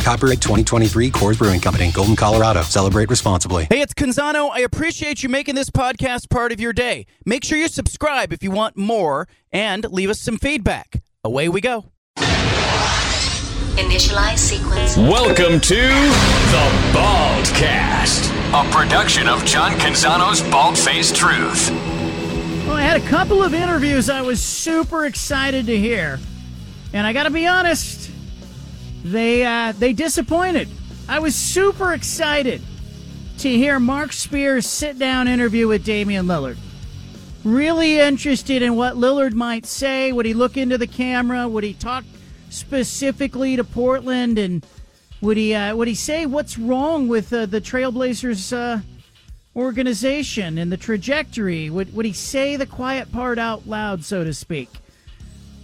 Copyright 2023 Coors Brewing Company, Golden, Colorado. Celebrate responsibly. Hey, it's Canzano. I appreciate you making this podcast part of your day. Make sure you subscribe if you want more and leave us some feedback. Away we go. Initialize sequence. Welcome to the Baldcast, a production of John Canzano's Bald Faced Truth. Well, I had a couple of interviews I was super excited to hear. And I got to be honest, they uh, they disappointed. I was super excited to hear Marc Spears sit down interview with Damian Lillard. Really interested in what Lillard might say. Would he look into the camera? Would he talk specifically to Portland? And would he uh, would he say what's wrong with uh, the Trailblazers uh, organization and the trajectory? Would would he say the quiet part out loud, so to speak?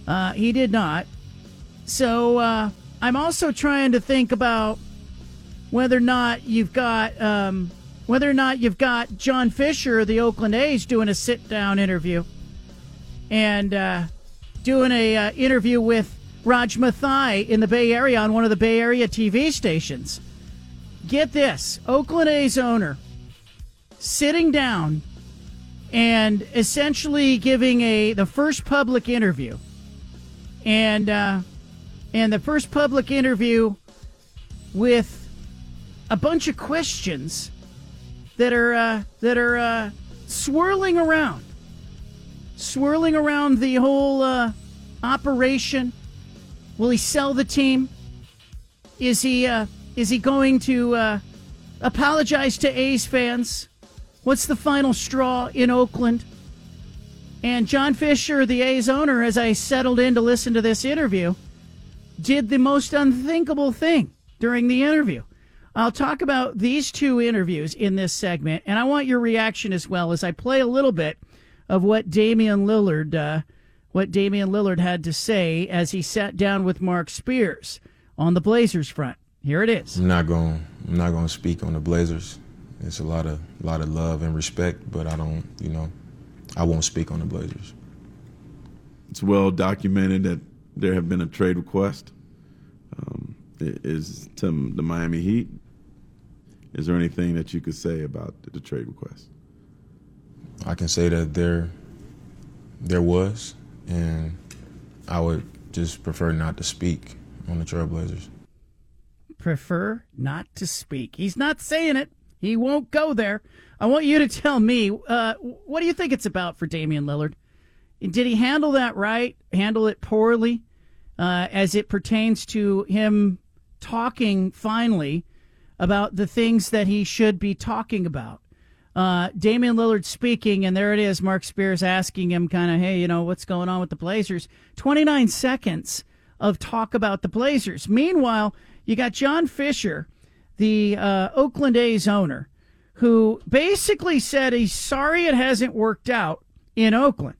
Uh, he did not. So uh, I'm also trying to think about whether or not you've got um, whether or not you've got John Fisher of the Oakland A's doing a sit down interview and uh, doing a uh, interview with Raj Mathai in the Bay Area on one of the Bay Area TV stations. Get this, Oakland A's owner sitting down and essentially giving a the first public interview and uh, and the first public interview with a bunch of questions that are uh, that are uh, swirling around, swirling around the whole uh, operation. Will he sell the team? Is he uh, is he going to uh, apologize to A's fans? What's the final straw in Oakland? And John Fisher, the A's owner, as I settled in to listen to this interview, did the most unthinkable thing during the interview. I'll talk about these two interviews in this segment, and I want your reaction as well as I play a little bit of what Damian Lillard, uh, what Damian Lillard had to say as he sat down with Marc Spears on the Blazers front. Here it is. I'm not going. I'm not going to speak on the Blazers. It's a lot of lot of love and respect, but I don't. You know, I won't speak on the Blazers. It's well documented that there have been a trade request. Um, is to the Miami Heat. Is there anything that you could say about the trade request? I can say that there there was, and I would just prefer not to speak on the Trailblazers. Prefer not to speak. He's not saying it. He won't go there. I want you to tell me uh, what do you think it's about for Damian Lillard? Did he handle that right? Handle it poorly uh, as it pertains to him talking finally about the things that he should be talking about? Uh, Damian Lillard speaking, and there it is. Marc Spears asking him, kind of, hey, you know, what's going on with the Blazers? 29 seconds of talk about the Blazers. Meanwhile, you got John Fisher, the uh, Oakland A's owner, who basically said he's sorry it hasn't worked out in Oakland.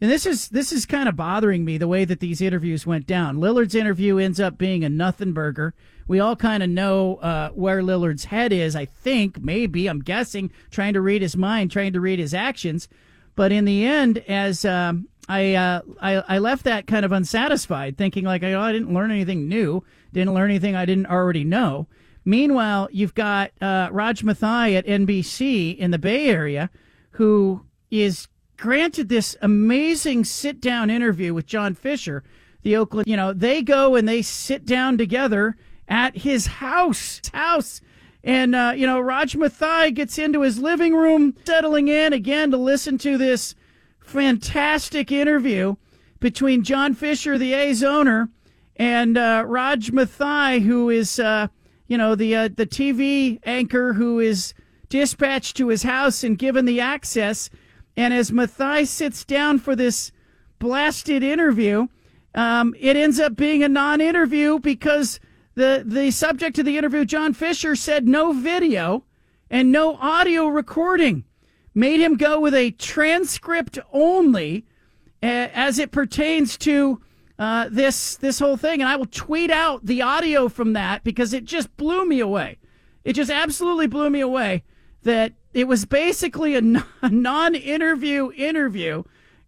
And this is this is kind of bothering me the way that these interviews went down. Lillard's interview ends up being a nothing burger. We all kind of know uh, where Lillard's head is. I think maybe I'm guessing, trying to read his mind, trying to read his actions. But in the end, as um, I, uh, I I left that kind of unsatisfied, thinking like, oh, I didn't learn anything new, didn't learn anything I didn't already know. Meanwhile, you've got uh, Raj Mathai at NBC in the Bay Area, who is granted this amazing sit down interview with John Fisher, the Oakland. You know, they go and they sit down together at his house. House. And, uh, you know, Raj Mathai gets into his living room, settling in again to listen to this fantastic interview between John Fisher, the A's owner, and uh, Raj Mathai, who is, uh, you know, the uh, the TV anchor who is dispatched to his house and given the access. And as Mathai sits down for this blasted interview, um, it ends up being a non-interview because the the subject of the interview, John Fisher, said no video, and no audio recording. Made him go with a transcript only uh, as it pertains to uh, this this whole thing. And I will tweet out the audio from that because it just blew me away. It just absolutely blew me away that it was basically a non-interview interview,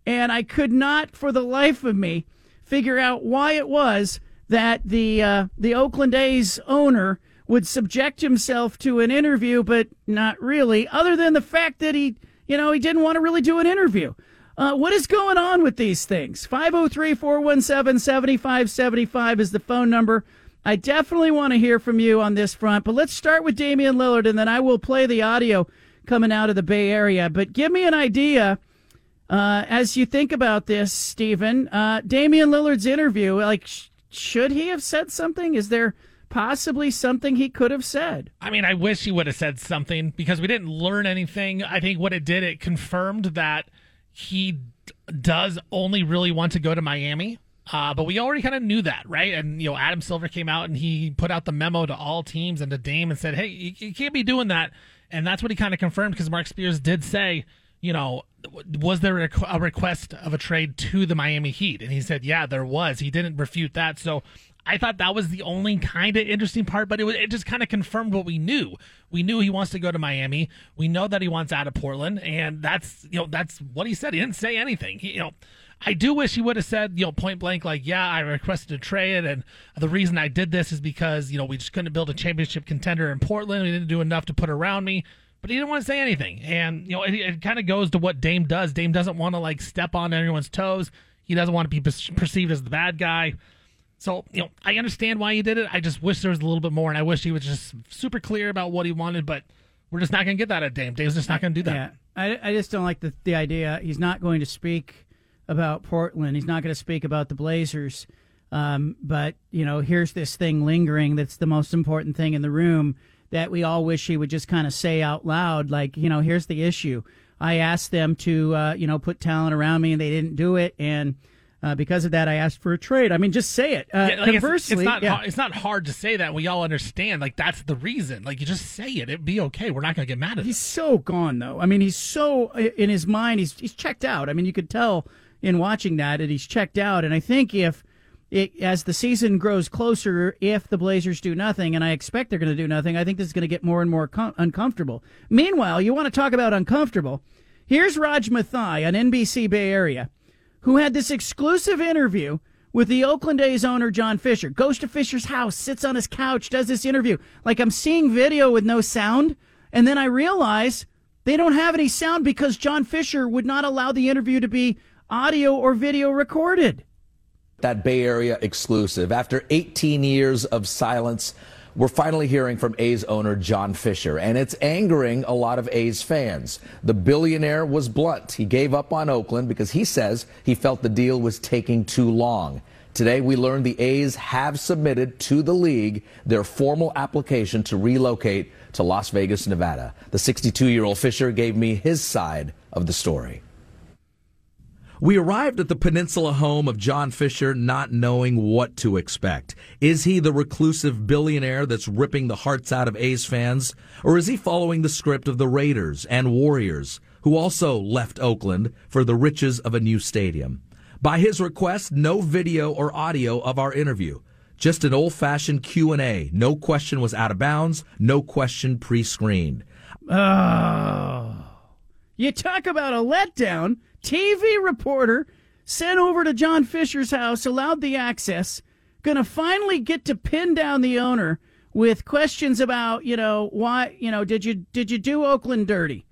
and I could not, for the life of me, figure out why it was that the uh, the Oakland A's owner would subject himself to an interview, but not really, other than the fact that he, you know, he didn't want to really do an interview. Uh, what is going on with these things? 503 417 7575 is the phone number. I definitely want to hear from you on this front, but let's start with Damian Lillard, and then I will play the audio coming out of the Bay Area. But give me an idea uh, as you think about this, Stephen. Uh, Damian Lillard's interview, like, sh- should he have said something? Is there possibly something he could have said? I mean, I wish he would have said something because we didn't learn anything. I think what it did, it confirmed that he does only really want to go to Miami. Uh, but we already kind of knew that, right? And you know, Adam Silver came out and he put out the memo to all teams and to Dame and said, "Hey, you, you can't be doing that." And that's what he kind of confirmed because Marc Spears did say, you know, was there a, request of a trade to the Miami Heat? And he said, yeah, there was. He didn't refute that. So I thought that was the only kind of interesting part, but it was, it just kind of confirmed what we knew. We knew he wants to go to Miami. We know that he wants out of Portland, and that's you know that's what he said. He didn't say anything. He, you know, I do wish he would have said, you know, point blank, like, yeah, I requested a trade, and the reason I did this is because, you know, we just couldn't build a championship contender in Portland. We didn't do enough to put around me. But he didn't want to say anything. And, you know, it, it kind of goes to what Dame does. Dame doesn't want to, like, step on anyone's toes. He doesn't want to be perceived as the bad guy. So, you know, I understand why he did it. I just wish there was a little bit more, and I wish he was just super clear about what he wanted, but we're just not going to get that at Dame. Dame's just not going to do that. Yeah. I, I just don't like the, the idea. He's not going to speak about Portland. He's not going to speak about the Blazers. Um, but you know, here's this thing lingering. That's the most important thing in the room that we all wish he would just kind of say out loud. Like, you know, here's the issue. I asked them to, uh, you know, put talent around me, and they didn't do it, and. Uh, because of that, I asked for a trade. I mean, just say it. Uh, yeah, like conversely, it's, it's not yeah. hard, it's not hard to say that. We all understand. Like that's the reason. Like you just say it. It'd be okay. We're not going to get mad at. It. He's so gone though. I mean, he's so in his mind. He's he's checked out. I mean, you could tell in watching that, and he's checked out. And I think if it, as the season grows closer, if the Blazers do nothing, and I expect they're going to do nothing, I think this is going to get more and more com- uncomfortable. Meanwhile, you want to talk about uncomfortable? Here's Raj Mathai on NBC Bay Area, who had this exclusive interview with the Oakland A's owner, John Fisher. Goes to Fisher's house, sits on his couch, does this interview. Like I'm seeing video with no sound, and then I realize they don't have any sound because John Fisher would not allow the interview to be audio or video recorded. That Bay Area exclusive. After 18 years of silence, we're finally hearing from A's owner John Fisher, and it's angering a lot of A's fans. The billionaire was blunt. He gave up on Oakland because he says he felt the deal was taking too long. Today, we learned the A's have submitted to the league their formal application to relocate to Las Vegas, Nevada. The 62 year old Fisher gave me his side of the story. We arrived at the peninsula home of John Fisher not knowing what to expect. Is he the reclusive billionaire that's ripping the hearts out of A's fans? Or is he following the script of the Raiders and Warriors, who also left Oakland for the riches of a new stadium? By his request, no video or audio of our interview. Just an old-fashioned Q&A. No question was out of bounds, no question pre-screened. Oh. You talk about a letdown. TV reporter sent over to John Fisher's house, allowed the access, going to finally get to pin down the owner with questions about, you know, why, you know, did you did you do Oakland dirty?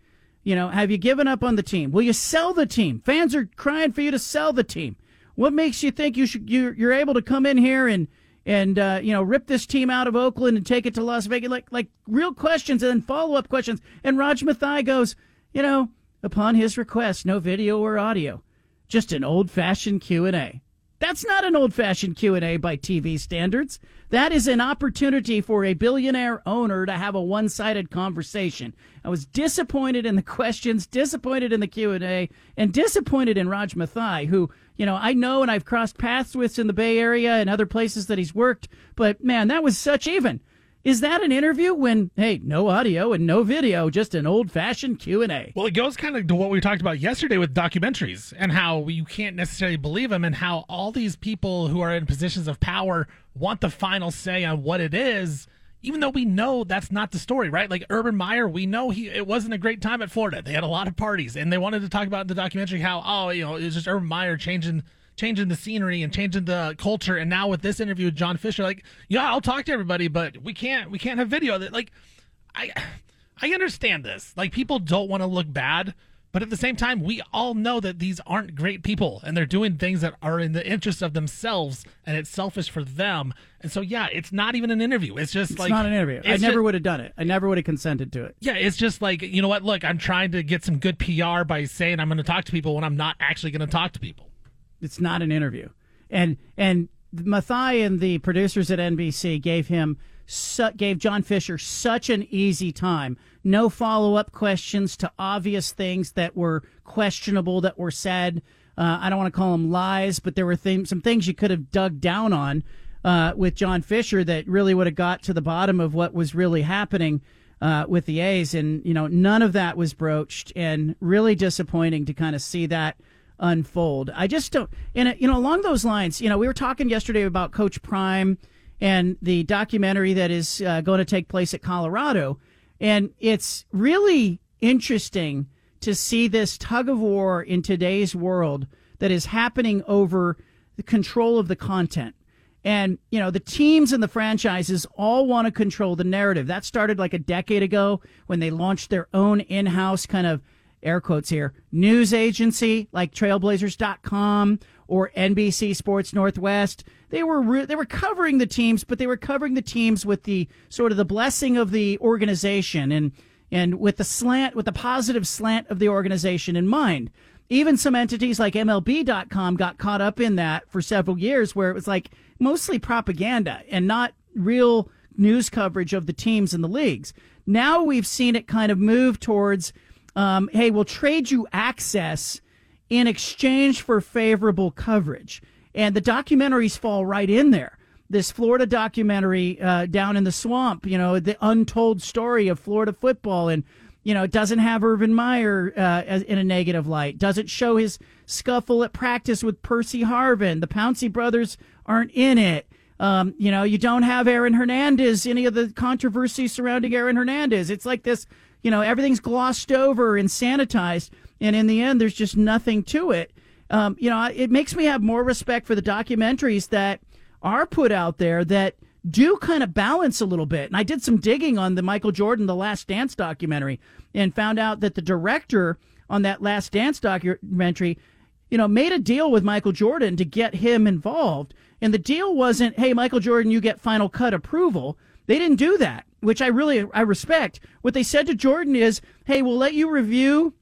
You know, have you given up on the team? Will you sell the team? Fans are crying for you to sell the team. What makes you think you should you're, you're able to come in here and and uh, you know rip this team out of Oakland and take it to Las Vegas? Like like real questions and then follow up questions. And Raj Mathai goes, you know, upon his request, no video or audio, just an old-fashioned Q&A. That's not an old-fashioned Q&A by TV standards. That is an opportunity for a billionaire owner to have a one-sided conversation. I was disappointed in the questions, disappointed in the Q&A, and disappointed in Raj Mathai, who, you know, I know and I've crossed paths with in the Bay Area and other places that he's worked, but man, that was such even Is that an interview when hey, no audio and no video, just an old-fashioned Q&A? Well, it goes kind of to what we talked about yesterday with documentaries and how you can't necessarily believe them and how all these people who are in positions of power want the final say on what it is even though we know that's not the story, right? Like Urban Meyer, we know he it wasn't a great time at Florida. They had a lot of parties, and they wanted to talk about in the documentary how oh you know it was just Urban Meyer changing changing the scenery and changing the culture. And now with this interview with John Fisher, like yeah, I'll talk to everybody, but we can't we can't have video. Like I I understand this. Like people don't want to look bad, but at the same time, we all know that these aren't great people and they're doing things that are in the interest of themselves and it's selfish for them. And so, yeah, it's not even an interview. It's just It's like. not an interview. I never would have done it. I never would have consented to it. Yeah, it's just like, you know what? Look, I'm trying to get some good PR by saying I'm going to talk to people when I'm not actually going to talk to people. It's not an interview. And and Mathai and the producers at NBC gave him su- gave John Fisher such an easy time. No follow up questions to obvious things that were questionable that were said. Uh, I don't want to call them lies, but there were th- some things you could have dug down on uh, with John Fisher that really would have got to the bottom of what was really happening uh, with the A's, and you know none of that was broached, and really disappointing to kind of see that unfold. I just don't, and you know along those lines, you know we were talking yesterday about Coach Prime and the documentary that is uh, going to take place at Colorado, and it's really interesting to see this tug of war in today's world that is happening over the control of the content. And, you know, the teams and the franchises all want to control the narrative. That started like a decade ago when they launched their own in house kind of air quotes here news agency like trailblazers.com or NBC Sports Northwest. They were re- they were covering the teams, but they were covering the teams with the sort of the blessing of the organization and and with the slant with the positive slant of the organization in mind. Even some entities like MLB.com got caught up in that for several years, where it was like mostly propaganda and not real news coverage of the teams and the leagues. Now we've seen it kind of move towards, um, hey, we'll trade you access in exchange for favorable coverage. And the documentaries fall right in there. This Florida documentary uh, down in the swamp, you know, the untold story of Florida football, and you know, it doesn't have Urban Meyer uh, in a negative light. Doesn't show his scuffle at practice with Percy Harvin. The Pouncey brothers aren't in it. Um, you know, you don't have Aaron Hernandez, any of the controversy surrounding Aaron Hernandez. It's like this, you know, everything's glossed over and sanitized. And in the end, there's just nothing to it. Um, you know, it makes me have more respect for the documentaries that are put out there that do kind of balance a little bit. And I did some digging on the Michael Jordan The Last Dance documentary and found out that the director on that Last Dance documentary, you know, made a deal with Michael Jordan to get him involved. And the deal wasn't, hey, Michael Jordan, you get final cut approval. They didn't do that, which I really I respect. What they said to Jordan is, hey, we'll let you review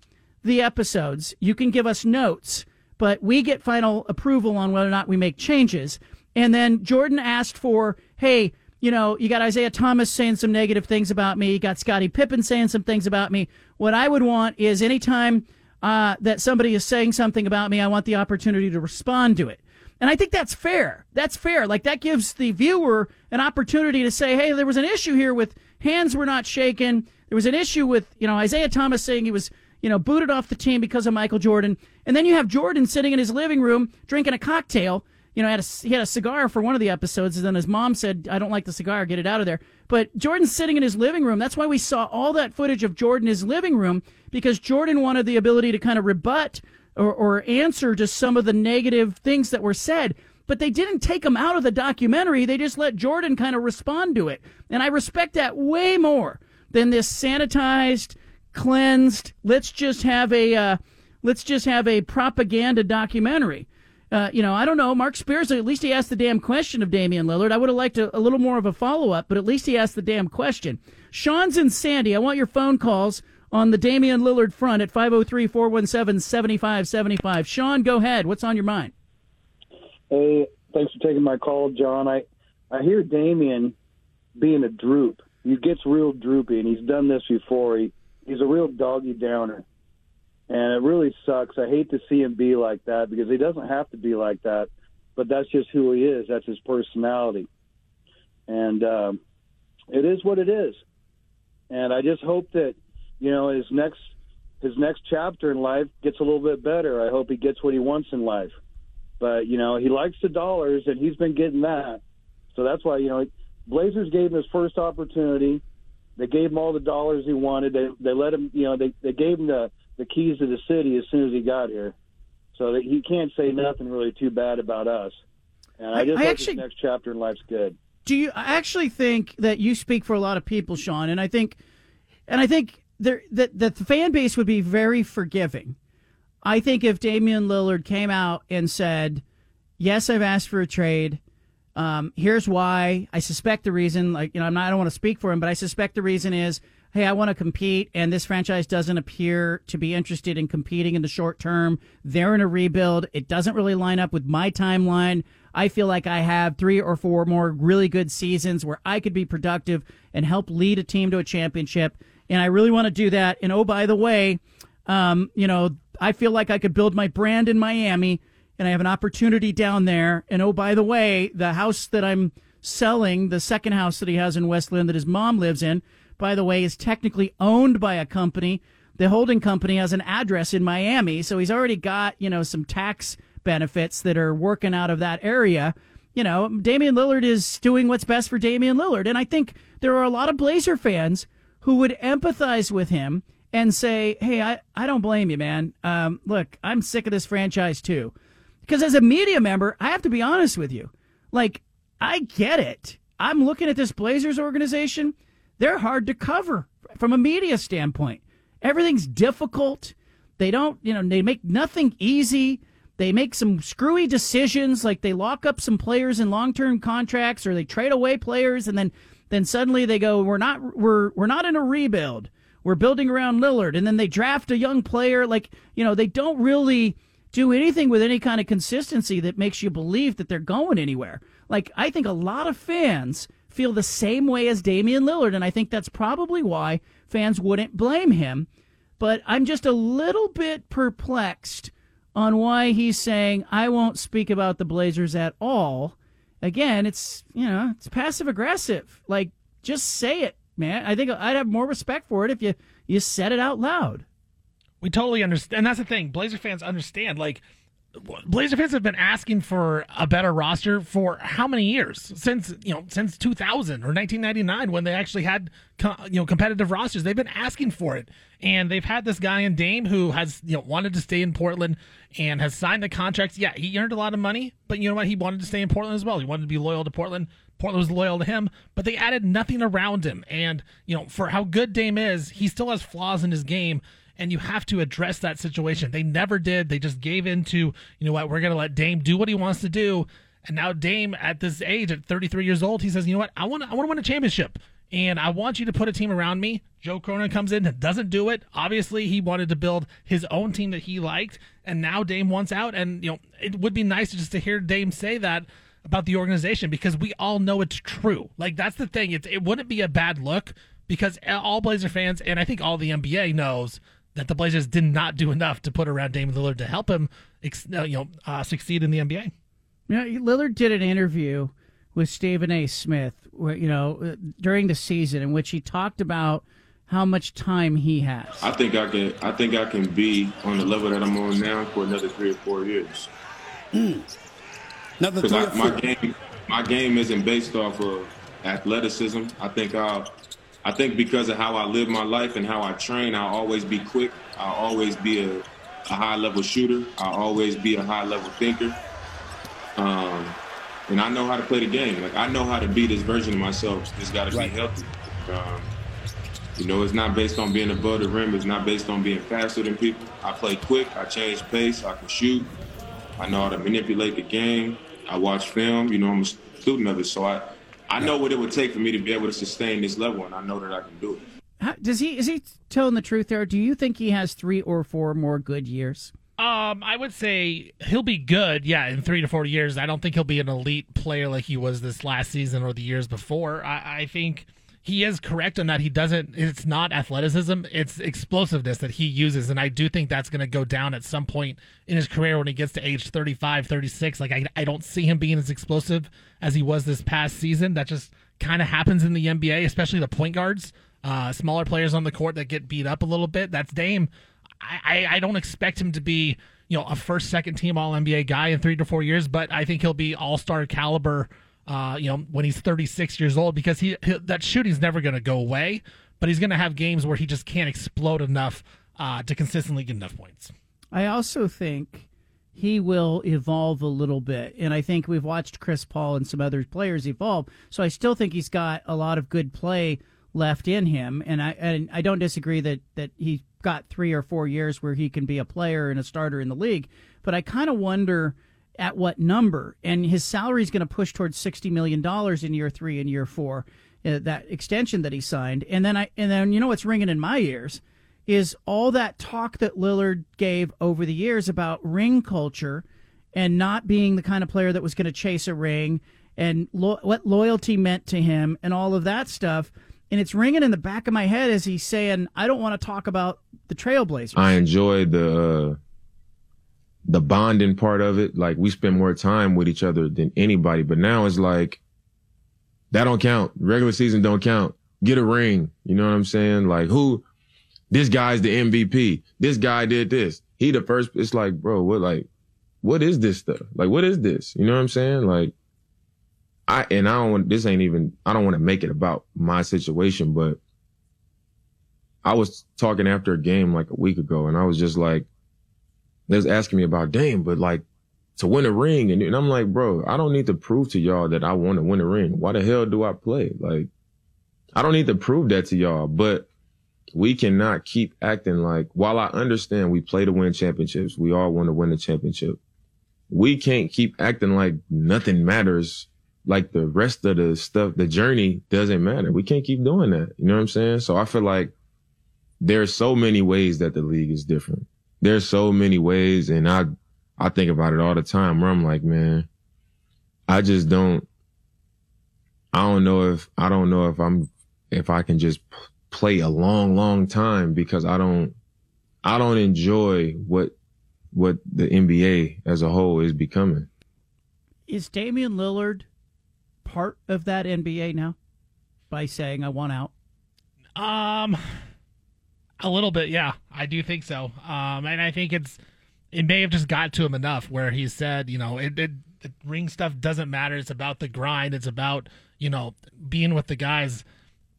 the episodes. You can give us notes, but we get final approval on whether or not we make changes. And then Jordan asked for, hey, you know, you got Isiah Thomas saying some negative things about me. You got Scottie Pippen saying some things about me. What I would want is anytime uh, that somebody is saying something about me, I want the opportunity to respond to it. And I think that's fair. That's fair. Like that gives the viewer an opportunity to say, hey, there was an issue here with hands were not shaken. There was an issue with, you know, Isiah Thomas saying he was, you know, booted off the team because of Michael Jordan. And then you have Jordan sitting in his living room drinking a cocktail. You know, had a, he had a cigar for one of the episodes, and then his mom said, I don't like the cigar, get it out of there. But Jordan's sitting in his living room. That's why we saw all that footage of Jordan in his living room, because Jordan wanted the ability to kind of rebut or, or answer to some of the negative things that were said. But they didn't take him out of the documentary. They just let Jordan kind of respond to it. And I respect that way more than this sanitized, cleansed, let's just have a, uh, let's just have a propaganda documentary. Uh, you know, I don't know. Marc Spears, at least he asked the damn question of Damian Lillard. I would have liked a, a little more of a follow up, but at least he asked the damn question. Sean's in Sandy. I want your phone calls on the Damian Lillard front at 503 417 7575. Sean, go ahead. What's on your mind? Hey, thanks for taking my call, John. I I hear Damian being a droop. He gets real droopy, and he's done this before. He he's a real doggy downer, and it really sucks. I hate to see him be like that because he doesn't have to be like that, but that's just who he is. That's his personality, and um, it is what it is. And I just hope that you know his next his next chapter in life gets a little bit better. I hope he gets what he wants in life. But you know he likes the dollars, and he's been getting that. So that's why you know Blazers gave him his first opportunity. They gave him all the dollars he wanted. They they let him you know they they gave him the the keys to the city as soon as he got here. So that he can't say nothing really too bad about us. And I, I- just I hope actually- his next chapter in life's good. Do you I actually think that you speak for a lot of people, Sean? And I think, and I think that the fan base would be very forgiving. I think if Damian Lillard came out and said, "Yes, I've asked for a trade. Um, here's why. I suspect the reason. Like you know, I'm not. I don't want to speak for him, but I suspect the reason is, hey, I want to compete, and this franchise doesn't appear to be interested in competing in the short term. They're in a rebuild. It doesn't really line up with my timeline. I feel like I have three or four more really good seasons where I could be productive and help lead a team to a championship. And I really want to do that. And oh, by the way, um, you know, I feel like I could build my brand in Miami and I have an opportunity down there. And oh, by the way, the house that I'm selling, the second house that he has in West Linn that his mom lives in, by the way, is technically owned by a company. The holding company has an address in Miami. So he's already got, you know, some tax benefits that are working out of that area. You know, Damian Lillard is doing what's best for Damian Lillard. And I think there are a lot of Blazer fans who would empathize with him and say, hey, I, I don't blame you, man. Um, look, I'm sick of this franchise too. Because as a media member, I have to be honest with you. Like, I get it. I'm looking at this Blazers organization. They're hard to cover from a media standpoint. Everything's difficult. They don't, you know, they make nothing easy. They make some screwy decisions, like they lock up some players in long-term contracts, or they trade away players, and then then suddenly they go, "We're not, we're we're not in a rebuild. We're building around Lillard," and then they draft a young player. Like you know, they don't really do anything with any kind of consistency that makes you believe that they're going anywhere. Like I think a lot of fans feel the same way as Damian Lillard, and I think that's probably why fans wouldn't blame him. But I'm just a little bit perplexed on why he's saying I won't speak about the Blazers at all. Again, it's you know it's passive aggressive. Like just say it, man. I think I'd have more respect for it if you you said it out loud. We totally understand. And that's the thing. Blazer fans understand. Like, Blazer fans have been asking for a better roster for how many years? Since you know, since 2000 or 1999, when they actually had co- you know competitive rosters. They've been asking for it, and they've had this guy in Dame who has you know wanted to stay in Portland and has signed the contracts. Yeah, he earned a lot of money, but you know what? He wanted to stay in Portland as well. He wanted to be loyal to Portland. Portland was loyal to him, but they added nothing around him. And you know, for how good Dame is, he still has flaws in his game and you have to address that situation. They never did. They just gave in to, you know what, we're going to let Dame do what he wants to do. And now Dame at this age, at 33 years old, he says, you know what, I want I want to win a championship. And I want you to put a team around me. Joe Cronin comes in and doesn't do it. Obviously, he wanted to build his own team that he liked, and now Dame wants out. And you know, it would be nice just to hear Dame say that about the organization because we all know it's true. Like that's the thing. It wouldn't be a bad look because all Blazer fans and I think all the NBA knows that the Blazers did not do enough to put around Dame Lillard to help him, ex- uh, you know, uh, succeed in the NBA. You know, Lillard did an interview with Stephen A. Smith, where, you know, uh, during the season in which he talked about how much time he has. I think I can. I think I can be on the level that I'm on now for another three or four years. Another Because three or my game, my game isn't based off of athleticism. I think I'll. I think because of how I live my life and how I train, I'll always be quick. I'll always be a, a high level shooter. I'll always be a high level thinker. Um, and I know how to play the game. Like I know how to be this version of myself. Just got to be healthy. Um, you know, it's not based on being above the rim. It's not based on being faster than people. I play quick. I change pace. I can shoot. I know how to manipulate the game. I watch film. You know, I'm a student of it, so I I know what it would take for me to be able to sustain this level, and I know that I can do it. How, does he is he telling the truth there? Do you think he has three or four more good years? Um, I would say he'll be good. Yeah, in three to four years. I don't think he'll be an elite player like he was this last season or the years before. I, I think he is correct in that he doesn't. It's not athleticism; it's explosiveness that he uses, and I do think that's going to go down at some point in his career when he gets to age 35, 36. Like I, I don't see him being as explosive as he was this past season. That just kind of happens in the NBA, especially the point guards, uh, smaller players on the court that get beat up a little bit. That's Dame. I, I, I don't expect him to be you know a first, second team All NBA guy in three to four years, but I think he'll be All Star caliber. Uh, you know when he's 36 years old because he, he that shooting's never going to go away, but he's going to have games where he just can't explode enough uh, to consistently get enough points. I also think he will evolve a little bit. And I think we've watched Chris Paul and some other players evolve. So I still think he's got a lot of good play left in him. And I and I don't disagree that, that he got three or four years where he can be a player and a starter in the league. But I kind of wonder at what number. And his salary is going to push towards $60 million in year three and year four, uh, that extension that he signed. And then I, and then, you know, what's ringing in my ears is all that talk that Lillard gave over the years about ring culture and not being the kind of player that was going to chase a ring and lo- what loyalty meant to him and all of that stuff. And it's ringing in the back of my head as he's saying, I don't want to talk about the Trailblazers. I enjoy the uh, the bonding part of it. Like we spend more time with each other than anybody. But now it's like that don't count. Regular season don't count. Get a ring. You know what I'm saying? Like who this guy's the MVP. This guy did this. He the first. It's like, bro, what like, what is this stuff? Like, what is this? You know what I'm saying? Like, I and I don't want. This ain't even. I don't want to make it about my situation, but I was talking after a game like a week ago, and I was just like, they was asking me about Dame, but like to win a ring, and, and I'm like, bro, I don't need to prove to y'all that I want to win a ring. Why the hell do I play? Like, I don't need to prove that to y'all, but we cannot keep acting like, while I understand we play to win championships, we all want to win a championship. We can't keep acting like nothing matters. Like the rest of the stuff, the journey doesn't matter. We can't keep doing that. You know what I'm saying? So I feel like there's so many ways that the league is different. There's so many ways. And I, I think about it all the time where I'm like, man, I just don't, I don't know if, I don't know if I'm, if I can just play a long, long time because I don't, I don't enjoy what, what the NBA as a whole is becoming. Is Damian Lillard part of that NBA now by saying I want out? Um, a little bit, yeah. I do think so. Um, and I think it's it may have just got to him enough where he said, you know, it, it, it ring stuff doesn't matter. It's about the grind. It's about you know being with the guys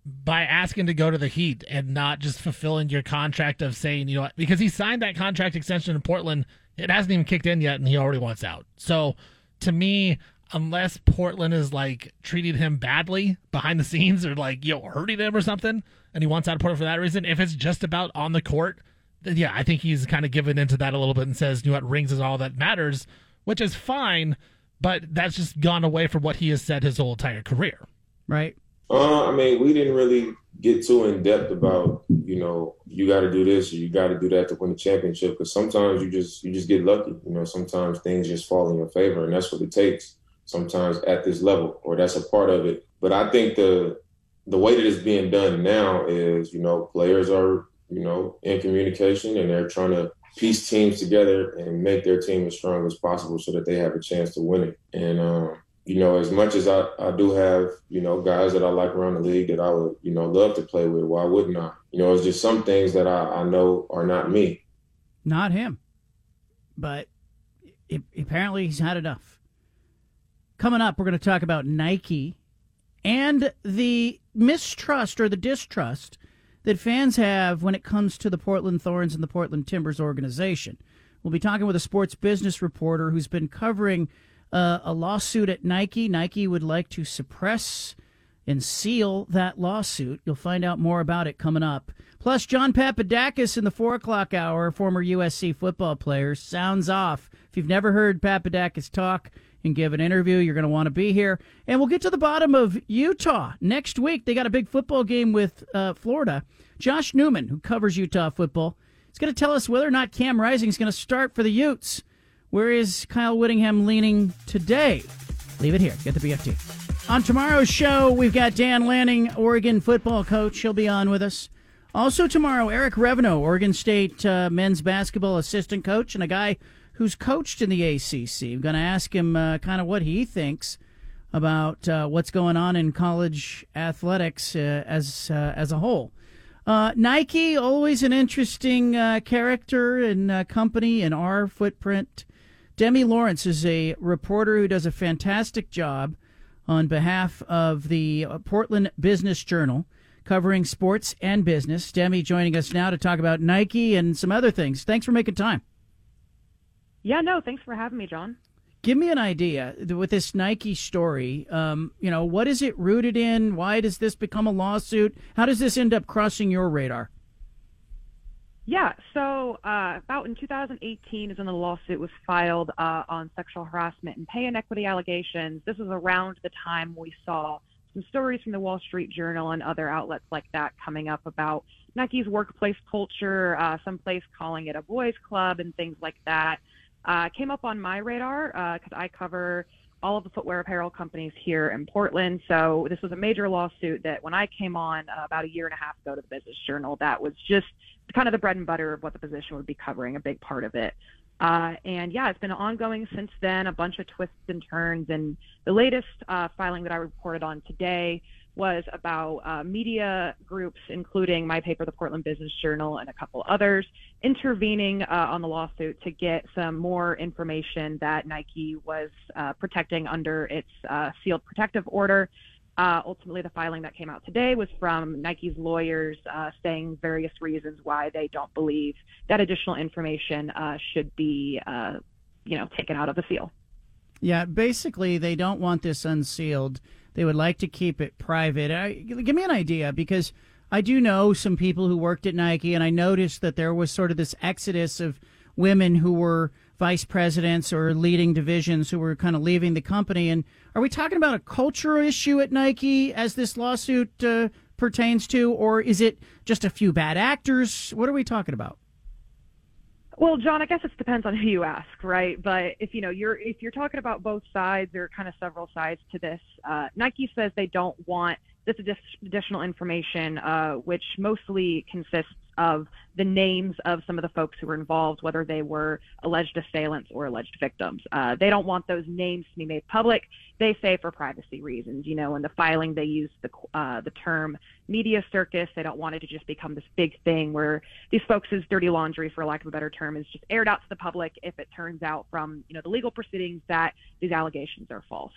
by asking to go to the Heat and not just fulfilling your contract of saying, you know, because he signed that contract extension in Portland, it hasn't even kicked in yet, and he already wants out. So to me, unless Portland is like treating him badly behind the scenes or like you know hurting him or something, and he wants out of Portland for that reason, if it's just about on the court, then yeah, I think he's kind of given into that a little bit and says, you know what, rings is all that matters, which is fine, but that's just gone away from what he has said his whole entire career. Right. Uh, I mean, we didn't really get too in depth about, you know, you got to do this or you got to do that to win the championship. Because sometimes you just you just get lucky. You know, sometimes things just fall in your favor, and that's what it takes. Sometimes at this level, or that's a part of it. But I think the the way that it's being done now is, you know, players are, you know, in communication and they're trying to piece teams together and make their team as strong as possible so that they have a chance to win it. And um, you know, as much as I, I do have, you know, guys that I like around the league that I would, you know, love to play with, why wouldn't I? You know, it's just some things that I, I know are not me. Not him. But apparently he's had enough. Coming up, we're going to talk about Nike and the mistrust or the distrust that fans have when it comes to the Portland Thorns and the Portland Timbers organization. We'll be talking with a sports business reporter who's been covering uh, a lawsuit at Nike. Nike would like to suppress and seal that lawsuit. You'll find out more about it coming up. Plus, John Papadakis in the four o'clock hour, former USC football player, sounds off. If you've never heard Papadakis talk and give an interview, you're going to want to be here. And we'll get to the bottom of Utah next week. They got a big football game with uh, Florida. Josh Newman, who covers Utah football, is going to tell us whether or not Cam Rising is going to start for the Utes. Where is Kyle Whittingham leaning today? Leave it here. Get the BFT. On tomorrow's show, we've got Dan Lanning, Oregon football coach. He'll be on with us. Also tomorrow, Eric Reveno, Oregon State uh, men's basketball assistant coach, and a guy who's coached in the ACC. I'm going to ask him uh, kind of what he thinks about uh, what's going on in college athletics uh, as uh, as a whole. Uh, Nike, always an interesting uh, character and company in our footprint. Demi Lawrence is a reporter who does a fantastic job on behalf of the Portland Business Journal, covering sports and business. Demi joining us now to talk about Nike and some other things. Thanks for making time. Yeah, no, thanks for having me, John. Give me an idea with this Nike story. Um, you know, what is it rooted in? Why does this become a lawsuit? How does this end up crossing your radar? Yeah, so uh, about in 2018 is when the lawsuit was filed uh, on sexual harassment and pay inequity allegations. This was around the time we saw some stories from the Wall Street Journal and other outlets like that coming up about Nike's workplace culture, uh, some place calling it a boys' club, and things like that uh, came up on my radar because uh, I cover all of the footwear apparel companies here in Portland. So this was a major lawsuit that when I came on uh, about a year and a half ago to the Business Journal, that was just kind of the bread and butter of what the position would be covering, a big part of it. Uh, and yeah, it's been ongoing since then, a bunch of twists and turns. And the latest uh, filing that I reported on today was about uh, media groups, including my paper, the Portland Business Journal, and a couple others, intervening uh, on the lawsuit to get some more information that Nike was uh, protecting under its uh, sealed protective order. Uh, ultimately, the filing that came out today was from Nike's lawyers uh, saying various reasons why they don't believe that additional information should be, you know, taken out of the seal. Yeah, basically, they don't want this unsealed they would like to keep it private. I, give me an idea because I do know some people who worked at Nike, and I noticed that there was sort of this exodus of women who were vice presidents or leading divisions who were kind of leaving the company. And are we talking about a cultural issue at Nike as this lawsuit uh, pertains to, or is it just a few bad actors? What are we talking about? Well, John, I guess it depends on who you ask, right? But if you know you're if you're talking about both sides, there are kind of several sides to this. Uh, Nike says they don't want this additional information, uh, which mostly consists of the names of some of the folks who were involved, whether they were alleged assailants or alleged victims. Uh, they don't want those names to be made public. They say for privacy reasons. You know, in the filing, they use the uh, the term media circus. They don't want it to just become this big thing where these folks' dirty laundry, for lack of a better term, is just aired out to the public if it turns out from you know the legal proceedings that these allegations are false.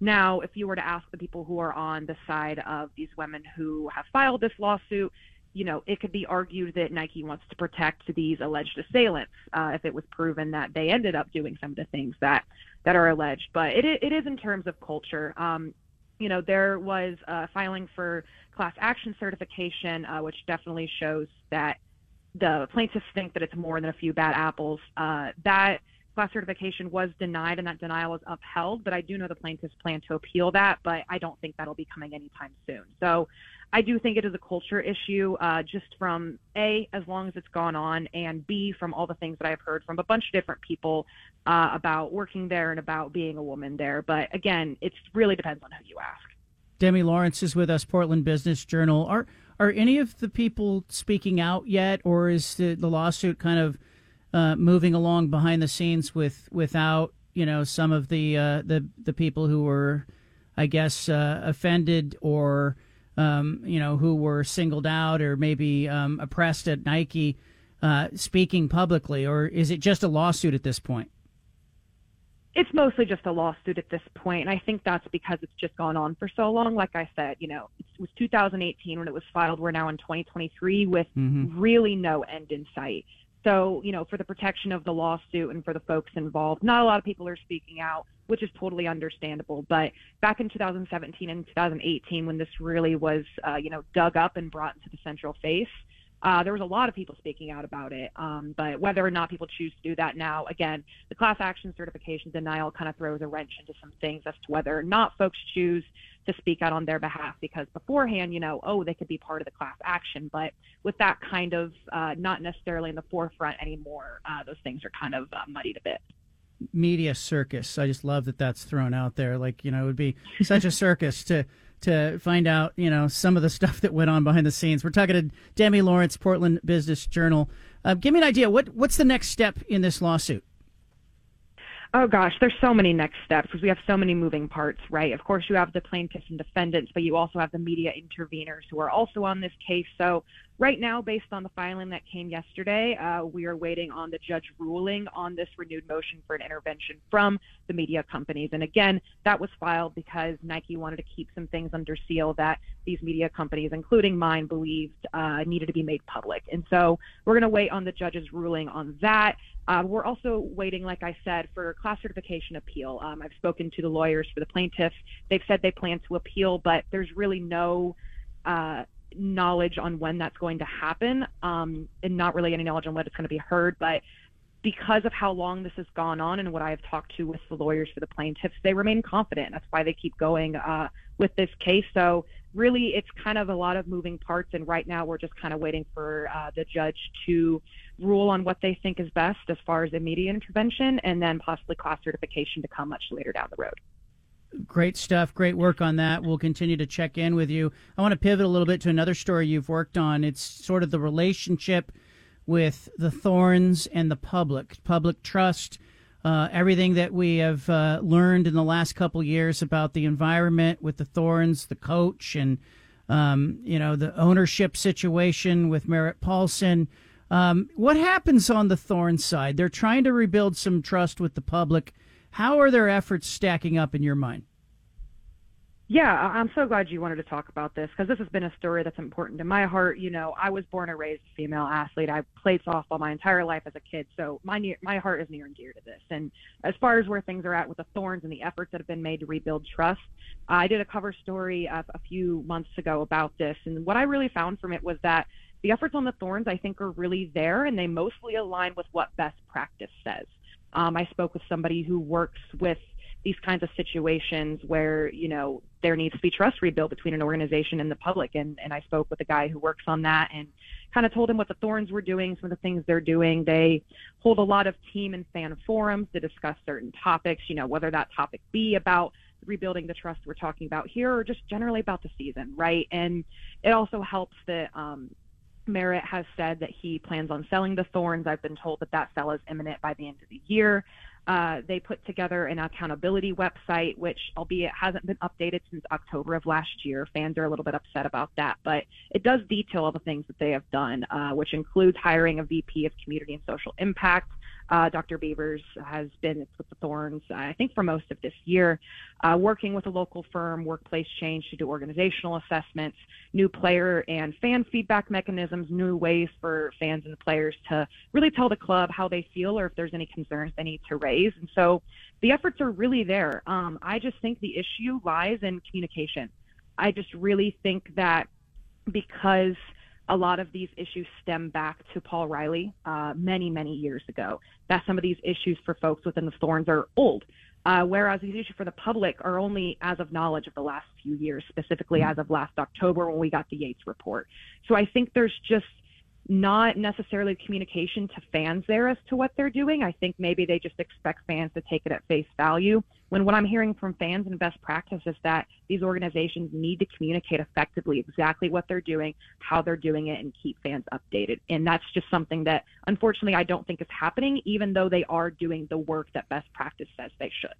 Now, if you were to ask the people who are on the side of these women who have filed this lawsuit, you know, it could be argued that Nike wants to protect these alleged assailants uh, if it was proven that they ended up doing some of the things that that are alleged. But it it is in terms of culture. Um, you know, there was a filing for class action certification, uh, which definitely shows that the plaintiffs think that it's more than a few bad apples. Uh, that class certification was denied and that denial was upheld, but I do know the plaintiffs plan to appeal that, but I don't think that'll be coming anytime soon. So I do think it is a culture issue, uh, just from A, as long as it's gone on, and B, from all the things that I've heard from a bunch of different people uh, about working there and about being a woman there. But again, it really depends on who you ask. Demi Lawrence is with us, Portland Business Journal. Are are any of the people speaking out yet, or is the, the lawsuit kind of uh, moving along behind the scenes with without you know some of the uh, the the people who were, I guess, uh, offended or um, you know who were singled out or maybe um, oppressed at Nike uh, speaking publicly, or is it just a lawsuit at this point? It's mostly just a lawsuit at this point, and I think that's because it's just gone on for so long. Like I said, you know, it was 2018 when it was filed. We're now in 2023 with mm-hmm. really no end in sight. So, you know, for the protection of the lawsuit and for the folks involved, not a lot of people are speaking out, which is totally understandable. But back in 2017 and 2018, when this really was, uh, you know, dug up and brought into the central face, uh, there was a lot of people speaking out about it. Um, but whether or not people choose to do that now, again, the class action certification denial kind of throws a wrench into some things as to whether or not folks choose to speak out on their behalf because beforehand, you know, oh, they could be part of the class action. But with that kind of uh, not necessarily in the forefront anymore, uh, those things are kind of uh, muddied a bit. Media circus. I just love that that's thrown out there. Like, you know, it would be such a circus to to find out, you know, some of the stuff that went on behind the scenes. We're talking to Demi Lawrence, Portland Business Journal. Uh, give me an idea. What what's the next step in this lawsuit? Oh gosh, there's so many next steps because we have so many moving parts, right? Of course, you have the plaintiffs and defendants, but you also have the media interveners who are also on this case. So right now, based on the filing that came yesterday, uh, we are waiting on the judge ruling on this renewed motion for an intervention from the media companies. And again, that was filed because Nike wanted to keep some things under seal that these media companies, including mine, believed uh, needed to be made public. And so we're going to wait on the judge's ruling on that. Uh, we're also waiting, like I said, for class certification appeal. Um, I've spoken to the lawyers for the plaintiffs. They've said they plan to appeal, but there's really no uh, knowledge on when that's going to happen, um, and not really any knowledge on when it's going to be heard. But because of how long this has gone on and what I have talked to with the lawyers for the plaintiffs, they remain confident. That's why they keep going uh, with this case. So really, it's kind of a lot of moving parts, and right now we're just kind of waiting for uh, the judge to rule on what they think is best as far as immediate intervention, and then possibly class certification to come much later down the road. Great stuff. Great work on that. We'll continue to check in with you. I want to pivot a little bit to another story you've worked on. It's sort of the relationship with the Thorns and the public, public trust. Uh, everything that we have uh, learned in the last couple years about the environment with the Thorns, the coach, and um, you know the ownership situation with Merritt Paulson. Um, what happens on the Thorns side? They're trying to rebuild some trust with the public. How are their efforts stacking up in your mind? Yeah, I'm so glad you wanted to talk about this because this has been a story that's important to my heart. You know, I was born and raised a female athlete. I played softball my entire life as a kid, so my near, my heart is near and dear to this. And as far as where things are at with the Thorns and the efforts that have been made to rebuild trust, I did a cover story a, a few months ago about this, and what I really found from it was that the efforts on the Thorns, I think, are really there, and they mostly align with what best practice says. Um, I spoke with somebody who works with these kinds of situations where you know there needs to be trust rebuilt between an organization and the public. And and I spoke with a guy who works on that and kind of told him what the Thorns were doing some of the things they're doing. They hold a lot of team and fan forums to discuss certain topics you know whether that topic be about rebuilding the trust we're talking about here or just generally about the season right? And it also helps that um Merritt has said that he plans on selling the Thorns. I've been told that that sell is imminent by the end of the year. Uh, they put together an accountability website, which, albeit hasn't been updated since October of last year, fans are a little bit upset about that. But it does detail all the things that they have done, uh, which includes hiring a VP of Community and Social Impact. Uh, Dr. Beavers has been with the Thorns, I think, for most of this year, uh, working with a local firm, Workplace Change, to do organizational assessments, new player and fan feedback mechanisms, new ways for fans and players to really tell the club how they feel or if there's any concerns they need to raise. And so the efforts are really there. Um, I just think the issue lies in communication. I just really think that because a lot of these issues stem back to Paul Riley uh, many, many years ago. That some of these issues for folks within the Thorns are old, uh, whereas these issues for the public are only as of knowledge of the last few years, specifically as of last October when we got the Yates report. So I think there's just not necessarily communication to fans there as to what they're doing. I think maybe they just expect fans to take it at face value. When what I'm hearing from fans and best practice is that these organizations need to communicate effectively exactly what they're doing, how they're doing it, and keep fans updated. And that's just something that unfortunately I don't think is happening, even though they are doing the work that best practice says they should.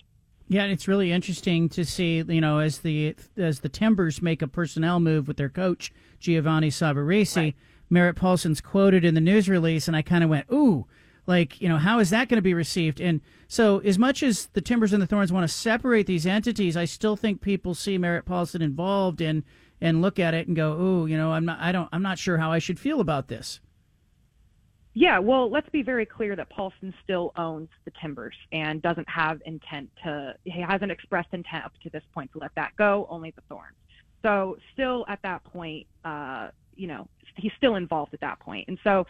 Yeah, it's really interesting to see, you know, as the as the Timbers make a personnel move with their coach Giovanni Savarese, right. Merritt Paulson's quoted in the news release, and I kind of went, "Ooh, like you know, how is that going to be received?" And so, as much as the Timbers and the Thorns want to separate these entities, I still think people see Merritt Paulson involved and and look at it and go, "Ooh, you know, I'm not, I don't, I'm not sure how I should feel about this." Yeah, well, let's be very clear that Paulson still owns the Timbers and doesn't have intent to, he hasn't expressed intent up to this point to let that go, only the Thorns. So, still at that point, uh, you know, he's still involved at that point. And so,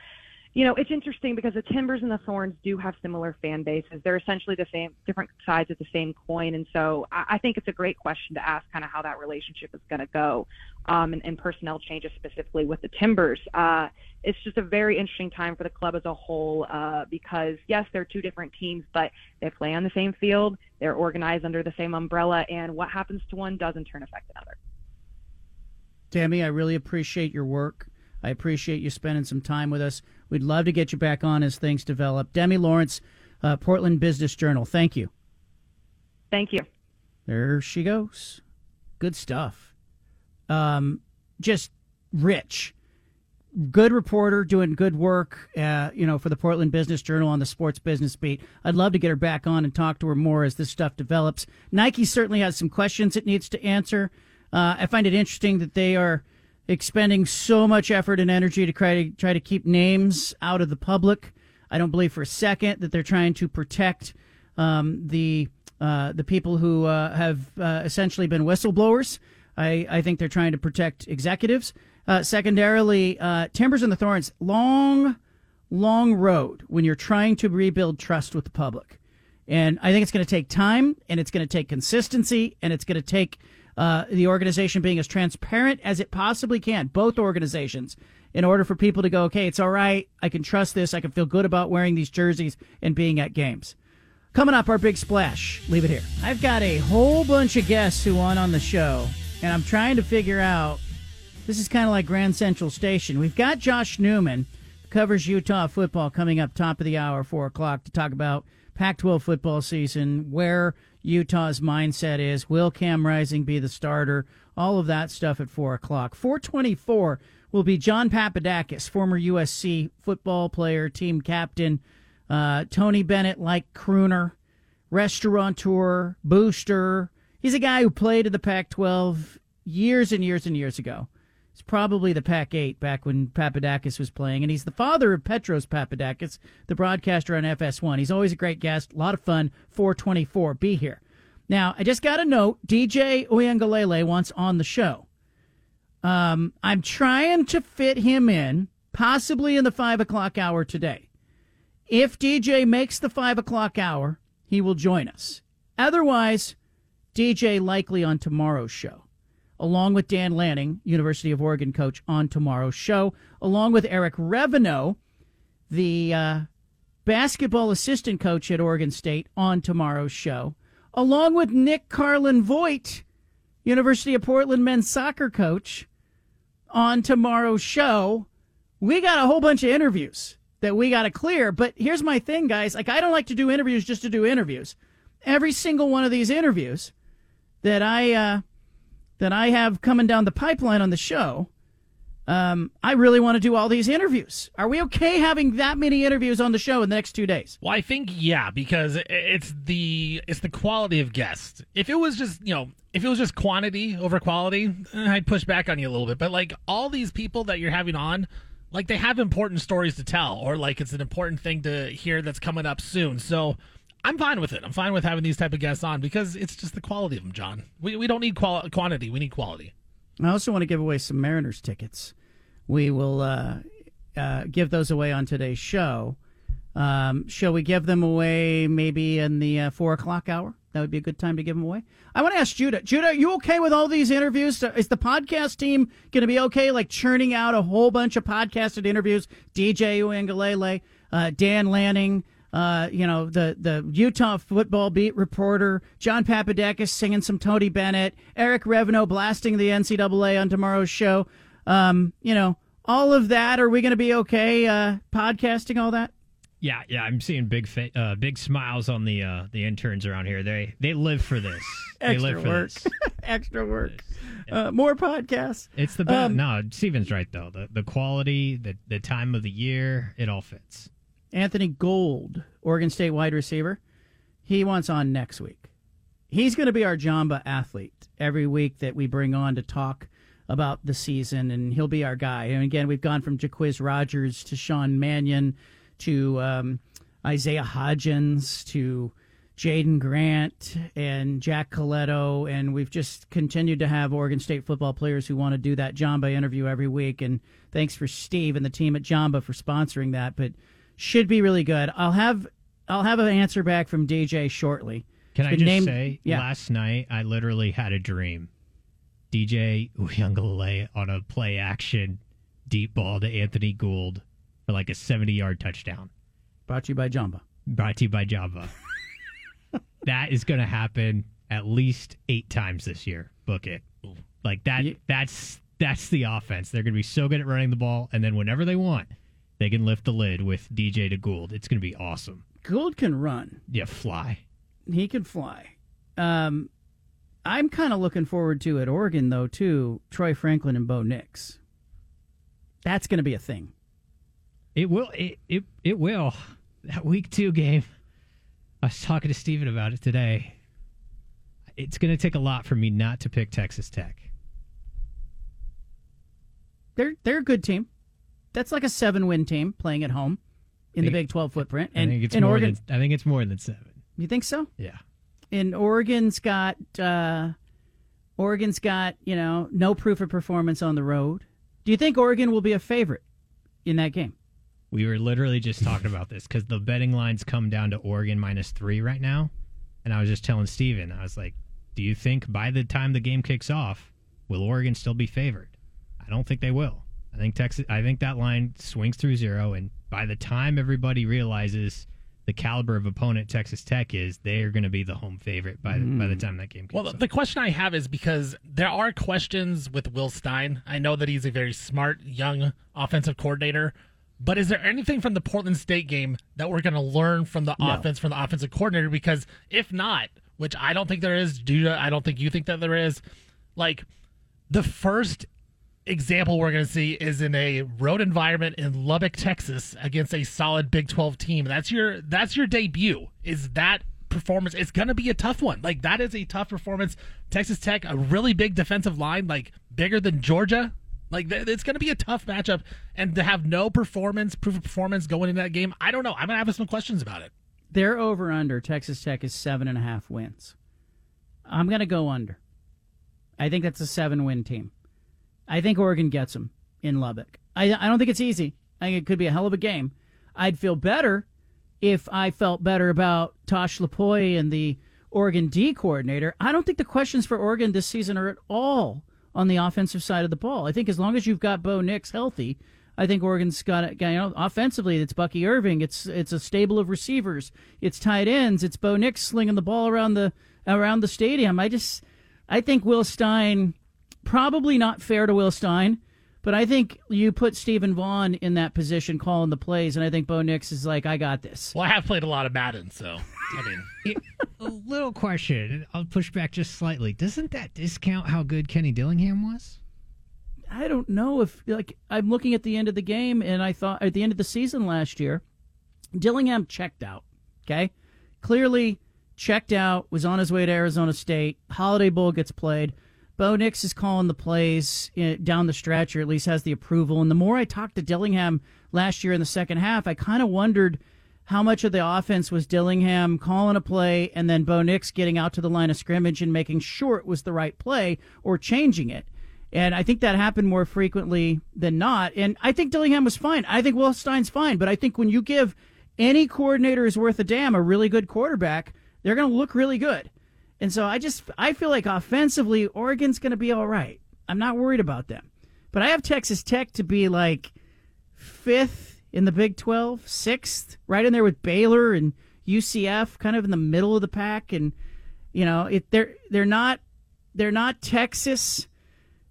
you know, it's interesting because the Timbers and the Thorns do have similar fan bases. They're essentially the same, different sides of the same coin. And so I, I think it's a great question to ask kind of how that relationship is going to go um, and, and, personnel changes specifically with the Timbers. Uh, it's just a very interesting time for the club as a whole uh, because, yes, they're two different teams, but they play on the same field. They're organized under the same umbrella. And what happens to one does in turn affect another. Demi, I really appreciate your work. I appreciate you spending some time with us. We'd love to get you back on as things develop. Demi Lawrence, uh, Portland Business Journal. Thank you. Thank you. There she goes. Good stuff. Um, just rich. Good reporter doing good work, uh, you know, for the Portland Business Journal on the sports business beat. I'd love to get her back on and talk to her more as this stuff develops. Nike certainly has some questions it needs to answer. Uh, I find it interesting that they are expending so much effort and energy to try to try to keep names out of the public. I don't believe for a second that they're trying to protect um, the uh, the people who uh, have uh, essentially been whistleblowers. I, I think they're trying to protect executives. Uh, secondarily, uh, Timbers and the Thorns, long, long road when you're trying to rebuild trust with the public. And I think it's going to take time and it's going to take consistency and it's going to take uh, the organization being as transparent as it possibly can, both organizations, in order for people to go, okay, it's all right. I can trust this. I can feel good about wearing these jerseys and being at games. Coming up, our big splash. Leave it here. I've got a whole bunch of guests who want on the show, and I'm trying to figure out. This is kind of like Grand Central Station. We've got Josh Newman, covers Utah football, coming up top of the hour, 4 o'clock, to talk about Pac 12 football season, where Utah's mindset is. Will Cam Rising be the starter? All of that stuff at 4 o'clock. 424 will be John Papadakis, former USC football player, team captain, uh, Tony Bennett like crooner, restaurateur, booster. He's a guy who played in the Pac 12 years and years and years ago. It's probably the Pac 8 back when Papadakis was playing. And he's the father of Petros Papadakis, the broadcaster on FS1. He's always a great guest. A lot of fun. 424. Be here. Now, I just got a note. DJ Uiagalelei wants on the show. Um, I'm trying to fit him in, possibly in the 5 o'clock hour today. If DJ makes the 5 o'clock hour, he will join us. Otherwise, DJ likely on tomorrow's show along with Dan Lanning, University of Oregon coach, on tomorrow's show, along with Eric Reveno, the uh, basketball assistant coach at Oregon State, on tomorrow's show, along with Nick Carlin Voigt, University of Portland men's soccer coach, on tomorrow's show. We got a whole bunch of interviews that we got to clear. But here's my thing, guys. Like, I don't like to do interviews just to do interviews. Every single one of these interviews that I, uh, that I have coming down the pipeline on the show, um, I really want to do all these interviews. Are we okay having that many interviews on the show in the next two days? Well, I think yeah, because it's the it's the quality of guests. If it was just you know if it was just quantity over quality, eh, I'd push back on you a little bit. But like all these people that you're having on, like they have important stories to tell, or like it's an important thing to hear that's coming up soon. So I'm fine with it. I'm fine with having these type of guests on because it's just the quality of them, John. We we don't need qual- quantity. We need quality. I also want to give away some Mariners tickets. We will uh, uh, give those away on today's show. Um, shall we give them away maybe in the uh, four o'clock hour? That would be a good time to give them away. I want to ask Judah. Judah, are you okay with all these interviews? Is the podcast team going to be okay, like churning out a whole bunch of podcasted interviews? DJ Uiagalelei, uh, Dan Lanning, uh, you know, the, the Utah football beat reporter, John Papadakis singing some Tony Bennett, Eric Reveno blasting the NCAA on tomorrow's show. Um, you know, all of that. Are we going to be okay uh, podcasting all that? Yeah, yeah, I'm seeing big fa- uh, big smiles on the uh, the interns around here. They they live for this. they Extra live for work. this. Extra work. Uh, more podcasts. It's the best. Um, no, Steven's right though. The the quality, the the time of the year, it all fits. Anthony Gould, Oregon State wide receiver. He wants on next week. He's going to be our Jamba athlete every week that we bring on to talk about the season, and he'll be our guy. And again, we've gone from Jacquizz Rodgers to Sean Mannion to um, Isaiah Hodgins to Jaydon Grant and Jack Colletto, and we've just continued to have Oregon State football players who want to do that Jamba interview every week. And thanks for Steve and the team at Jamba for sponsoring that. But should be really good. I'll have I'll have an answer back from DJ shortly. Can I just named- say, yeah. last night I literally had a dream. DJ Uiagalelei on a play action deep ball to Anthony Gould for like a 70 yard touchdown. Brought to you by Jamba. Brought to you by Java. that is going to happen at least eight times this year. Book it. Like that. That's that's the offense. They're going to be so good at running the ball, and then whenever they want, they can lift the lid with DJ to Gould. It's going to be awesome. Gould can run. Yeah, fly. He can fly. Um, I'm kind of looking forward to at Oregon though too. Troy Franklin and Bo Nix. That's going to be a thing. It will. It, it it will. That week two game. I was talking to Steven about it today. It's going to take a lot for me not to pick Texas Tech. They're they're a good team. That's like a seven win team playing at home in the Big Twelve footprint. And I think it's in more Oregon, than I think it's more than seven. you think so? Yeah. And Oregon's got uh, Oregon's got you know no proof of performance on the road. Do you think Oregon will be a favorite in that game? We were literally just talking about this because the betting lines come down to Oregon minus three right now. And I was just telling Steven, I was like, do you think by the time the game kicks off, will Oregon still be favored? I don't think they will. I think Texas I think that line swings through zero and by the time everybody realizes the caliber of opponent Texas Tech is, they are going to be the home favorite by the, by the mm. time that game kicks Well, the, the question I have is because there are questions with Will Stein. I know that he's a very smart, young offensive coordinator, but is there anything from the Portland State game that we're going to learn from the No. offense from the offensive coordinator? Because if not, which I don't think there is, due to I don't think you think that there is, like the first example we're going to see is in a road environment in Lubbock, Texas, against a solid Big Twelve team. That's your that's your debut. Is that performance? It's going to be a tough one. Like that is a tough performance. Texas Tech, a really big defensive line, like bigger than Georgia. Like th- it's going to be a tough matchup, and to have no performance, proof of performance going into that game, I don't know. I'm going to have some questions about it. Their over under Texas Tech is seven and a half wins. I'm going to go under. I think that's a seven win team. I think Oregon gets them in Lubbock. I, I don't think it's easy. I think it could be a hell of a game. I'd feel better if I felt better about Tosh Lupoi and the Oregon D coordinator. I don't think the questions for Oregon this season are at all on the offensive side of the ball. I think as long as you've got Bo Nix healthy, I think Oregon's got it. You know, offensively, it's Bucky Irving. It's it's a stable of receivers. It's tight ends. It's Bo Nix slinging the ball around the around the stadium. I just I think Will Stein probably not fair to Will Stein, but I think you put Stephen Vaughn in that position calling the plays, and I think Bo Nix is like, I got this. Well, I have played a lot of Madden, so I mean, a little question. I'll push back just slightly. Doesn't that discount how good Kenny Dillingham was? I don't know if like I'm looking at the end of the game, and I thought at the end of the season last year, Dillingham checked out. Okay, clearly checked out. Was on his way to Arizona State. Holiday Bowl gets played. Bo Nix is calling the plays eh, down the stretch, or at least has the approval. And the more I talked to Dillingham last year in the second half, I kind of wondered how much of the offense was Dillingham calling a play and then Bo Nix getting out to the line of scrimmage and making sure it was the right play or changing it. And I think that happened more frequently than not. And I think Dillingham was fine. I think Will Stein's fine. But I think when you give any coordinator is worth a damn a really good quarterback, they're going to look really good. And so I just I feel like offensively Oregon's going to be all right. I'm not worried about them. But I have Texas Tech to be like fifth in the Big 12, sixth, right in there with Baylor and UCF, kind of in the middle of the pack. And you know, it, they're they're not they're not Texas,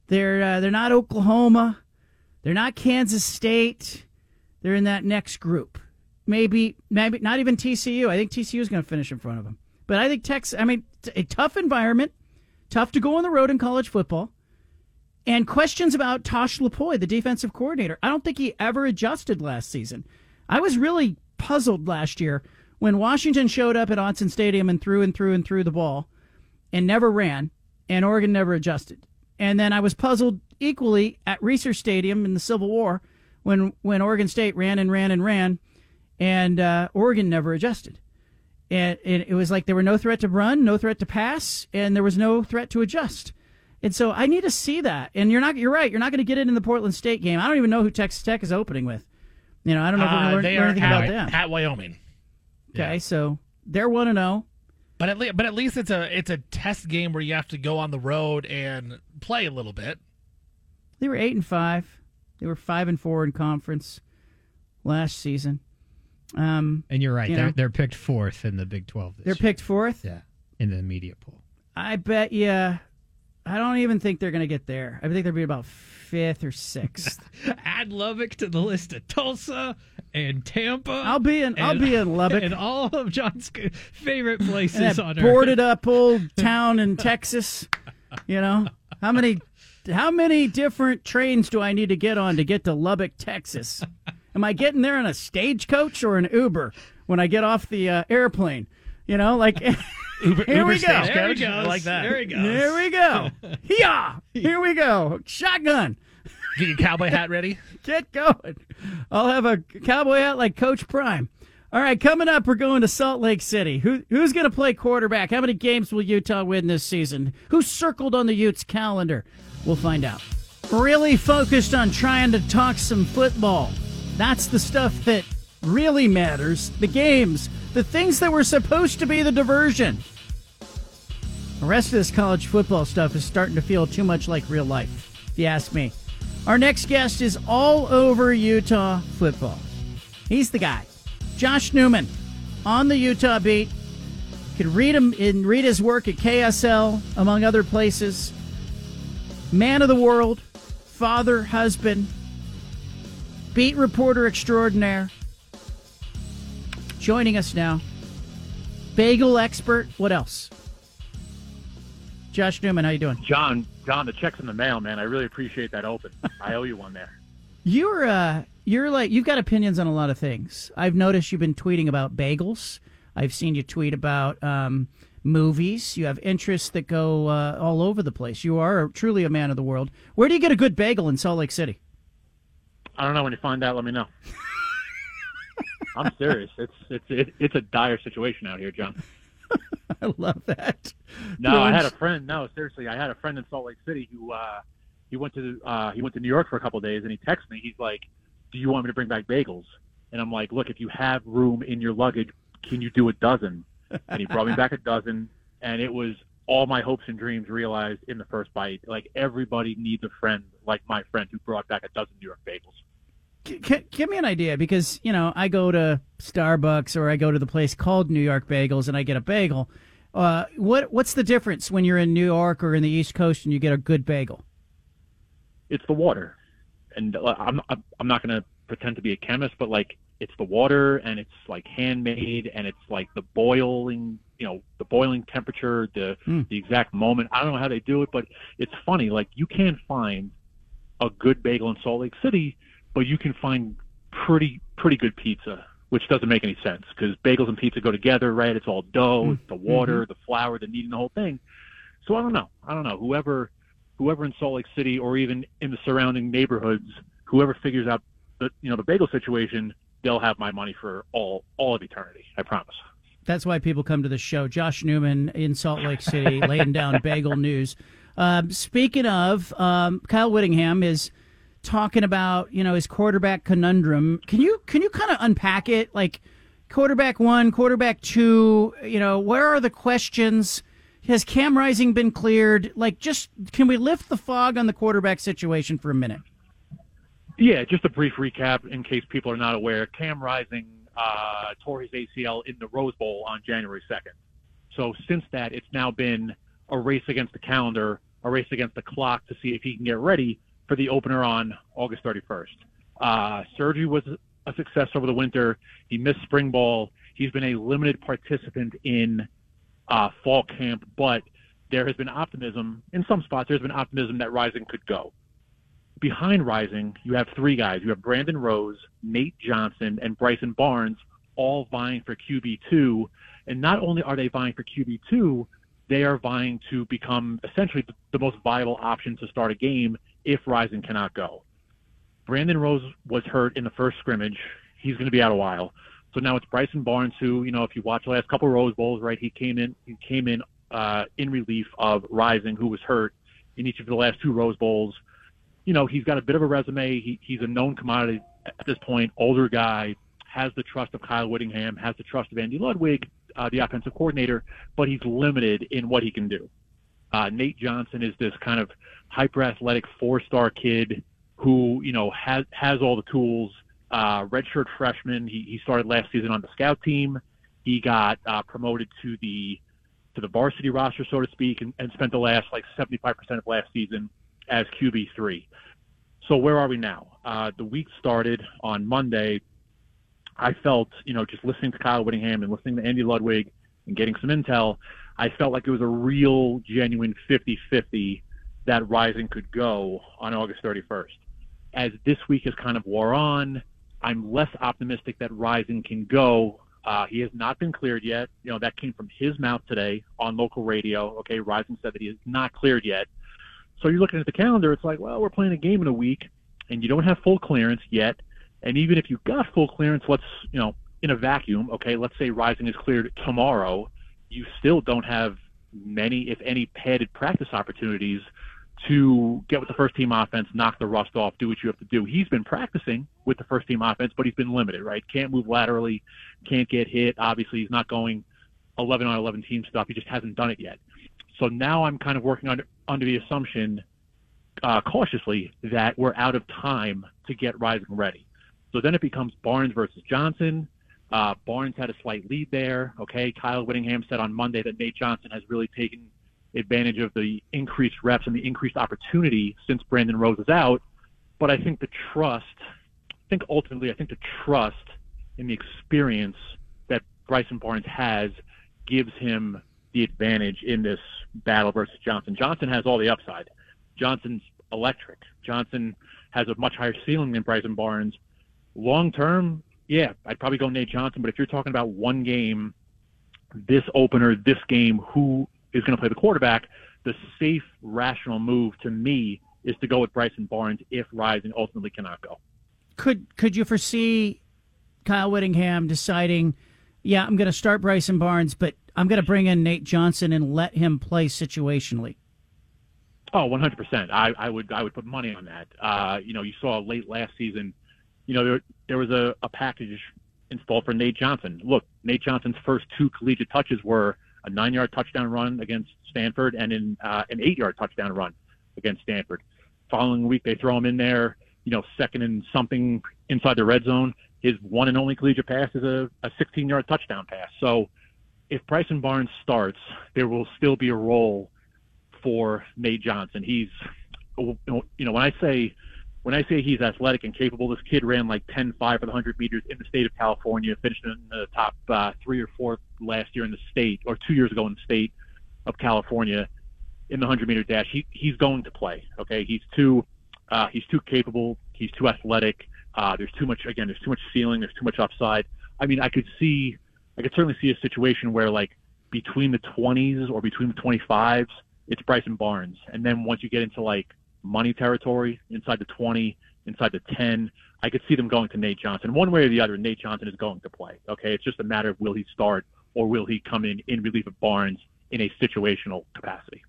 they're uh, they're not Oklahoma, they're not Kansas State. They're in that next group. Maybe maybe not even TCU. I think TCU is going to finish in front of them. But I think Texas. I mean, a tough environment, tough to go on the road in college football. And questions about Tosh Lupoi, the defensive coordinator. I don't think he ever adjusted last season. I was really puzzled last year when Washington showed up at Autzen Stadium and threw and threw and threw the ball and never ran, and Oregon never adjusted. And then I was puzzled equally at Reser Stadium in the Civil War when when Oregon State ran and ran and ran, and uh, Oregon never adjusted. And it, it was like there were no threat to run, no threat to pass, and there was no threat to adjust. And so I need to see that. And you're not. You're right. You're not going to get it in the Portland State game. I don't even know who Texas Tech is opening with. You know, I don't know if we're Uh, going to they learn, learn anything at, about them. at Wyoming. Okay, so they're one and oh. zero. But at least, but at least it's a it's a test game where you have to go on the road and play a little bit. They were eight and five. They were five and four in conference last season. Um, And you're right. you they're know, they're picked fourth in the Big Twelve. This they're year. picked fourth. Yeah, in the media poll. I bet you. I don't even think they're going to get there. I think they'll be about fifth or sixth. Add Lubbock to the list of Tulsa and Tampa. I'll be in. I'll be in Lubbock. and all of John's favorite places And on boarded earth. up old town in Texas. You know how many how many different trains do I need to get on to get to Lubbock, Texas? Am I getting there in a stagecoach or an Uber when I get off the uh, airplane? You know, like Uber, here Uber we go. There he goes. I like that. There he goes. Here we go. Yeah. Here we go. Shotgun. Get your cowboy hat ready. Get going. I'll have a cowboy hat like Coach Prime. All right, coming up, we're going to Salt Lake City. Who who's going to play quarterback? How many games will Utah win this season? Who's circled on the Utes calendar? We'll find out. Really focused on trying to talk some football. That's the stuff that really matters. The games, the things that were supposed to be the diversion. The rest of this college football stuff is starting to feel too much like real life, if you ask me. Our next guest is all over Utah football. He's the guy, Josh Newman, on the Utah beat. You can read him and read his work at KSL, among other places. Man of the world, father, husband, beat reporter extraordinaire. Joining us now, bagel expert. What else? Josh Newman, how you doing? John, John, the check's in the mail, man. I really appreciate that open. I owe you one there. You're uh you're like you've got opinions on a lot of things. I've noticed you've been tweeting about bagels. I've seen you tweet about um, movies. You have interests that go uh, all over the place. You are truly a man of the world. Where do you get a good bagel in Salt Lake City? I don't know when you find out. Let me know. I'm serious. It's it's it, it's a dire situation out here, John. I love that. No, I had a friend. No, seriously, I had a friend in Salt Lake City who uh, he went to uh, he went to New York for a couple of days, and he texted me. He's like, "Do you want me to bring back bagels?" And I'm like, "Look, if you have room in your luggage, can you do a dozen?" And he brought me back a dozen, and it was all my hopes and dreams realized in the first bite. Like everybody needs a friend like my friend who brought back a dozen New York bagels. G- give me an idea because you know I go to Starbucks or I go to the place called New York Bagels and I get a bagel. Uh, what what's the difference when you're in New York or in the East Coast and you get a good bagel? it's the water, and uh, I'm I'm I'm not going to pretend to be a chemist, but like it's the water and it's like handmade and it's like the boiling, you know, the boiling temperature, the Mm. the exact moment. I don't know how they do it, but it's funny. Like you can't find a good bagel in Salt Lake City, but you can find pretty pretty good pizza, which doesn't make any sense because bagels and pizza go together, right? It's all dough, it's the water, the flour, the kneading, the whole thing. So I don't know. I don't know. Whoever whoever in Salt Lake City or even in the surrounding neighborhoods, whoever figures out the you know the bagel situation, they'll have my money for all all of eternity. I promise. That's why people come to the show. Josh Newman in Salt Lake City, laying down bagel news. Um, speaking of, um, Kyle Whittingham is talking about you know his quarterback conundrum. Can you can you kind of unpack it? Like quarterback one, quarterback two. You know, where are the questions? Has Cam Rising been cleared? Like, just can we lift the fog on the quarterback situation for a minute? Yeah, just a brief recap in case people are not aware. Cam Rising uh, tore his ACL in the Rose Bowl on January 2nd. So since that, it's now been a race against the calendar, a race against the clock to see if he can get ready for the opener on August 31st. Uh, surgery was a success over the winter. He missed spring ball. He's been a limited participant in uh, fall camp, but there has been optimism in some spots. There's been optimism that Rising could go behind Rising, you have three guys. You have Brandon Rose, Nate Johnson, and Bryson Barnes, all vying for QB2. And not only are they vying for QB2, they are vying to become essentially the most viable option to start a game if Rising cannot go. Brandon Rose was hurt in the first scrimmage. He's going to be out a while. So now it's Bryson Barnes, who, you know, if you watch the last couple Rose Bowls, right, he came in, he came in uh, in relief of Rising, who was hurt in each of the last two Rose Bowls you know, he's got a bit of a resume. He, he's a known commodity at this point, older guy, has the trust of Kyle Whittingham, has the trust of Andy Ludwig, uh, the offensive coordinator, but he's limited in what he can do. Uh, Nate Johnson is this kind of hyper athletic four star kid who, you know, has, has all the tools. Uh, redshirt freshman. He, he started last season on the scout team. He got uh, promoted to the to the varsity roster, so to speak, and, and spent the last like 75% of last season as QB3. So where are we now? Uh, the week started on Monday. I felt, you know, just listening to Kyle Whittingham and listening to Andy Ludwig and getting some intel, I felt like it was a real, genuine 50-50 that Rising could go on August 31st. As this week has kind of wore on, I'm less optimistic that Rising can go. Uh, he has not been cleared yet. You know, that came from his mouth today on local radio. Okay, Rising said that he is not cleared yet. So you're looking at the calendar, it's like, well, we're playing a game in a week, and you don't have full clearance yet. And even if you got full clearance, let's, you know, in a vacuum, okay, let's say Rising is cleared tomorrow, you still don't have many, if any, padded practice opportunities to get with the first team offense, knock the rust off, do what you have to do. He's been practicing with the first team offense, but he's been limited, right? Can't move laterally, can't get hit. Obviously, he's not going 11 on 11 team stuff. He just hasn't done it yet. So now I'm kind of working under, under the assumption, uh, cautiously, that we're out of time to get Rising ready. So then it becomes Barnes versus Johnson. Uh, Barnes had a slight lead there. Okay, Kyle Whittingham said on Monday that Nate Johnson has really taken advantage of the increased reps and the increased opportunity since Brandon Rose is out. But I think the trust, I think ultimately, I think the trust in the experience that Bryson Barnes has gives him the advantage in this battle versus Johnson. Johnson has all the upside. Johnson's electric. Johnson has a much higher ceiling than Bryson Barnes. Long term, yeah, I'd probably go Nate Johnson. But if you're talking about one game, this opener, this game, who is going to play the quarterback, the safe, rational move to me is to go with Bryson Barnes if Rising ultimately cannot go. Could could you foresee Kyle Whittingham deciding, yeah, I'm going to start Bryson Barnes, but I'm going to bring in Nate Johnson and let him play situationally? Oh, 100%. I, I would I would put money on that. Uh, you know, you saw late last season, you know, there there was a, a package installed for Nate Johnson. Look, Nate Johnson's first two collegiate touches were a nine-yard touchdown run against Stanford and in uh, an eight-yard touchdown run against Stanford. Following week, they throw him in there, you know, second and something inside the red zone. His one and only collegiate pass is a, a 16-yard touchdown pass. So if Bryson Barnes starts, there will still be a role for Nate Johnson. He's, you know, when I say when I say he's athletic and capable, this kid ran like 10-5 for the 100 meters in the state of California, finished in the top uh, three or four last year in the state, or two years ago in the state of California in the 100 meter dash. He he's going to play. Okay, he's too uh, he's too capable. He's too athletic. Uh, there's too much again. There's too much ceiling. There's too much upside. I mean, I could see, I could certainly see a situation where like between the 20s or between the 25s, it's Bryson Barnes, and then once you get into like money territory inside the 20, inside the 10. I could see them going to Nate Johnson. One way or the other, Nate Johnson is going to play. Okay, it's just a matter of will he start or will he come in in relief of Barnes in a situational capacity.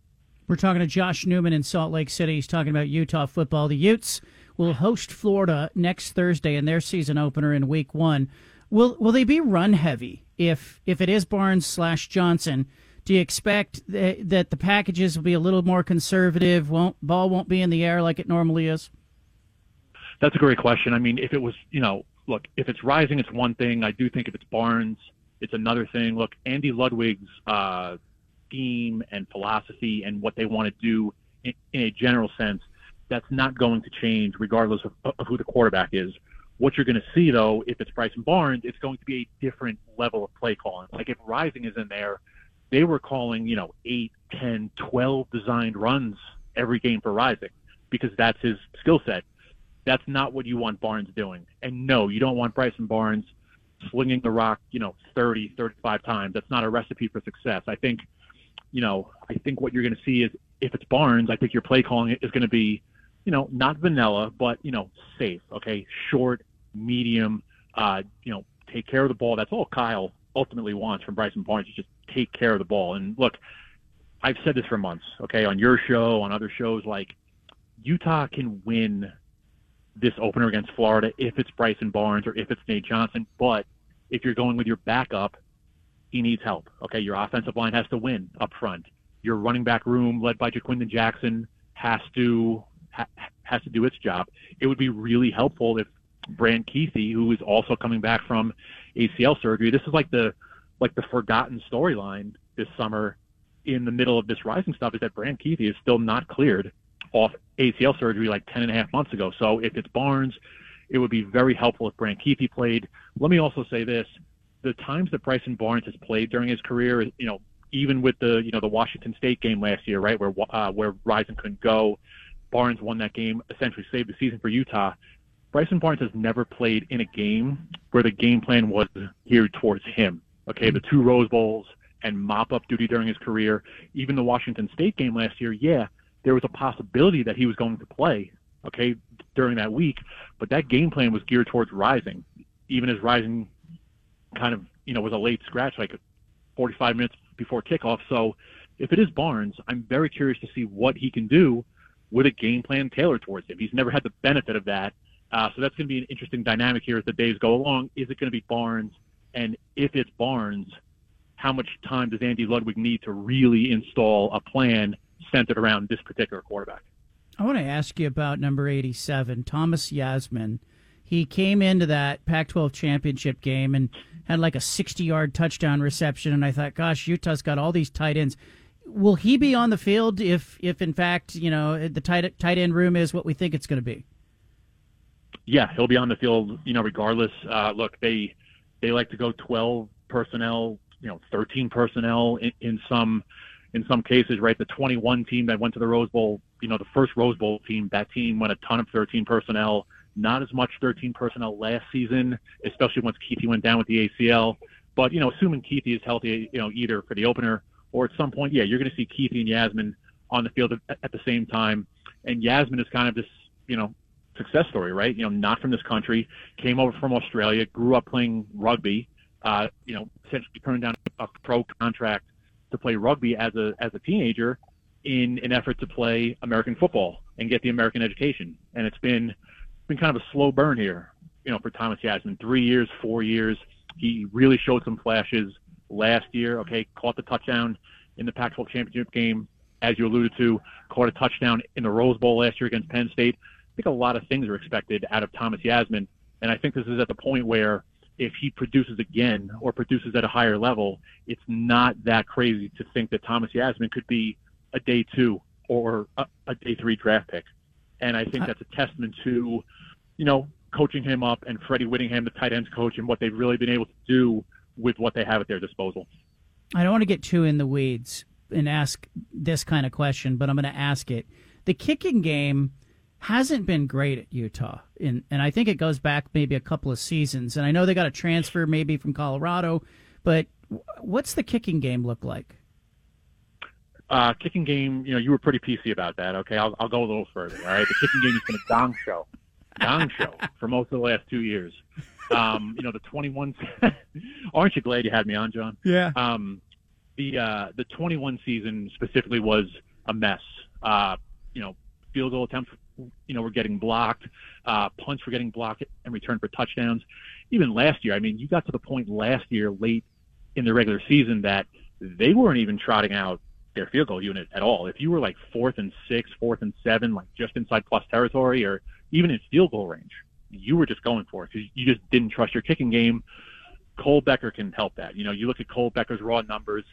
We're talking to Josh Newman in Salt Lake City. He's talking about Utah football. The Utes will host Florida next Thursday in their season opener in Week One. Will will they be run heavy if if it is Barnes slash Johnson? Do you expect that the packages will be a little more conservative? Won't ball won't be in the air like it normally is? That's a great question. I mean, if it was, you know, look, if it's rising, it's one thing. I do think if it's Barnes, it's another thing. Look, Andy Ludwig's uh, scheme and philosophy and what they want to do in, in, a general sense, that's not going to change regardless of, of who the quarterback is. What you're going to see, though, if it's Bryson Barnes, it's going to be a different level of play calling. Like if Rising is in there, they were calling, you know, 8, 10, 12 designed runs every game for Rising because that's his skill set. That's not what you want Barnes doing. And no, you don't want Bryson Barnes slinging the rock, you know, 30, 35 times. That's not a recipe for success. I think, you know, I think what you're going to see is if it's Barnes, I think your play calling is going to be, you know, not vanilla, but, you know, safe, okay? Short, medium, uh, you know, take care of the ball. That's all Kyle ultimately wants from Bryson Barnes is just take care of the ball. And look, I've said this for months, okay, on your show, on other shows, like Utah can win this opener against Florida if it's Bryson Barnes or if it's Nate Johnson. But if you're going with your backup, he needs help. Okay, your offensive line has to win up front. Your running back room, led by Ja'Quinden Jackson, has to ha, has to do its job. It would be really helpful if Brant Kuithe, who is also coming back from ACL surgery, this is like the like the forgotten storyline this summer in the middle of this rising stuff is that Brant Kuithe is still not cleared off ACL surgery like 10 and a half months ago. So if it's Barnes, it would be very helpful if Brant Kuithe played. Let me also say this: the times that Bryson Barnes has played during his career, you know, even with the you know the Washington State game last year, right, where uh, where Rising couldn't go, Barnes won that game, essentially saved the season for Utah. Bryson Barnes has never played in a game where the game plan was geared towards him. Okay, the two Rose Bowls and mop up duty during his career, even the Washington State game last year, yeah, there was a possibility that he was going to play, okay, during that week, but that game plan was geared towards Rising, even as Rising kind of, you know, was a late scratch, like 45 minutes before kickoff. So if it is Barnes, I'm very curious to see what he can do with a game plan tailored towards him. He's never had the benefit of that. Uh, so that's going to be an interesting dynamic here as the days go along. Is it going to be Barnes? And if it's Barnes, how much time does Andy Ludwig need to really install a plan centered around this particular quarterback? I want to ask you about number 87, Thomas Yassmin. He came into that Pac 12 championship game and had like a 60 yard touchdown reception. And I thought, gosh, Utah's got all these tight ends. Will he be on the field if, if in fact, you know, the tight, tight end room is what we think it's going to be? Yeah, he'll be on the field, you know, regardless. Uh, look, they they like to go 12 personnel, you know, 13 personnel in, in some in some cases, right? The 21 team that went to the Rose Bowl, you know, the first Rose Bowl team, that team went a ton of 13 personnel. Not as much 13 personnel last season, especially once Kuithe went down with the ACL. But you know, assuming Kuithe is healthy, you know, either for the opener or at some point, yeah, you're going to see Kuithe and Yassmin on the field at, at the same time. And Yassmin is kind of this, you know, success story, right? You know, not from this country, came over from Australia, grew up playing rugby, uh, you know, essentially turned down a pro contract to play rugby as a as a teenager in an effort to play American football and get the American education. And it's been been kind of a slow burn here, you know, for Thomas Yassmin. Three years, four years. He really showed some flashes last year. Okay, caught the touchdown in the Pac-12 championship game, as you alluded to. Caught a touchdown in the Rose Bowl last year against Penn State. I think a lot of things are expected out of Thomas Yassmin, and I think this is at the point where if he produces again or produces at a higher level, it's not that crazy to think that Thomas Yassmin could be a day two or a, a day three draft pick. And I think uh-huh. that's a testament to, you know, coaching him up and Freddie Whittingham, the tight ends coach, and what they've really been able to do with what they have at their disposal. I don't want to get too in the weeds and ask this kind of question, but I'm going to ask it. The kicking game hasn't been great at Utah, and and I think it goes back maybe a couple of seasons. And I know they got a transfer maybe from Colorado, but what's the kicking game look like? Uh, kicking game, you know, you were pretty PC about that. Okay, I'll, I'll go a little further. All right, the kicking game has been a gong show, gong show for most of the last two years. Um, you know, the 21. aren't you glad you had me on, John? Yeah. Um, the uh, the 21 season specifically was a mess. Uh, you know, field goal attempts, you know, were getting blocked. Uh, punts were getting blocked and returned for touchdowns. Even last year, I mean, you got to the point last year, late in the regular season, that they weren't even trotting out their field goal unit at all. If you were like fourth and six, fourth and seven, like just inside plus territory, or even in field goal range, you were just going for it because you just didn't trust your kicking game. Cole Becker can help that. You know, you look at Cole Becker's raw numbers.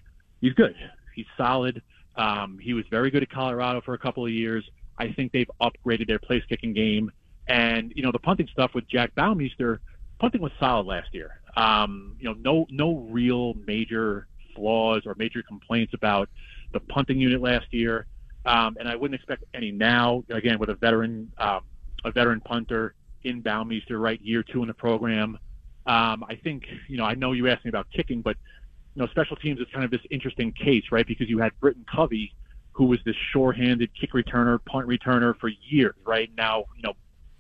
He's good. He's solid. Um, he was very good at Colorado for a couple of years. I think they've upgraded their place kicking game. And, you know, the punting stuff with Jack Bouwmeester, punting was solid last year. Um, you know, no no real major flaws or major complaints about the punting unit last year. Um, and I wouldn't expect any now. Again, with a veteran um, a veteran punter in Bouwmeester, right, year two in the program. Um, I think, you know, I know you asked me about kicking, but you know, special teams is kind of this interesting case, right? Because you had Britton Covey, who was this sure-handed kick returner, punt returner for years, right? Now, you know,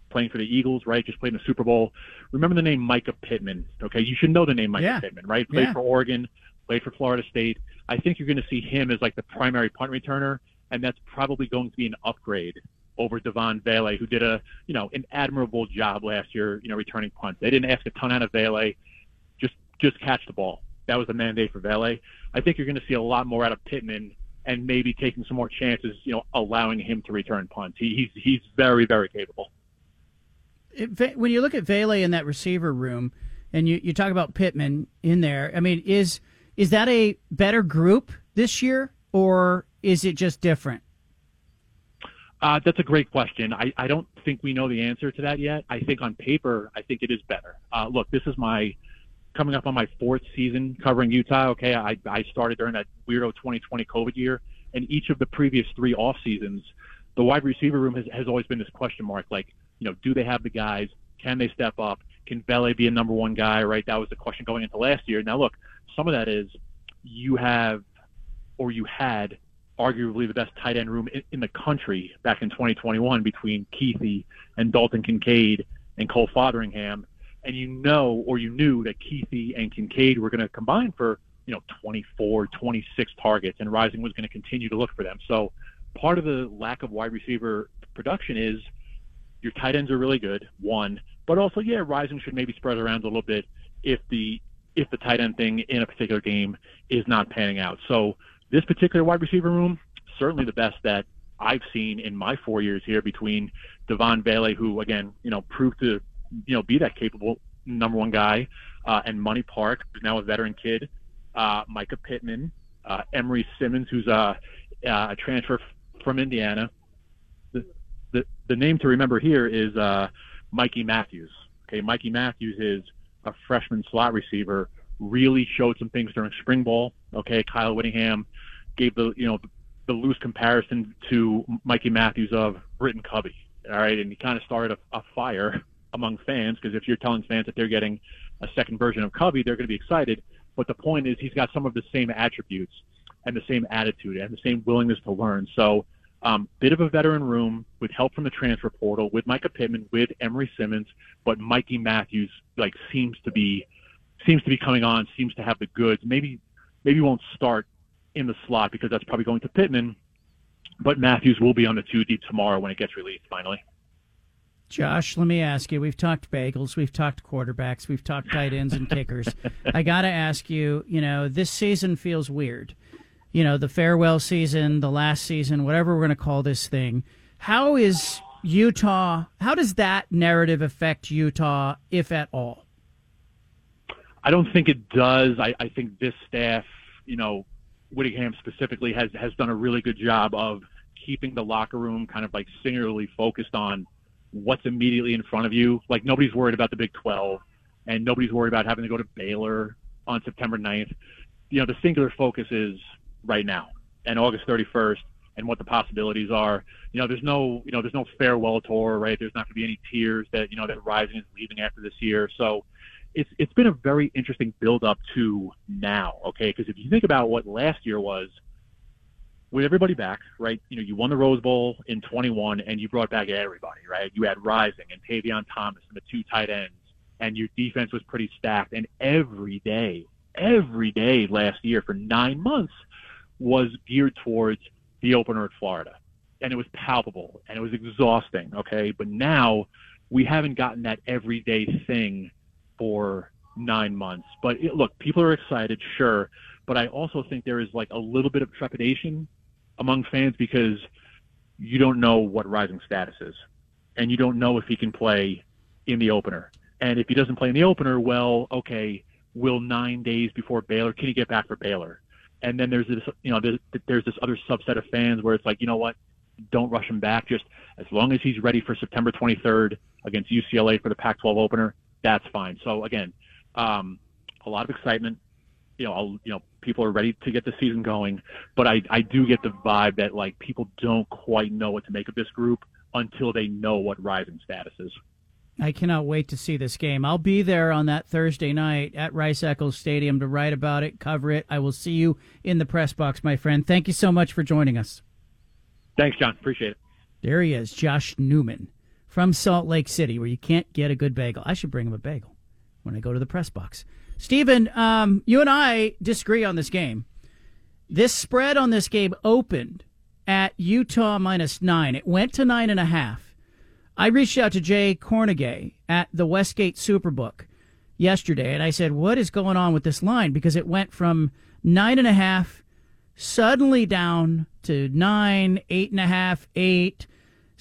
playing for the Eagles, right? Just played in the Super Bowl. Remember the name Mycah Pittman, okay? You should know the name Mycah Yeah. Pittman, right? Played Yeah. for Oregon, played for Florida State. I think you're going to see him as like the primary punt returner, and that's probably going to be an upgrade over Devaughn Vele, who did a you know an admirable job last year, you know, returning punts. They didn't ask a ton out of Vele, just just catch the ball. That was the mandate for Vele. I think you're going to see a lot more out of Pittman and maybe taking some more chances, you know, allowing him to return punts. He, he's he's very very capable. It- when you look at Vele in that receiver room, and you, you talk about Pittman in there, I mean, is is that a better group this year, or is it just different? Uh, that's a great question. I, I don't think we know the answer to that yet. I think on paper, I think it is better. Uh, look, this is my coming up on my fourth season covering Utah. Okay, I, I started during that weirdo 2020 COVID year, and each of the previous three off seasons, the wide receiver room has, has always been this question mark. Like, you know, do they have the guys? Can they step up? Can Vele be a number one guy? Right, that was the question going into last year. Now, look, some of that is you have or you had arguably the best tight end room in, in the country back in 2021 between Kuithe and Dalton Kincaid and Cole Fotheringham. And you know, or you knew that Kuithe and Kincaid were going to combine for, you know, 24, 26 targets, and Rising was going to continue to look for them. So part of the lack of wide receiver production is your tight ends are really good, one, but also, yeah, Rising should maybe spread around a little bit if the if the tight end thing in a particular game is not panning out. So this particular wide receiver room, certainly the best that I've seen in my four years here between Devaughn Vele, who again, you know, proved to, you know, be that capable number one guy, uh, and Money Park, who's now a veteran kid, uh, Mycah Pittman, uh, Emery Simmons, who's a, a transfer from Indiana. The, the the name to remember here is uh, Mikey Matthews. Okay, Mikey Matthews is a freshman slot receiver, really showed some things during spring ball. Okay, Kyle Whittingham gave the you know the loose comparison to Mikey Matthews of Britton Covey. All right, and he kind of started a, a fire among fans because if you're telling fans that they're getting a second version of Covey, they're going to be excited. But the point is, he's got some of the same attributes and the same attitude and the same willingness to learn. So, um, bit of a veteran room with help from the transfer portal, with Mycah Pittman, with Emery Simmons, but Mikey Matthews like seems to be seems to be coming on, seems to have the goods. Maybe maybe won't start in the slot because that's probably going to Pittman, but Matthews will be on the two deep tomorrow when it gets released finally. Josh, let me ask you. We've talked bagels, we've talked quarterbacks, we've talked tight ends and kickers. I got to ask you, you know, this season feels weird. You know, the farewell season, the last season, whatever we're going to call this thing. How is Utah, how does that narrative affect Utah, if at all? I don't think it does. I, I think this staff, you know, Whittingham specifically has has done a really good job of keeping the locker room kind of like singularly focused on what's immediately in front of you. Like nobody's worried about the Big 12 and nobody's worried about having to go to Baylor on September 9th. You know, the singular focus is right now and August 31st and what the possibilities are. You know, there's no, you know, there's no farewell tour, right? There's not going to be any tears that, you know, that Rising is leaving after this year. So it's it's been a very interesting build up to now, okay? Because if you think about what last year was, with everybody back, right? You know, you won the Rose Bowl in 21, and you brought back everybody, right? You had Rising and Tavion Thomas and the two tight ends, and your defense was pretty stacked. And every day, every day last year for nine months was geared towards the opener at Florida, and it was palpable and it was exhausting, okay? But now we haven't gotten that everyday thing for nine months. But it, look, people are excited, sure, but I also think there is like a little bit of trepidation among fans because you don't know what Rising status is, and you don't know if he can play in the opener. And if he doesn't play in the opener, well, okay, will nine days before Baylor can he get back for Baylor? And then there's this, you know, there's, there's this other subset of fans where it's like, you know what, don't rush him back. Just as long as he's ready for September 23rd against UCLA for the Pac-12 opener, that's fine. So again, um, a lot of excitement. You know, I'll, you know, people are ready to get the season going, but I, I do get the vibe that like people don't quite know what to make of this group until they know what Rising status is. I cannot wait to see this game. I'll be there on that Thursday night at Rice Eccles Stadium to write about it, cover it. I will see you in the press box, my friend. Thank you so much for joining us. Thanks, John. Appreciate it. There he is, Josh Newman from Salt Lake City, where you can't get a good bagel. I should bring him a bagel when I go to the press box. Stephen, um, you and I disagree on this game. This spread on this game opened at Utah minus nine. It went to nine and a half. I reached out to Jay Kornegay at the Westgate Superbook yesterday, and I said, "What is going on with this line?" Because it went from nine and a half suddenly down to nine, eight and a half, eight,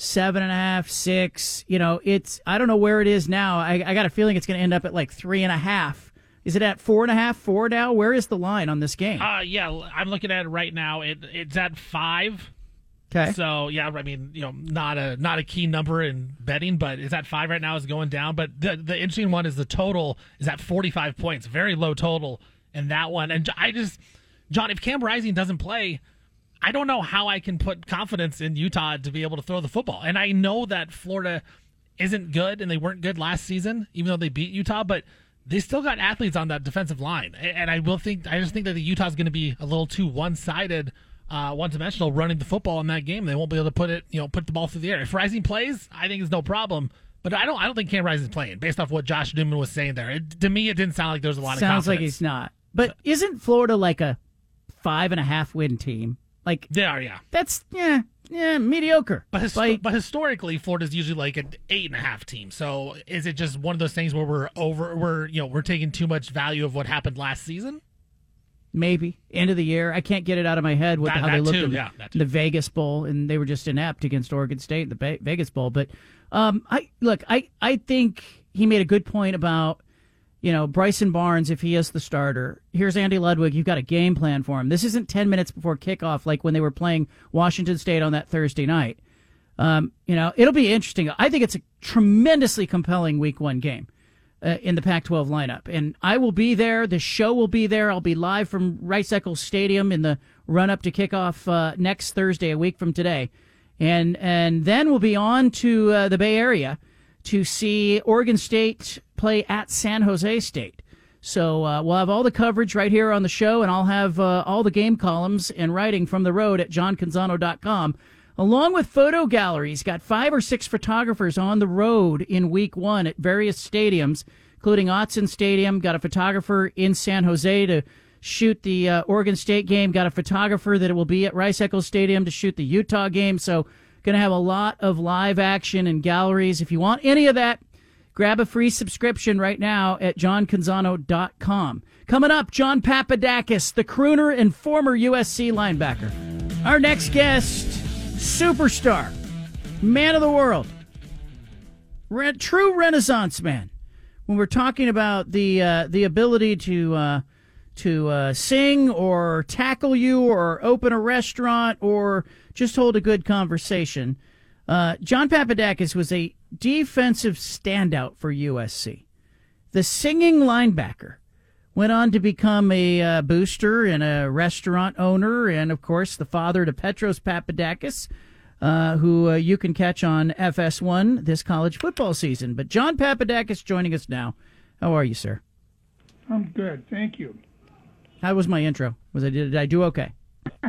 seven and a half, six. You know, it's I don't know where it is now. I, I got a feeling it's going to end up at like three and a half. Is it at four and a half, four now? Where is the line on this game? Uh yeah, I'm looking at it right now. It it's at five. Okay. So yeah, I mean, you know, not a not a key number in betting, but is at five right now is going down. But the the interesting one is the total is at forty five points, very low total in that one. And I just, John, if Cam Rising doesn't play, I don't know how I can put confidence in Utah to be able to throw the football. And I know that Florida isn't good and they weren't good last season, even though they beat Utah, but they still got athletes on that defensive line. And I will think I just think that the Utah's going to be a little too one sided. Uh, one dimensional running the football in that game. They won't be able to put it, you know, put the ball through the air. If Rising plays, I think it's no problem. But I don't, I don't think Cam Rising's playing based off what Josh Newman was saying there. It, to me, it didn't sound like there was a lot Sounds of. Sounds like he's not. But isn't Florida like a five and a half win team? Like they are, yeah. That's yeah, yeah, mediocre. But, his, but historically, Florida's usually like an eight and a half team. So is it just one of those things where we're over, we're you know we're taking too much value of what happened last season? Maybe end of the year. I can't get it out of my head with That- how they looked too, in the, yeah, the Vegas Bowl, and they were just inept against Oregon State in the Vegas Bowl. But um, I look, I I think he made a good point about you know Bryson Barnes if he is the starter. Here's Andy Ludwig. You've got a game plan for him. This isn't ten minutes before kickoff like when they were playing Washington State on that Thursday night. Um, you know, it'll be interesting. I think it's a tremendously compelling Week One game uh, in the Pac-12 lineup, and I will be there. The show will be there. I'll be live from Rice Eccles Stadium in the run-up to kickoff uh, next Thursday, a week from today, and and then we'll be on to uh, the Bay Area to see Oregon State play at San Jose State. So uh, we'll have all the coverage right here on the show, and I'll have uh, all the game columns and writing from the road at johncanzano.com, along with photo galleries. Got five or six photographers on the road in week one at various stadiums, including Autzen Stadium. Got a photographer in San Jose to shoot the uh, Oregon State game. Got a photographer that will be at Rice Eccles Stadium to shoot the Utah game. So going to have a lot of live action and galleries. If you want any of that, grab a free subscription right now at johncanzano.com. Coming up, John Papadakis, the crooner and former USC linebacker. Our next guest, superstar, man of the world, re- true Renaissance man. When we're talking about the uh, the ability to uh, to uh, sing or tackle you or open a restaurant or just hold a good conversation, uh, John Papadakis was a defensive standout for USC. The singing linebacker went on to become a uh, booster and a restaurant owner, and of course, the father to Petros Papadakis, uh, who uh, you can catch on FS1 this college football season. But John Papadakis joining us now. How are you, sir? I'm good, thank you. How was my intro? Was I did I do okay?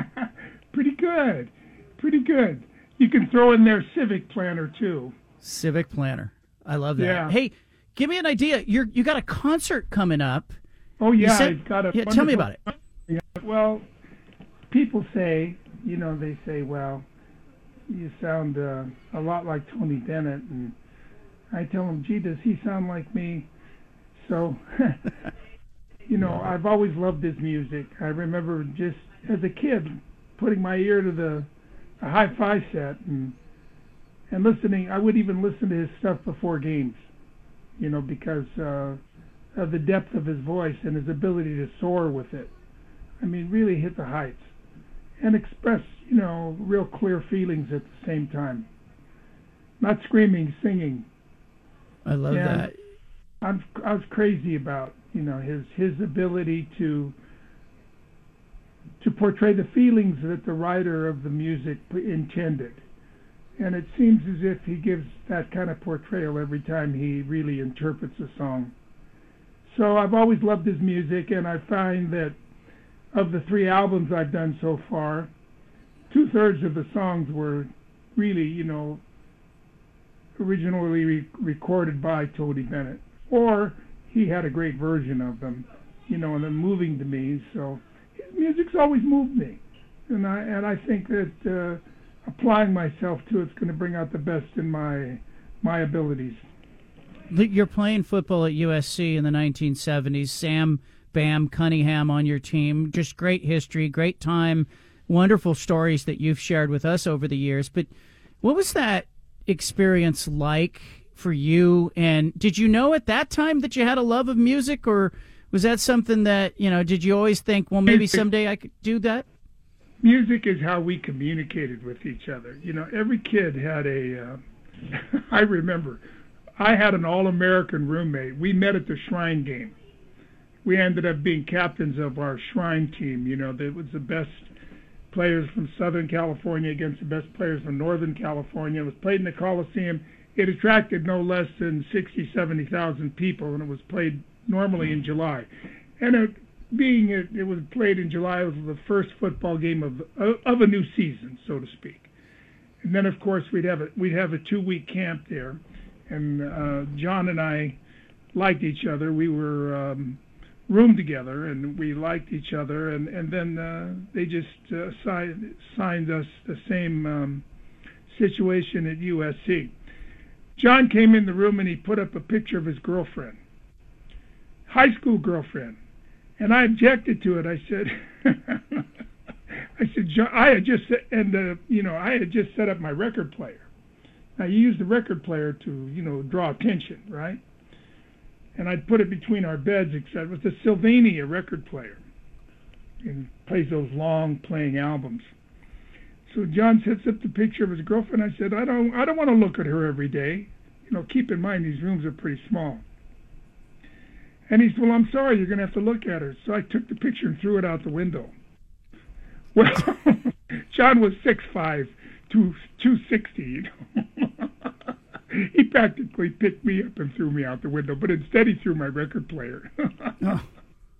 Pretty good, pretty good. You can throw in there civic planner too. Civic planner. I love that. Yeah. Hey, give me an idea. You're you got a concert coming up. Oh yeah, said- I've got a. yeah, tell me about it. Yeah, well, people say, you know, they say, well, you sound uh, a lot like Tony Bennett, and I tell them, gee, does he sound like me? So, you know, I've always loved his music. I remember just as a kid putting my ear to the a hi-fi set and and listening. I would even listen to his stuff before games, you know, because uh, of the depth of his voice and his ability to soar with it. I mean, really hit the heights and express, you know, real clear feelings at the same time. Not screaming, singing. I love And that. I'm, I was crazy about, you know, his his ability to to portray the feelings that the writer of the music intended. And it seems as if he gives that kind of portrayal every time he really interprets a song. So I've always loved his music, and I find that of the three albums I've done so far, two thirds of the songs were really, you know, originally re- recorded by Tony Bennett, or he had a great version of them, you know, and they're moving to me. So his music's always moved me, and I and I think that uh, applying myself to it's going to bring out the best in my my abilities. You're playing football at USC in the 1970s. Sam Bam Cunningham on your team. Just great history, great time, wonderful stories that you've shared with us over the years. But what was that experience like for you? And did you know at that time that you had a love of music, or was that something that you know? Did you always think, well, maybe someday I could do that? music is how we communicated with each other. You know, every kid had a. Uh, I remember, I had an all-American roommate. We met at the Shrine game. We ended up being captains of our Shrine team. You know, that was the best players from Southern California against the best players from Northern California. It was played in the Coliseum. It attracted no less than 60, 70,000 people, and it was played normally in July. And it, being it, it was played in July, it was the first football game of of a new season, so to speak. And then, of course, we'd have a we'd have a two week camp there, and uh, John and I liked each other. We were um, roomed together, and we liked each other. And and then uh, they just uh, signed signed us the same um, situation at USC. John came in the room and he put up a picture of his girlfriend, high school girlfriend, and I objected to it. I said. I said, John, I had just and uh, you know I had just set up my record player. Now you use the record player to you know draw attention, right? And I'd put it between our beds, except with the Sylvania record player, and plays those long playing albums. So John sets up the picture of his girlfriend. I said, I don't, I don't want to look at her every day. You know, keep in mind these rooms are pretty small. And he said, Well, I'm sorry, you're going to have to look at her. So I took the picture and threw it out the window. Well, John was six five, two two sixty. You know, he practically picked me up and threw me out the window, but instead he threw my record player.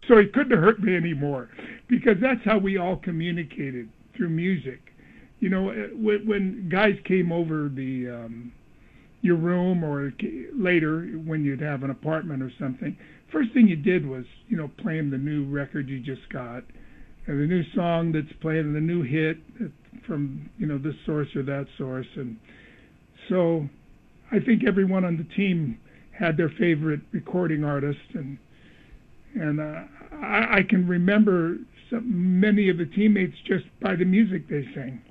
So he couldn't have hurt me anymore, because that's how we all communicated through music. You know, uh, when, when guys came over the um, your room or later when you'd have an apartment or something, first thing you did was you know play them the new record you just got and the new song that's playing, the new hit from you know this source or that source, and so I think everyone on the team had their favorite recording artist, and and uh, I, I can remember some, many of the teammates just by the music they sang.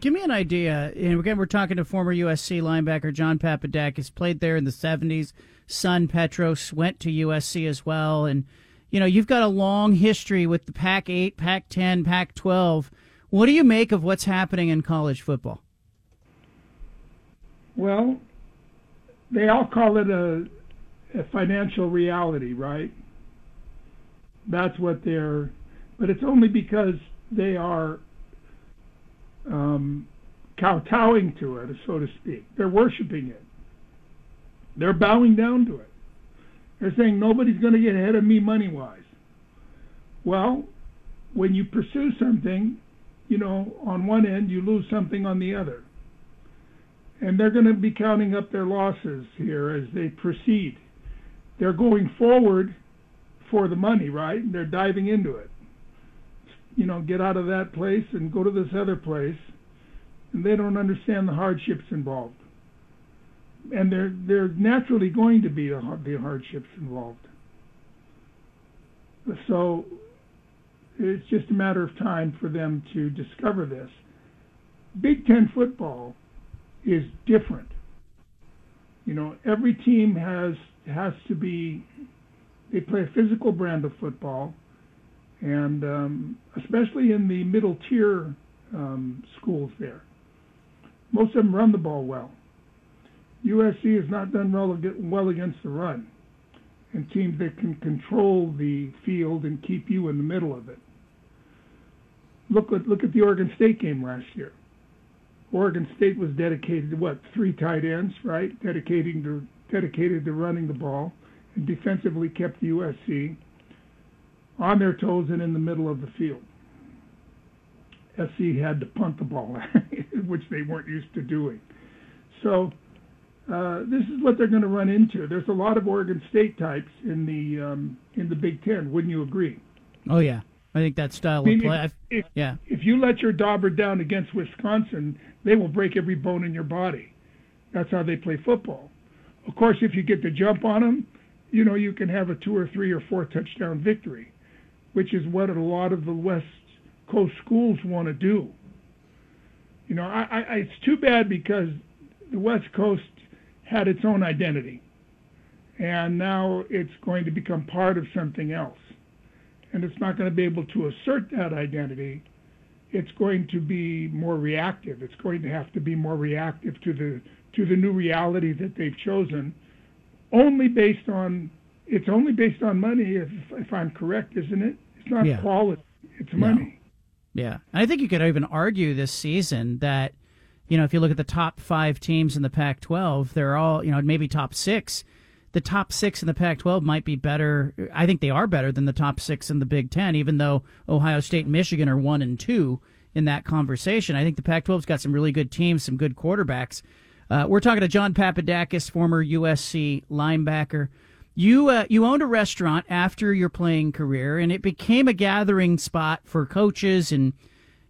Give me an idea. And again, we're talking to former USC linebacker John Papadakis. Played there in the '70s. Son Petros went to USC as well, and you know, you've got a long history with the Pac 8, Pac 10, Pac 12. What do you make of what's happening in college football? Well, they all call it a, a financial reality, right? That's what they're, but it's only because they are um, kowtowing to it, so to speak. They're worshiping it. They're bowing down to it. They're saying nobody's going to get ahead of me money wise. Well, when you pursue something, you know, on one end, you lose something on the other. And they're going to be counting up their losses here as they proceed. They're going forward for the money, right? They're diving into it. You know, get out of that place and go to this other place. And they don't understand the hardships involved and there naturally going to be the hardships involved. So it's just a matter of time for them to discover this. Big Ten football is different. You know, every team has has to be. They play a physical brand of football, and um, especially in the middle tier um, schools there, most of them run the ball well USC has not done well, against the run, and teams that can control the field and keep you in the middle of it. Look at look at the Oregon State game last year. Oregon State was dedicated to what three tight ends, right? Dedicating to dedicated to running the ball, and defensively kept USC on their toes and in the middle of the field. SC had to punt the ball, which they weren't used to doing. So uh, this is what they're going to run into. There's a lot of Oregon State types in the um, in the Big Ten. Wouldn't you agree? Oh yeah, I think that style I mean, of play. If, if, yeah. If you let your dauber down against Wisconsin, they will break every bone in your body. That's how they play football. Of course, if you get the jump on them, you know you can have a two or three or four touchdown victory, which is what a lot of the West Coast schools want to do. You know, I, I, it's too bad because the West Coast had its own identity. And now it's going to become part of something else. And it's not going to be able to assert that identity it's going to be more reactive. It's going to have to be more reactive to the to the new reality that they've chosen, only based on it's only based on money. If if I'm correct, isn't it? It's not Yeah. quality. It's No. money. Yeah, and I think you could even argue this season that, you know, if you look at the top five teams in the Pac-12, they're all, you know, maybe top six. The top six in the Pac-12 might be better. I think they are better than the top six in the Big Ten, even though Ohio State and Michigan are one and two in that conversation. I think the Pac-12's got some really good teams, some good quarterbacks. Uh, we're talking to John Papadakis, former USC linebacker. You uh, you owned a restaurant after your playing career, and it became a gathering spot for coaches and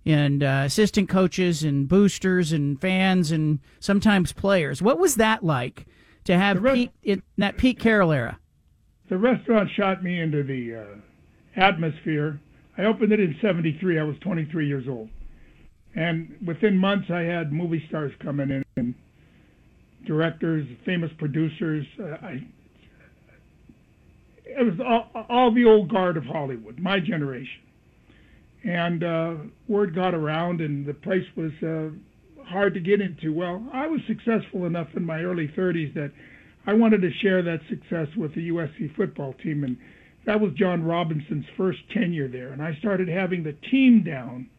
and uh, assistant coaches and boosters and fans and sometimes players. What was that like to have Pete, in that Pete Carroll era? The restaurant shot me into the uh, atmosphere. I opened it in '73. I was 23 years old, and within months, I had movie stars coming in and directors, famous producers. Uh, I it was all, all the old guard of Hollywood, my generation. And uh, word got around, and the place was uh, hard to get into. Well, I was successful enough in my early 30s that I wanted to share that success with the USC football team, and that was John Robinson's first tenure there. And I started having the team down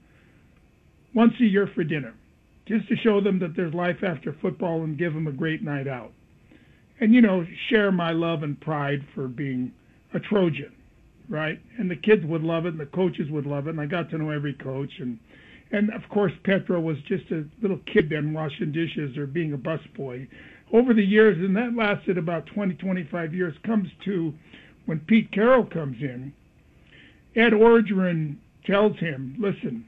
once a year for dinner, just to show them that there's life after football and give them a great night out. And, you know, share my love and pride for being a Trojan, right? And the kids would love it, and the coaches would love it, and I got to know every coach. And, and of course, Petro was just a little kid then washing dishes or being a busboy. Over the years, and that lasted about 20, 25 years, comes to when Pete Carroll comes in, Ed Orgeron tells him, listen,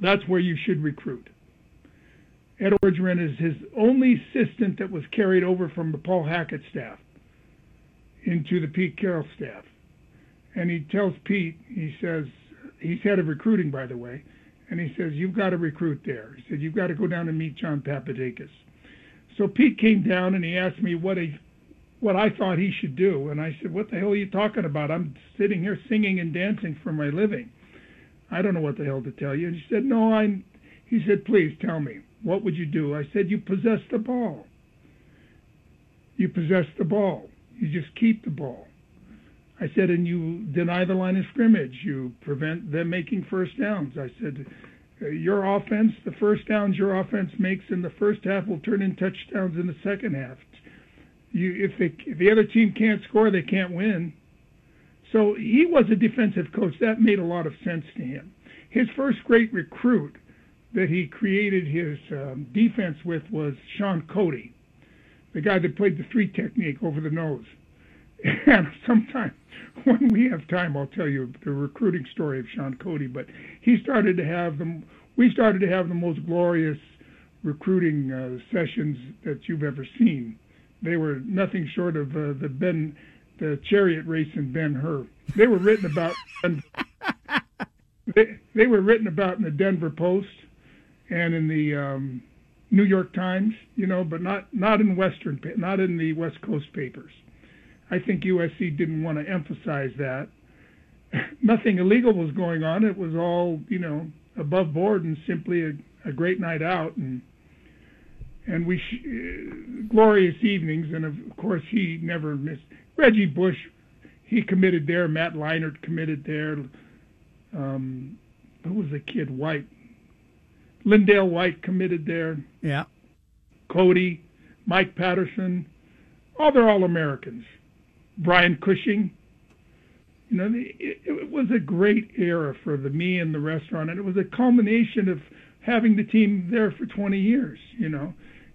that's where you should recruit. Ed Orgeron is his only assistant that was carried over from the Paul Hackett staff into the Pete Carroll staff. And he tells Pete, he says, he's head of recruiting, by the way, and he says, you've got to recruit there. He said, you've got to go down and meet John Papadakis. So Pete came down and he asked me what he, what I thought he should do. And I said, what the hell are you talking about? I'm sitting here singing and dancing for my living. I don't know what the hell to tell you. And he said, no, I, he said, please tell me, what would you do? I said, you possess the ball. You possess the ball. You just keep the ball. I said, and you deny the line of scrimmage. You prevent them making first downs. I said, your offense, the first downs your offense makes in the first half will turn in touchdowns in the second half. You, if, they, if the other team can't score, they can't win. So he was a defensive coach. That made a lot of sense to him. His first great recruit that he created his um, defense with was Shaun Cody, the guy that played the three technique over the nose. And sometime when we have time, I'll tell you the recruiting story of Shaun Cody. But he started to have them. We started to have the most glorious recruiting uh, sessions that you've ever seen. They were nothing short of uh, the Ben, the chariot race in Ben Hur. They were written about. they, they were written about in the Denver Post and in the um, New York Times, you know, but not not in Western, not in the West Coast papers. I think USC didn't want to emphasize that. Nothing illegal was going on. It was all, you know, above board and simply a, a great night out and and we sh- uh, glorious evenings. And of course, he never missed. Reggie Bush, he committed there. Matt Leinart committed there. Um, who was the kid? White. LenDale White committed there. Yeah. Cody, Mike Patterson, all they're all Americans. Brian Cushing. You know, it, it was a great era for the me and the restaurant, and it was a culmination of having the team there for 20 years. You know,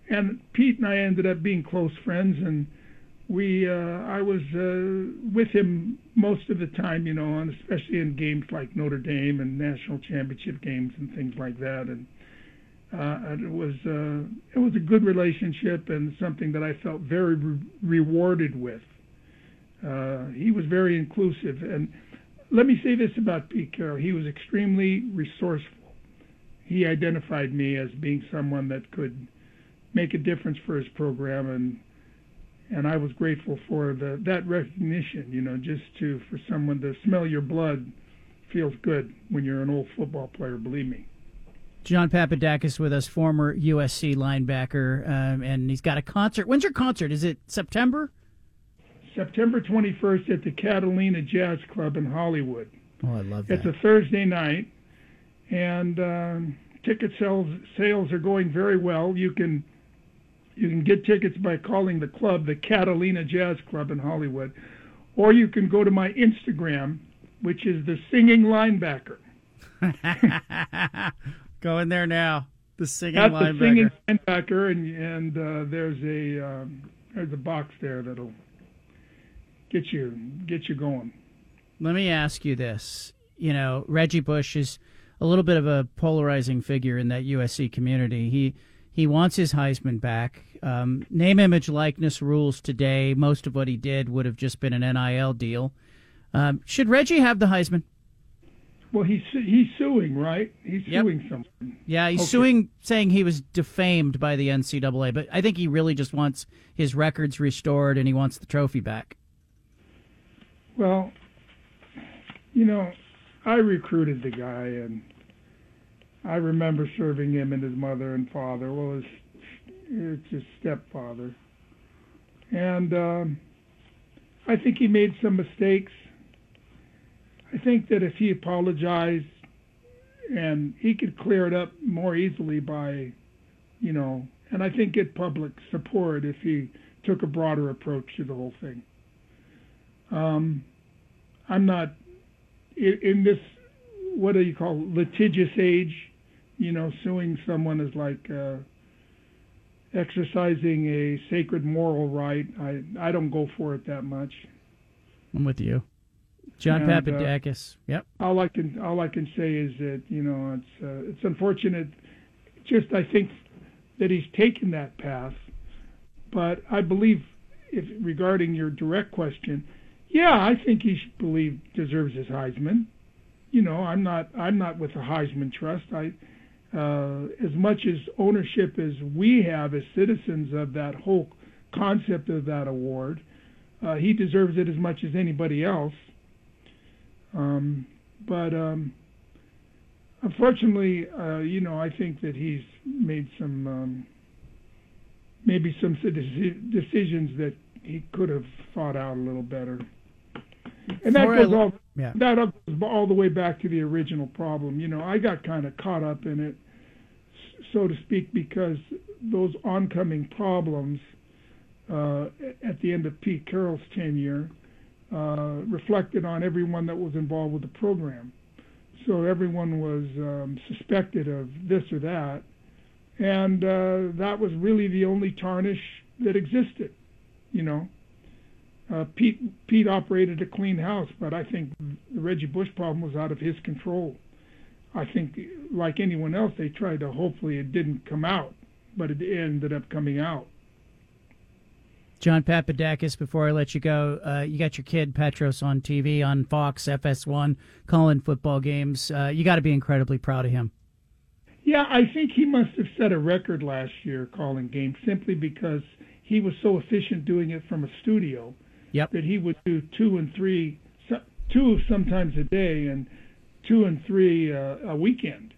and Pete and I ended up being close friends, and we uh, I was uh, with him most of the time. You know, and especially in games like Notre Dame and national championship games and things like that, and. Uh, it was uh, it was a good relationship and something that I felt very re- rewarded with. Uh, he was very inclusive, and let me say this about Pete Carroll: he was extremely resourceful. He identified me as being someone that could make a difference for his program, and and I was grateful for the that recognition. You know, just to for someone to smell your blood feels good when you're an old football player. Believe me. John Papadakis with us, former USC linebacker, um, and he's got a concert. When's your concert? Is it September? September 21st at the Catalina Jazz Club in Hollywood. Oh, I love that. It's a Thursday night, and um, ticket sales sales are going very well. You can you can get tickets by calling the club, the Catalina Jazz Club in Hollywood, or you can go to my Instagram, which is the Singing Linebacker. Go in there now. The singing That's linebacker. the Singing Linebacker, and and uh, there's a um, there's a box there that'll get you get you going. Let me ask you this. You know, Reggie Bush is a little bit of a polarizing figure in that USC community. He he wants his Heisman back. Um, name, image, likeness rules today. Most of what he did would have just been an NIL deal. Um, should Reggie have the Heisman? Well, he's su- he's suing, right? He's Yep. suing someone. Yeah, he's Okay. suing, saying he was defamed by the NCAA, but I think he really just wants his records restored and he wants the trophy back. Well, you know, I recruited the guy, and I remember serving him and his mother and father. Well, his it's his stepfather, and um, I think he made some mistakes. I think that if he apologized and he could clear it up more easily by, you know, and I think get public support if he took a broader approach to the whole thing. Um, I'm not in, in this what do you call litigious age. You know, suing someone is like uh, exercising a sacred moral right. I I don't go for it that much. I'm with you. John And, uh, Papadakis. yep. All I can all I can say is that you know it's uh, it's unfortunate. Just I think that he's taken that path, but I believe if regarding your direct question, yeah, I think he should believe deserves his Heisman. You know, I'm not I'm not with the Heisman Trust. I uh, as much as ownership as we have as citizens of that whole concept of that award, uh, he deserves it as much as anybody else. Um, but um, unfortunately, uh, you know, I think that he's made some um, maybe some decisions that he could have thought out a little better. And that goes all yeah. that goes all the way back to the original problem. You know, I got kind of caught up in it, so to speak, because those oncoming problems uh, at the end of Pete Carroll's tenure reflected on everyone that was involved with the program. So everyone was um, suspected of this or that, and uh, that was really the only tarnish that existed. You know, uh, Pete Pete operated a clean house, but I think the Reggie Bush problem was out of his control. I think, like anyone else, they tried to hopefully it didn't come out, but it ended up coming out. John Papadakis, before I let you go, uh, you got your kid Petros on TV on Fox FS1 calling football games. Uh, you got to be incredibly proud of him. Yeah, I think he must have set a record last year calling games simply because he was so efficient doing it from a studio yep. that he would do two and three, two sometimes a day and two and three uh, a weekend.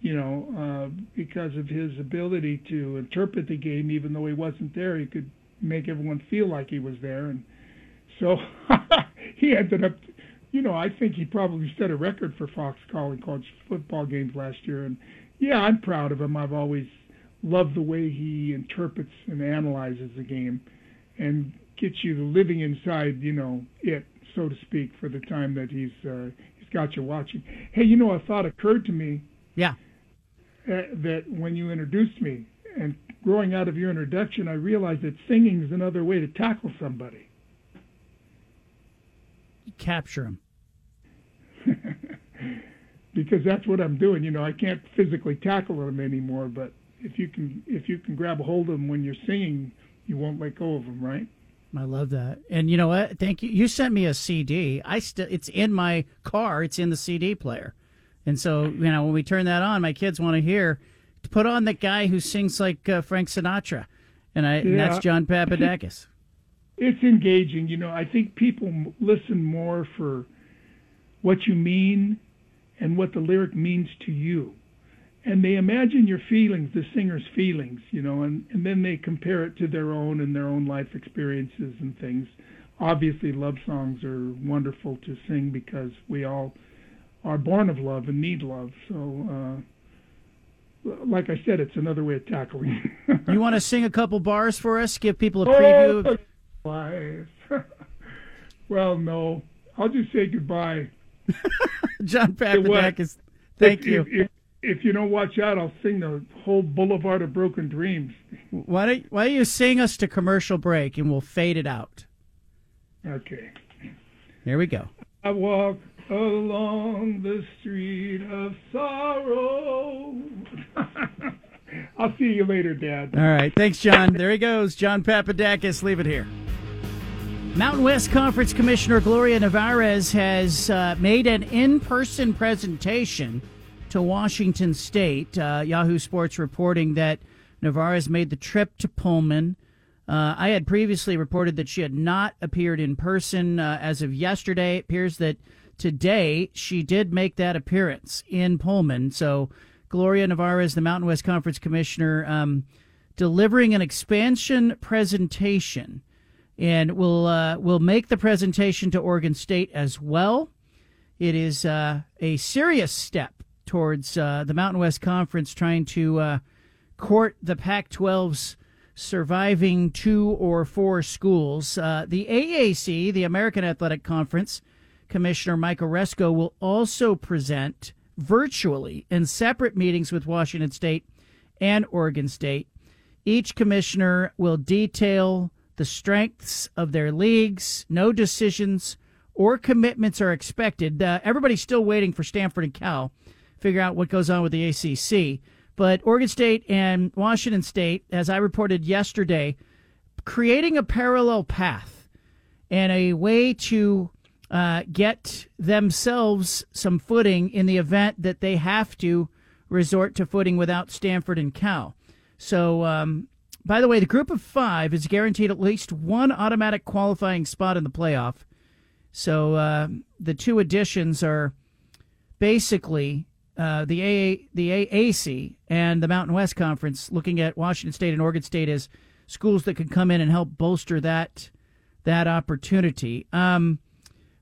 You know, uh, because of his ability to interpret the game, even though he wasn't there, he could make everyone feel like he was there, and so he ended up. You know, I think he probably set a record for Fox calling college football games last year, and yeah, I'm proud of him. I've always loved the way he interprets and analyzes the game, and gets you living inside, you know, it so to speak, for the time that he's uh, he's got you watching. Hey, you know, a thought occurred to me. Yeah. Uh, that when you introduced me, and growing out of your introduction, I realized that singing is another way to tackle somebody. Capture them. because that's what I'm doing. You know, I can't physically tackle them anymore, but if you can if you can grab a hold of them when you're singing, you won't let go of them, right? I love that. And you know what? Thank you. You sent me a CD. I still it's in my car. It's in the CD player. And so, you know, when we turn that on, my kids want to hear put on the guy who sings like uh, Frank Sinatra. And I and that's John Papadakis. It's engaging. You know, I think people listen more for what you mean and what the lyric means to you. and they imagine your feelings, the singer's feelings, you know, and, and then they compare it to their own and their own life experiences and things. Obviously, love songs are wonderful to sing because we all are born of love and need love. So, uh, like I said, it's another way of tackling. you want to sing a couple bars for us? Give people a oh, preview. Oh, life. well, no, I'll just say goodbye. John? Papadakis, thank If- you. If, if, if you don't watch out, I'll sing the whole Boulevard of Broken Dreams. Why don't Why don't you sing us to commercial break and we'll fade it out? Okay. Here we go. I walk along the street of sorrow. I'll see you later, Dad. All right, thanks, John. There he goes, John Papadakis. Leave it here. Mountain West Conference Commissioner Gloria Nevarez has uh, made an in-person presentation to Washington State. Uh, Yahoo Sports reporting that Nevarez made the trip to Pullman. Uh, I had previously reported that she had not appeared in person uh, as of yesterday. It appears that today she did make that appearance in Pullman. So Gloria Nevarez, the Mountain West Conference Commissioner, um, delivering an expansion presentation, and will uh, will make the presentation to Oregon State as well. It is uh, a serious step towards uh, the Mountain West Conference trying to uh, court the Pac-12's surviving two or four schools. Uh, the AAC, the American Athletic Conference, Commissioner Mike Aresco will also present virtually in separate meetings with Washington State and Oregon State. Each commissioner will detail the strengths of their leagues. No decisions or commitments are expected. Uh, everybody's still waiting for Stanford and Cal figure out what goes on with the ACC. But Oregon State and Washington State, as I reported yesterday, creating a parallel path and a way to uh, get themselves some footing in the event that they have to resort to footing without Stanford and Cal. So, um, by the way, the group of five is guaranteed at least one automatic qualifying spot in the playoff. So uh, the two additions are basically uh, the AA, the AAC and the Mountain West Conference, looking at Washington State and Oregon State as schools that could come in and help bolster that that opportunity. Um,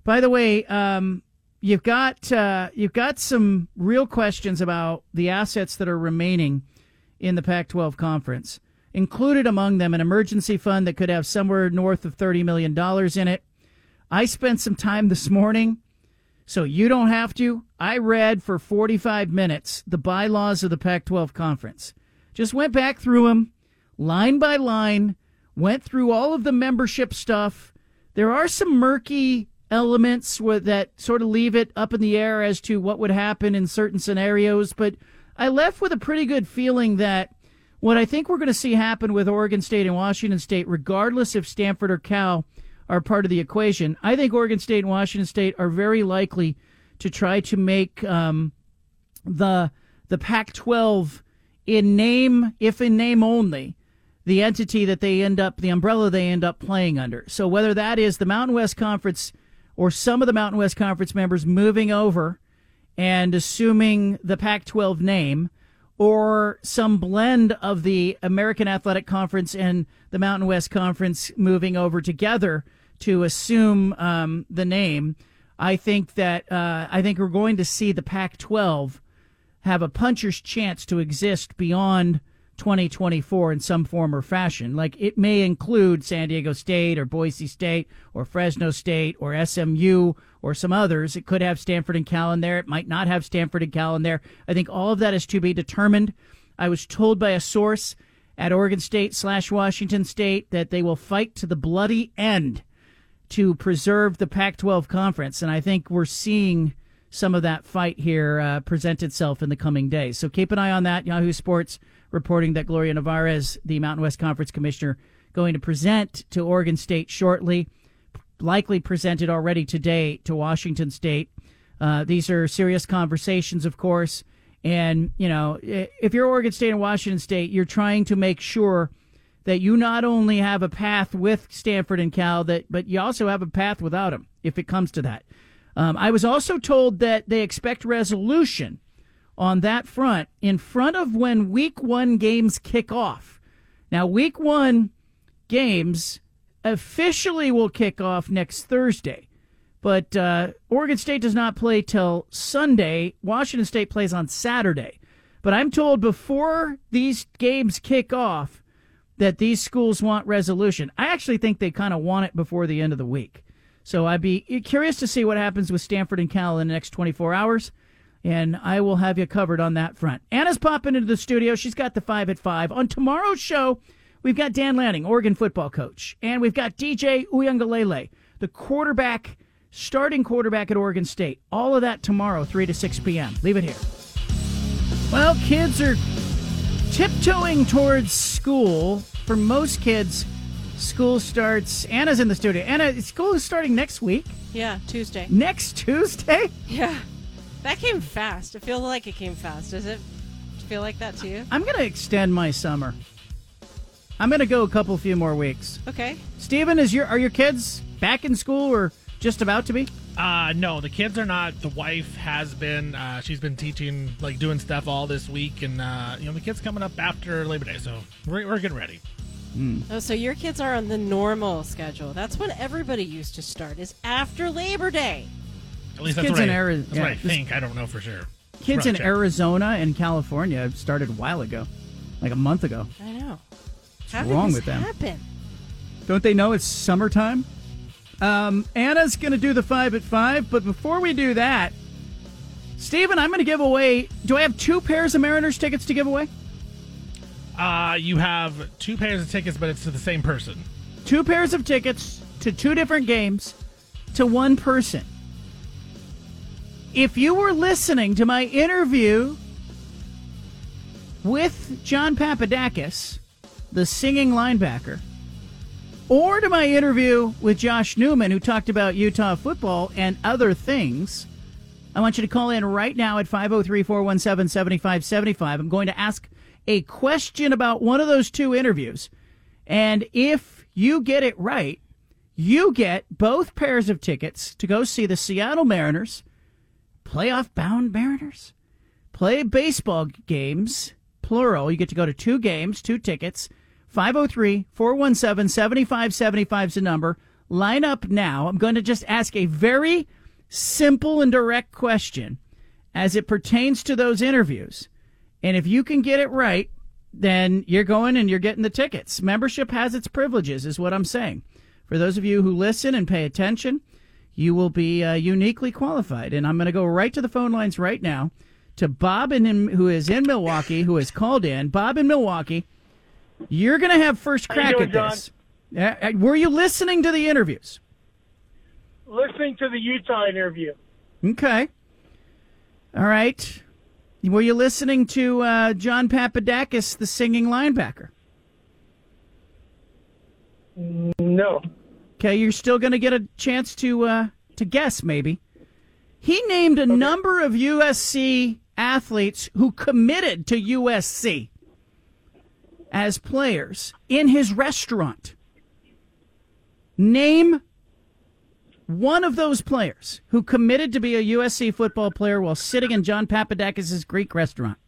by the way, um, you've got uh, you've got some real questions about the assets that are remaining in the Pac-12 conference. Included among them an emergency fund that could have somewhere north of thirty million dollars in it. I spent some time this morning, so you don't have to. I read for 45 minutes the bylaws of the Pac 12 conference. Just went back through them line by line, went through all of the membership stuff. There are some murky elements that sort of leave it up in the air as to what would happen in certain scenarios, but I left with a pretty good feeling that what I think we're going to see happen with Oregon State and Washington State, regardless if Stanford or Cal are part of the equation. I think Oregon State and Washington State are very likely to try to make um, the the Pac-12 in name, if in name only, the entity that they end up, the umbrella they end up playing under. So whether that is the Mountain West Conference or some of the Mountain West Conference members moving over and assuming the Pac-12 name, or some blend of the American Athletic Conference and the Mountain West Conference moving over together to assume um, the name. I think that uh, I think we're going to see the Pac-12 have a puncher's chance to exist beyond 2024 in some form or fashion. Like it may include San Diego State or Boise State or Fresno State or SMU or some others. It could have Stanford and Cal in there. It might not have Stanford and Cal in there. I think all of that is to be determined. I was told by a source at Oregon State slash Washington State that they will fight to the bloody end to preserve the Pac 12 conference. And I think we're seeing some of that fight here uh, present itself in the coming days. So keep an eye on that. Yahoo Sports reporting that Gloria Nevarez, the Mountain West Conference Commissioner, going to present to Oregon State shortly, likely presented already today to Washington State. Uh, these are serious conversations, of course. And, you know, if you're Oregon State and Washington State, you're trying to make sure that you not only have a path with Stanford and Cal, that but you also have a path without them if it comes to that. Um, I was also told that they expect resolution on that front in front of when week one games kick off. Now, week one games officially will kick off next Thursday, but uh, Oregon State does not play till Sunday. Washington State plays on Saturday. But I'm told before these games kick off that these schools want resolution. I actually think they kind of want it before the end of the week. So I'd be curious to see what happens with Stanford and Cal in the next 24 hours and I will have you covered on that front. Anna's popping into the studio. She's got the five at five. On tomorrow's show, we've got Dan Lanning, Oregon football coach, and we've got DJ Uiagalelei, the quarterback, starting quarterback at Oregon State. All of that tomorrow, 3 to 6 p.m. Leave it here. Well, kids are tiptoeing towards school. For most kids, school starts. Anna's in the studio. Anna, school is starting next week. Yeah, Tuesday. Next Tuesday? Yeah. That came fast. It feels like it came fast. Does it feel like that to you? I'm going to extend my summer. I'm going to go a couple few more weeks. Okay. Steven, is your are your kids back in school or just about to be? Uh, no, the kids are not. The wife has been. Uh, she's been teaching, like doing stuff all this week, and uh, you know the kids coming up after Labor Day, so we're, we're getting ready. Oh, so your kids are on the normal schedule. That's when everybody used to start. Is after Labor Day. At least Kids what, in I, Ari- that's yeah, what I think. I don't know for sure. Kids in check. Arizona and California started a while ago, like a month ago. I know. What's How wrong did this with them? happen? Don't they know it's summertime? Um, Anna's going to do the five at five, but before we do that, Steven, I'm going to give away. Do I have two pairs of Mariners tickets to give away? Uh, you have two pairs of tickets, but it's to the same person. Two pairs of tickets to two different games to one person. If you were listening to my interview with John Papadakis, the singing linebacker, or to my interview with Josh Newman, who talked about Utah football and other things, I want you to call in right now at 503 417 7575. I'm going to ask a question about one of those two interviews. And if you get it right, you get both pairs of tickets to go see the Seattle Mariners, playoff bound Mariners, play baseball games, plural. You get to go to two games, two tickets. 503 417 7575 is the number. Line up now. I'm going to just ask a very simple and direct question as it pertains to those interviews. And if you can get it right, then you're going and you're getting the tickets. Membership has its privileges, is what I'm saying. For those of you who listen and pay attention, you will be uh, uniquely qualified. And I'm going to go right to the phone lines right now to Bob, in, in- who is in Milwaukee, who has called in. Bob in Milwaukee, you're going to have first crack doing, at this. Uh, uh, were you listening to the interviews? Listening to the Utah interview. Okay. All right. Were you listening to uh, John Papadakis, the singing linebacker? No. Okay, you're still going to get a chance to uh, to guess, maybe. He named a number of USC athletes who committed to USC as players in his restaurant. Name one of those players who committed to be a USC football player while sitting in John Papadakis' Greek restaurant.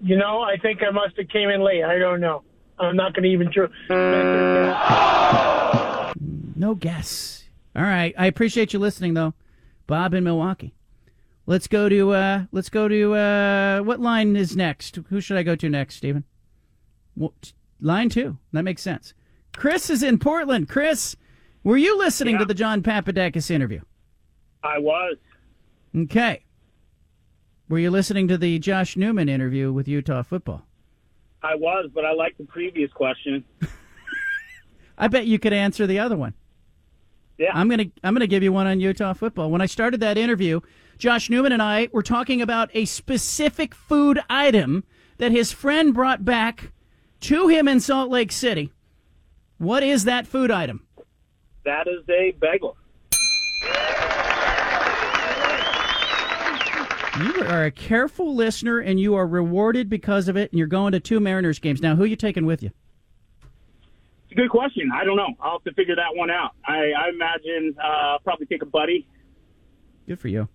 You know, I think I must have came in late. I don't know. I'm not going to even try. No guess. All right. I appreciate you listening, though, Bob in Milwaukee. Let's go to uh, let's go to uh, what line is next? Who should I go to next, Stephen? Well, line two. That makes sense. Chris is in Portland. Chris, were you listening to the John Papadakis interview? I was. Okay. Were you listening to the Josh Newman interview with Utah football? I was, but I like the previous question. I bet you could answer the other one. Yeah. I'm gonna I'm gonna give you one on Utah football. When I started that interview, Josh Newman and I were talking about a specific food item that his friend brought back to him in Salt Lake City. What is that food item? That is a bagel. You are a careful listener and you are rewarded because of it, and you're going to two Mariners games. Now, who are you taking with you? A good question. I don't know. I'll have to figure that one out. I, I imagine uh, probably take a buddy. Good for you.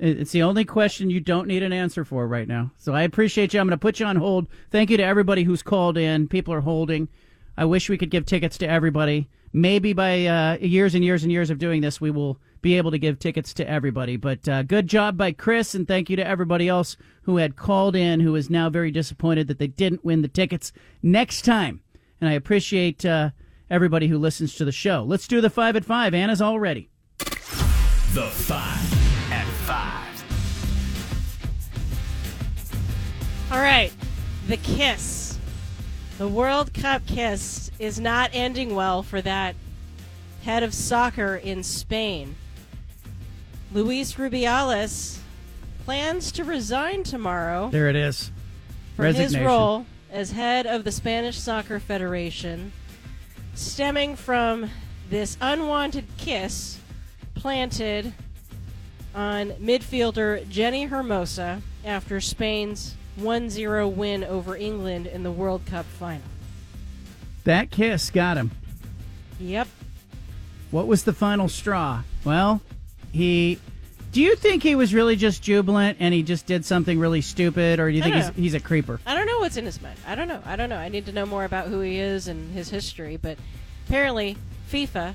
It's the only question you don't need an answer for right now. So I appreciate you. I'm going to put you on hold. Thank you to everybody who's called in. People are holding. I wish we could give tickets to everybody. Maybe by uh, years and years and years of doing this, we will be able to give tickets to everybody. But uh, good job by Chris, and thank you to everybody else who had called in who is now very disappointed that they didn't win the tickets next time. And I appreciate uh, everybody who listens to the show. Let's do the five at five. Anna's all ready. The five at five. All right, the kiss. The World Cup kiss is not ending well for that head of soccer in Spain. Luis Rubiales plans to resign tomorrow There it is. for his Resignation. role as head of the Spanish Soccer Federation, stemming from this unwanted kiss planted on midfielder Jenni Hermoso after Spain's 1 0 win over England in the World Cup final. That kiss got him. Yep. What was the final straw? Well, he. Do you think he was really just jubilant and he just did something really stupid, or do you I think he's, know. he's a creeper? I don't know what's in his mind. I don't know. I don't know. I need to know more about who he is and his history. But apparently, FIFA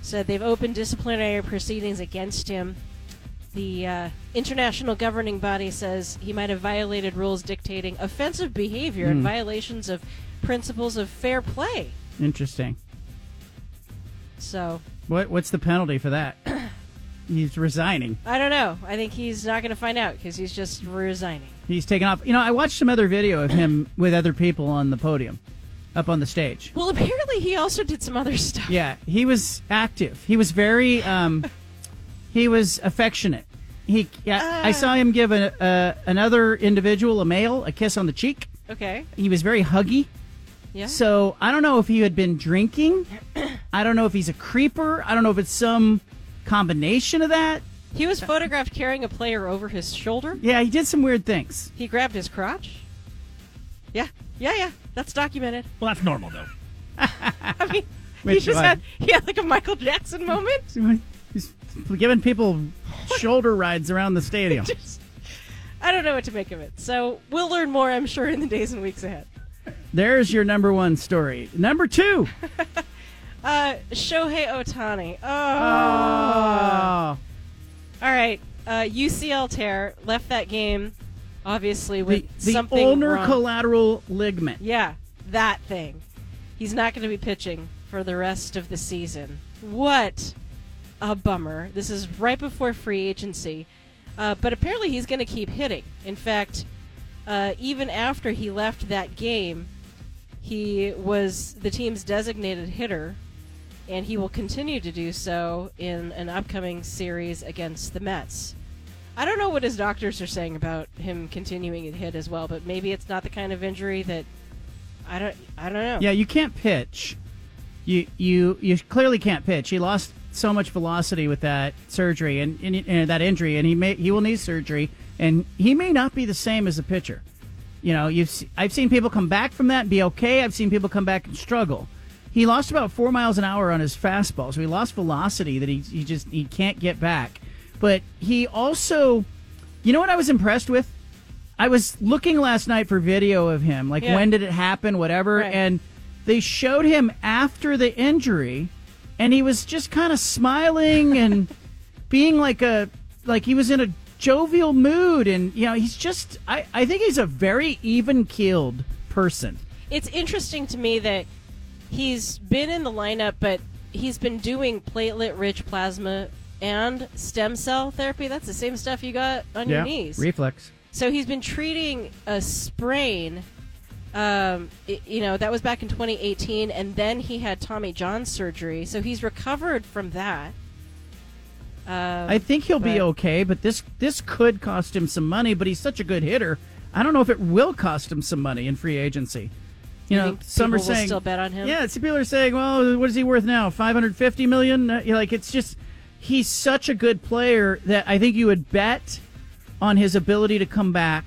said they've opened disciplinary proceedings against him. The uh, international governing body says he might have violated rules dictating offensive behavior and Hmm. violations of principles of fair play. Interesting. So What What's the penalty for that? he's resigning. I don't know. I think he's not going to find out because he's just resigning. He's taken off. You know, I watched some other video of him with other people on the podium, up on the stage. Well, apparently he also did some other stuff. Yeah, he was active. He was very. Um, he was affectionate. He. Yeah, I saw him give a, a another individual, a male, a kiss on the cheek. Okay. He was very huggy. Yeah. So I don't know if he had been drinking. I don't know if he's a creeper. I don't know if it's some combination of that. He was photographed carrying a player over his shoulder. Yeah, he did some weird things. He grabbed his crotch. Yeah, yeah, yeah. That's documented. Well, that's normal though. I mean, he just one? had he had like a Michael Jackson moment. He's giving people shoulder rides around the stadium. I don't know what to make of it. So we'll learn more, I'm sure, in the days and weeks ahead. There's your number one story. Number two. Uh, Shohei Ohtani. Oh. Oh. All right. Uh, UCL tear left that game, obviously The, with the something ulnar wrong. collateral ligament. Yeah, that thing. He's not going to be pitching for the rest of the season. What a bummer. This is right before free agency. Uh, but apparently he's going to keep hitting. In fact, uh, even after he left that game, he was the team's designated hitter, and he will continue to do so in an upcoming series against the Mets. I don't know what his doctors are saying about him continuing to hit as well, but maybe it's not the kind of injury that I don't. I don't know. Yeah, you can't pitch. You you you clearly can't pitch. He lost so much velocity with that surgery and, and, and that injury, and he may he will need surgery, and he may not be the same as a pitcher. You know, you've I've seen people come back from that and be okay. I've seen people come back and struggle. He lost about four miles an hour on his fastball, so he lost velocity that he he just he can't get back. But he also, you know what I was impressed with? I was looking last night for video of him, like Yeah. when did it happen, whatever, Right. and they showed him after the injury, and he was just kind of smiling and being like a like he was in a jovial mood, and you know he's just I I think he's a very even keeled person. It's interesting to me that he's been in the lineup, but he's been doing platelet-rich plasma and stem cell therapy. That's the same stuff you got on your knees. reflex. So he's been treating a sprain. Um, i- you know that was back in 2018, and then he had Tommy John surgery. So he's recovered from that. Uh, I think he'll be okay, but this this could cost him some money. But he's such a good hitter. I don't know if it will cost him some money in free agency. You, You know, some are saying still bet on him? Yeah, some people are saying, "Well, what is he worth now? Five hundred fifty million? Uh, like it's just he's such a good player that I think you would bet on his ability to come back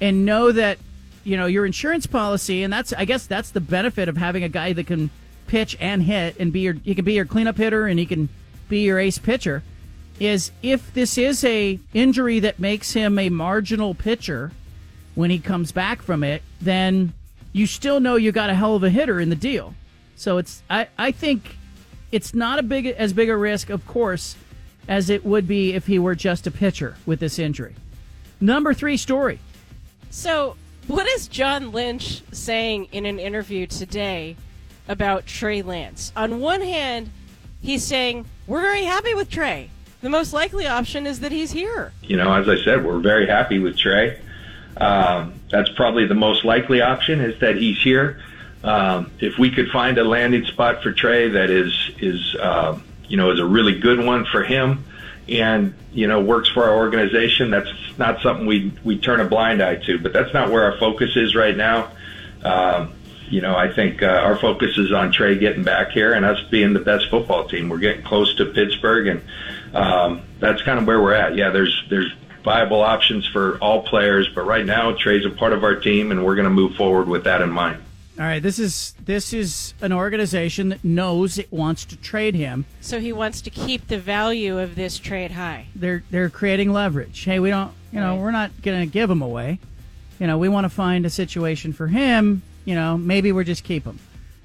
and know that you know your insurance policy, and that's I guess that's the benefit of having a guy that can pitch and hit and be your he can be your cleanup hitter and he can be your ace pitcher. is if this is a injury that makes him a marginal pitcher when he comes back from it, then you still know you got a hell of a hitter in the deal. So it's I, I think it's not a big as big a risk, of course, as it would be if he were just a pitcher with this injury. Number three story. So, what is John Lynch saying in an interview today about Trey Lance? On one hand, he's saying, We're very happy with Trey. The most likely option is that he's here. You know, as I said, we're very happy with Trey. Um, that's probably the most likely option is that he's here. Um, if we could find a landing spot for Trey that is is uh, you know is a really good one for him, and you know works for our organization, that's not something we we turn a blind eye to. But that's not where our focus is right now. Um, you know, I think uh, our focus is on Trey getting back here and us being the best football team. We're getting close to Pittsburgh, and um, that's kind of where we're at. Yeah, there's there's viable options for all players, but right now Trey's a part of our team, and we're going to move forward with that in mind. All right, this is this is an organization that knows it wants to trade him. So he wants to keep the value of this trade high. They're they're creating leverage. Hey, we don't, you know, we're not going to give him away. You know, we want to find a situation for him. You know, maybe we're just keep him.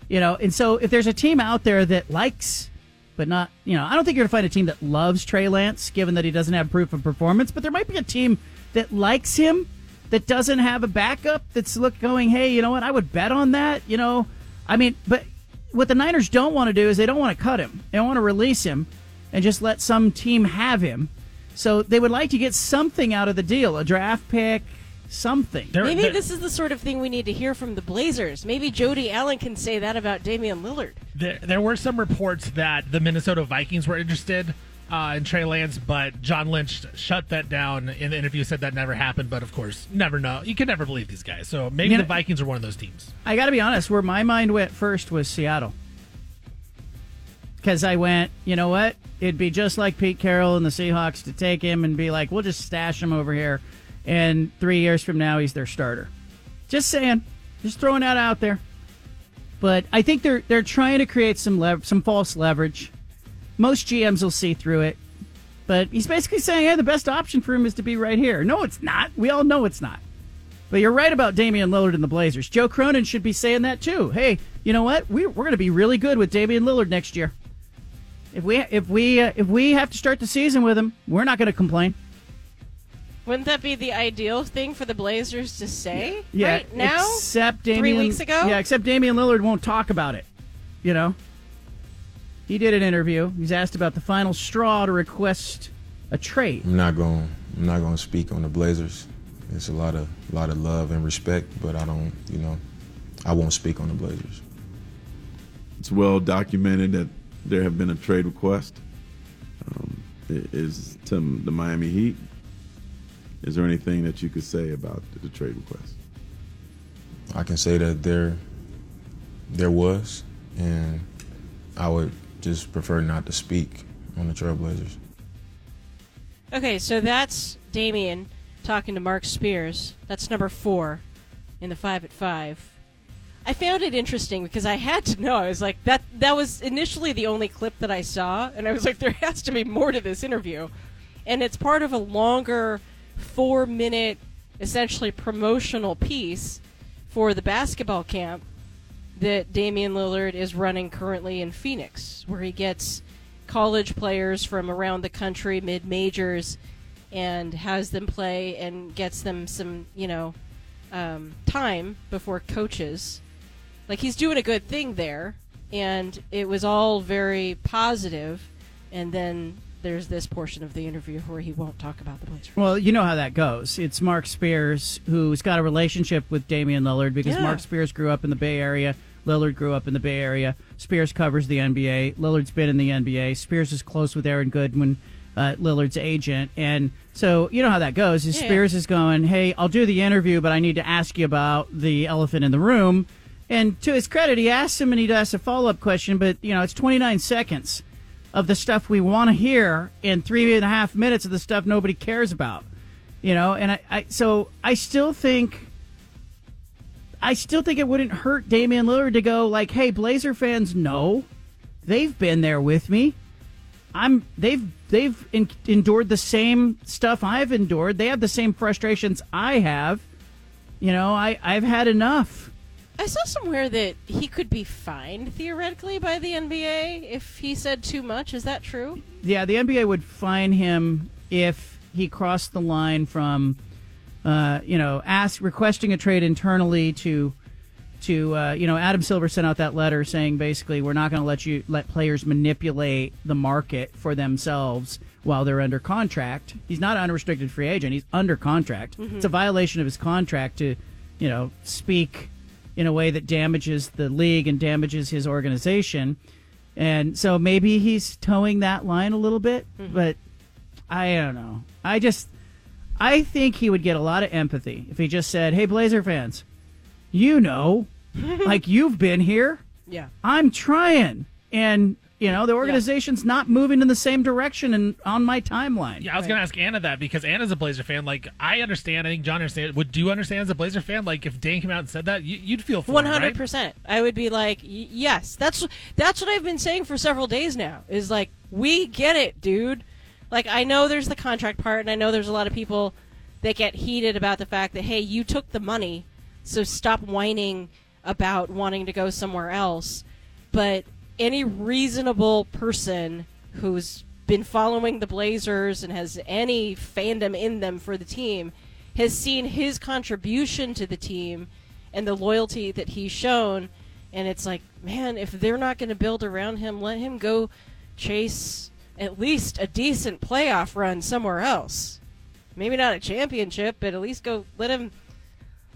You know, and so if there's a team out there that likes, but not, you know, I don't think you're going to find a team that loves Trey Lance, given that he doesn't have proof of performance. But there might be a team that likes him that doesn't have a backup that's look going, hey, you know what? I would bet on that. You know, I mean, but what the Niners don't want to do is they don't want to cut him. They don't want to release him and just let some team have him. So they would like to get something out of the deal, a draft pick, something. Maybe this is the sort of thing we need to hear from the Blazers. Maybe Jody Allen can say that about Damian Lillard. There, there were some reports that the Minnesota Vikings were interested uh, in Trey Lance, but John Lynch shut that down in the interview. Said that never happened, but of course, never know. You can never believe these guys. So maybe You know- the Vikings are one of those teams. I got to be honest, where my mind went first was Seattle. Because I went, you know what? It'd be just like Pete Carroll and the Seahawks to take him and be like, we'll just stash him over here. And three years from now, he's their starter. Just saying. Just throwing that out there. But I think they're they're trying to create some lev- some false leverage. Most GMs will see through it. But he's basically saying, hey, the best option for him is to be right here. No, it's not. We all know it's not. But you're right about Damian Lillard and the Blazers. Joe Cronin should be saying that too. Hey, you know what? We, we're going to be really good with Damian Lillard next year. If we if we uh, if we have to start the season with him, we're not going to complain. Wouldn't that be the ideal thing for the Blazers to say Yeah, right now? except Damian, three weeks ago. Yeah, except Damian Lillard won't talk about it. You know, he did an interview. He's asked about the final straw to request a trade. I'm not going. I'm not going to speak on the Blazers. It's a lot of lot of love and respect, but I don't. You know, I won't speak on the Blazers. It's well documented that there have been a trade request. Um, i- is to the Miami Heat. Is there anything that you could say about the, the trade request? I can say that there there was, and I would just prefer not to speak on the Trailblazers. Okay, so that's Damian talking to Marc Spears. That's number four in the five at five. I found it interesting because I had to know. I was like, that that was initially the only clip that I saw, and I was like, there has to be more to this interview. And it's part of a longer four minute, essentially promotional piece for the basketball camp that Damian Lillard is running currently in Phoenix, where he gets college players from around the country, mid majors, and has them play and gets them some, you know, um, time before coaches. Like he's doing a good thing there, and it was all very positive. And then there's this portion of the interview where he won't talk about the Blazers. Well, you know how that goes. It's Marc Spears who's got a relationship with Damian Lillard because Yeah. Marc Spears grew up in the Bay Area. Lillard grew up in the Bay Area. Spears covers the NBA. Lillard's been in the NBA. Spears is close with Aaron Goodwin, uh, Lillard's agent. And so you know how that goes. Is Yeah. Spears is going, hey, I'll do the interview, but I need to ask you about the elephant in the room. And to his credit, he asks him and he asks a follow up question, but you know it's 29 seconds of the stuff we want to hear and three and a half minutes of the stuff nobody cares about. You know, and I, I so I still think I still think it wouldn't hurt Damian Lillard to go like, "Hey, Blazer fans know they've been there with me. I'm they've they've en- endured the same stuff I've endured. They have the same frustrations I have. You know, I I've had enough. I saw somewhere that he could be fined theoretically by the NBA if he said too much. Is that true? Yeah, the NBA would fine him if he crossed the line from, uh, you know, ask requesting a trade internally to, to uh, you know, Adam Silver sent out that letter saying basically we're not going to let you let players manipulate the market for themselves while they're under contract. He's not an unrestricted free agent; he's under contract. Mhm. It's a violation of his contract to, you know, speak in a way that damages the league and damages his organization. And so maybe he's towing that line a little bit, mm-hmm. but I don't know. I just I think he would get a lot of empathy if he just said, "Hey Blazer fans, you know, like you've been here. Yeah. I'm trying." And you know, the organization's not moving in the same direction and on my timeline. Yeah, I was going to ask Anna that because Anna's a Blazer fan. Like, I understand. I think John understands. Would do you understand as a Blazer fan? Like, if Dame came out and said that, you, you'd feel for One him, hundred right? percent. I would be like, y- yes, that's that's what I've been saying for several days now. Is like, we get it, dude. Like, I know there's the contract part, and I know there's a lot of people that get heated about the fact that hey, you took the money, so stop whining about wanting to go somewhere else. But any reasonable person who's been following the Blazers and has any fandom in them for the team has seen his contribution to the team and the loyalty that he's shown. And it's like man if they're not going to build around him let him go chase at least a decent playoff run somewhere else. Maybe not a championship but at least go let him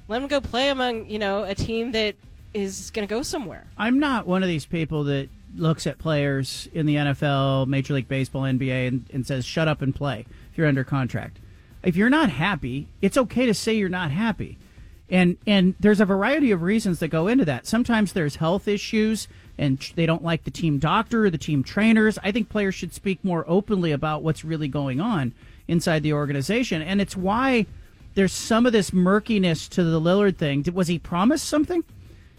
let him go play among you know a team that is going to go somewhere I'm not one of these people that looks at players in the NFL, Major League Baseball, NBA, and, and says, shut up and play if you're under contract. If you're not happy, it's okay to say you're not happy. And, and there's a variety of reasons that go into that. Sometimes there's health issues and they don't like the team doctor or the team trainers. I think players should speak more openly about what's really going on inside the organization. And it's why there's some of this murkiness to the Lillard thing. Was he promised something?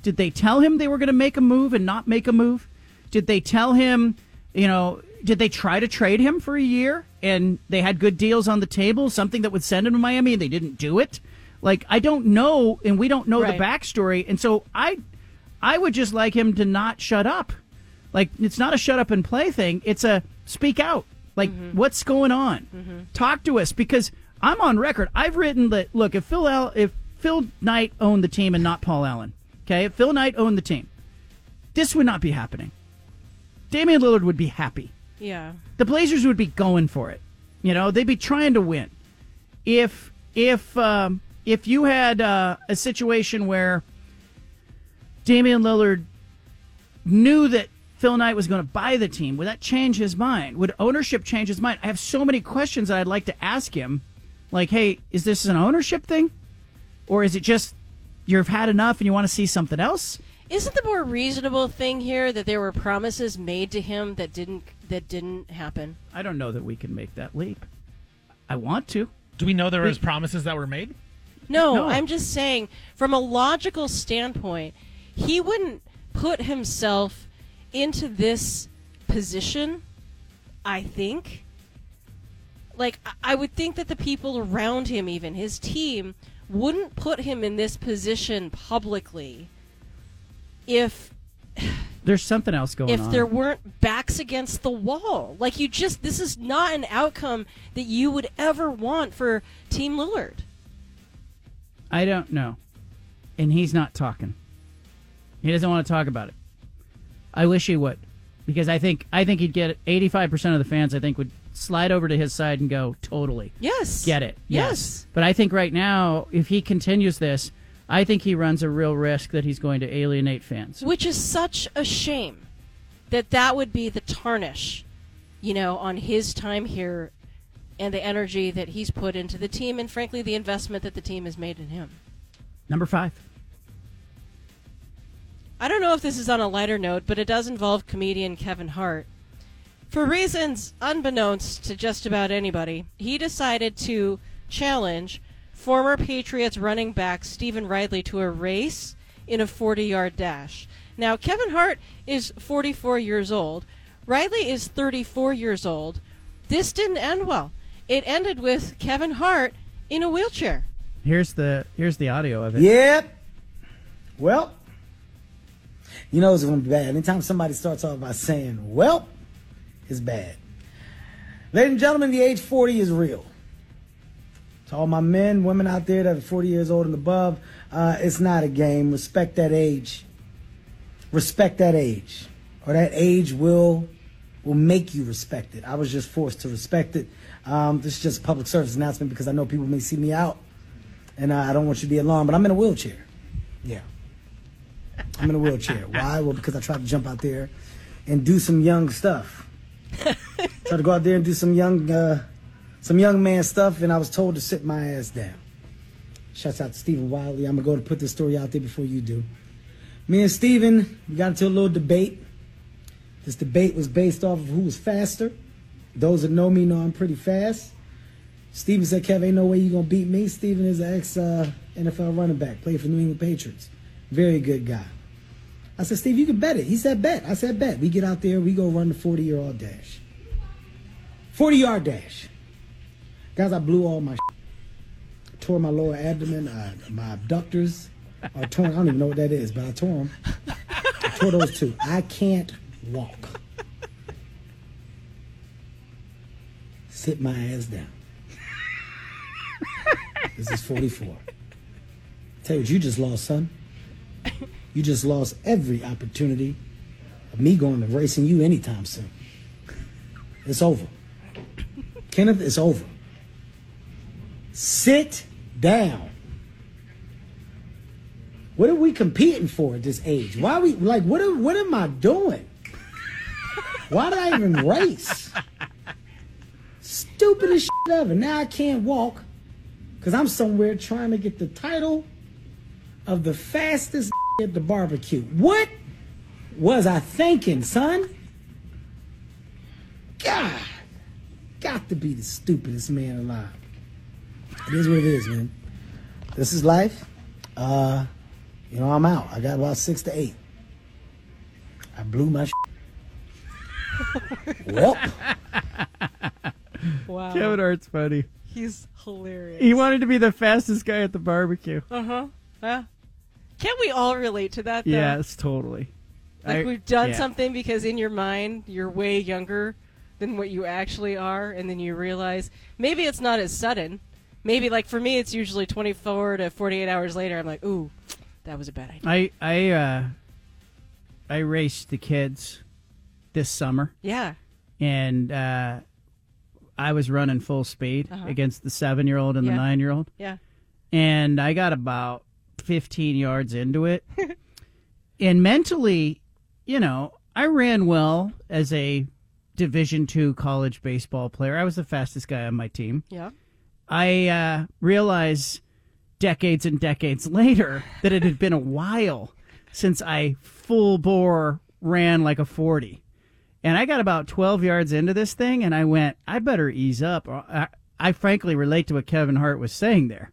Did they tell him they were going to make a move and not make a move? Did they tell him, you know, did they try to trade him for a year and they had good deals on the table, something that would send him to Miami and they didn't do it? Like I don't know and we don't know Right. the backstory and so I I would just like him to not shut up. Like it's not a shut up and play thing, it's a speak out. Like mm-hmm. what's going on? Mm-hmm. Talk to us because I'm on record. I've written that look, if Phil Al- if Phil Knight owned the team and not Paul Allen, okay? If Phil Knight owned the team, this would not be happening. Damian Lillard would be happy. yeah The Blazers would be going for it. You know, they'd be trying to win. If if um, if you had uh, a situation where Damian Lillard knew that Phil Knight was going to buy the team, would that change his mind? Would ownership change his mind? I have so many questions that I'd like to ask him. Like, hey, is this an ownership thing, or is it just you've had enough and you want to see something else? Isn't the more reasonable thing here that there were promises made to him that didn't that didn't happen? I don't know that we can make that leap. I want to. Do we know there was promises that were made? No, No. I'm just saying from a logical standpoint, he wouldn't put himself into this position, I think. Like I- I would think that the people around him even his team wouldn't put him in this position publicly if There's something else going if on. If there weren't backs against the wall. Like you just this is not an outcome that you would ever want for Team Lillard. I don't know. And he's not talking. He doesn't want to talk about it. I wish he would. Because I think I think he'd get 85% of the fans I think would slide over to his side and go totally. Yes. Get it. Yes. But I think right now if he continues this, I think he runs a real risk that he's going to alienate fans. Which is such a shame that that would be the tarnish, you know, on his time here and the energy that he's put into the team and frankly the investment that the team has made in him. Number 5. I don't know if this is on a lighter note, but it does involve comedian Kevin Hart. For reasons unbeknownst to just about anybody, he decided to challenge former Patriots running back Stevan Ridley to a race in a 40 yard dash. Now, Kevin Hart is 44 years old. Ridley is 34 years old. This didn't end well. It ended with Kevin Hart in a wheelchair. Here's the here's the audio of it. Yep. Well, you know it's going to be bad. Anytime somebody starts off by saying, well, it's bad. Ladies and gentlemen, the age 40 is real. To all my men, women out there that are 40 years old and above, uh, it's not a game. Respect that age. Respect that age. Or that age will will make you respect it. I was just forced to respect it. Um, this is just a public service announcement because I know people may see me out, and uh, I don't want you to be alarmed. But I'm in a wheelchair. Yeah, I'm in a wheelchair. Why? Well, because I tried to jump out there and do some young stuff. tried to go out there and do some young, uh, some young man stuff, and I was told to sit my ass down. Shouts out to Stephen Wiley. I'm gonna go to put this story out there before you do. Me and Stephen, we got into a little debate. This debate was based off of who was faster. Those that know me know I'm pretty fast. Steven said, Kev, ain't no way you gonna beat me. Steven is an ex uh, NFL running back, played for New England Patriots. Very good guy. I said, Steve, you can bet it. He said, bet. I said, bet. We get out there, we go run the 40 year old dash. 40 yard dash. Guys, I blew all my shit. tore my lower abdomen, uh, my abductors are torn. I don't even know what that is, but I tore them. I tore those two. I can't walk. Sit my ass down. this is 44. Tell you what, you just lost, son. You just lost every opportunity of me going to racing you anytime soon. It's over. Kenneth, it's over. Sit down. What are we competing for at this age? Why are we like what am, what am I doing? Why did I even race? Stupidest shit ever. Now I can't walk because I'm somewhere trying to get the title of the fastest at the barbecue. What was I thinking, son? God, got to be the stupidest man alive. It is what it is, man. This is life. Uh, you know, I'm out. I got about six to eight. I blew my. well, Wow. Kevin Hart's funny. He's hilarious. He wanted to be the fastest guy at the barbecue. Uh huh. Yeah. Can't we all relate to that? Though? Yes, totally. Like I- we've done yeah. something because in your mind you're way younger than what you actually are, and then you realize maybe it's not as sudden. Maybe like for me, it's usually 24 to 48 hours later. I'm like, ooh, that was a bad idea. I I uh, I raced the kids this summer. Yeah. and uh, I was running full speed Uh-huh. against the seven-year-old and Yeah. the nine-year-old. Yeah. and I got about 15 yards into it. and mentally, you know, I ran well as a Division two college baseball player. I was the fastest guy on my team. Yeah. I uh, realized decades and decades later that it had been a while since I full bore ran like a 40. And I got about 12 yards into this thing and I went, I better ease up. I, I frankly relate to what Kevin Hart was saying there.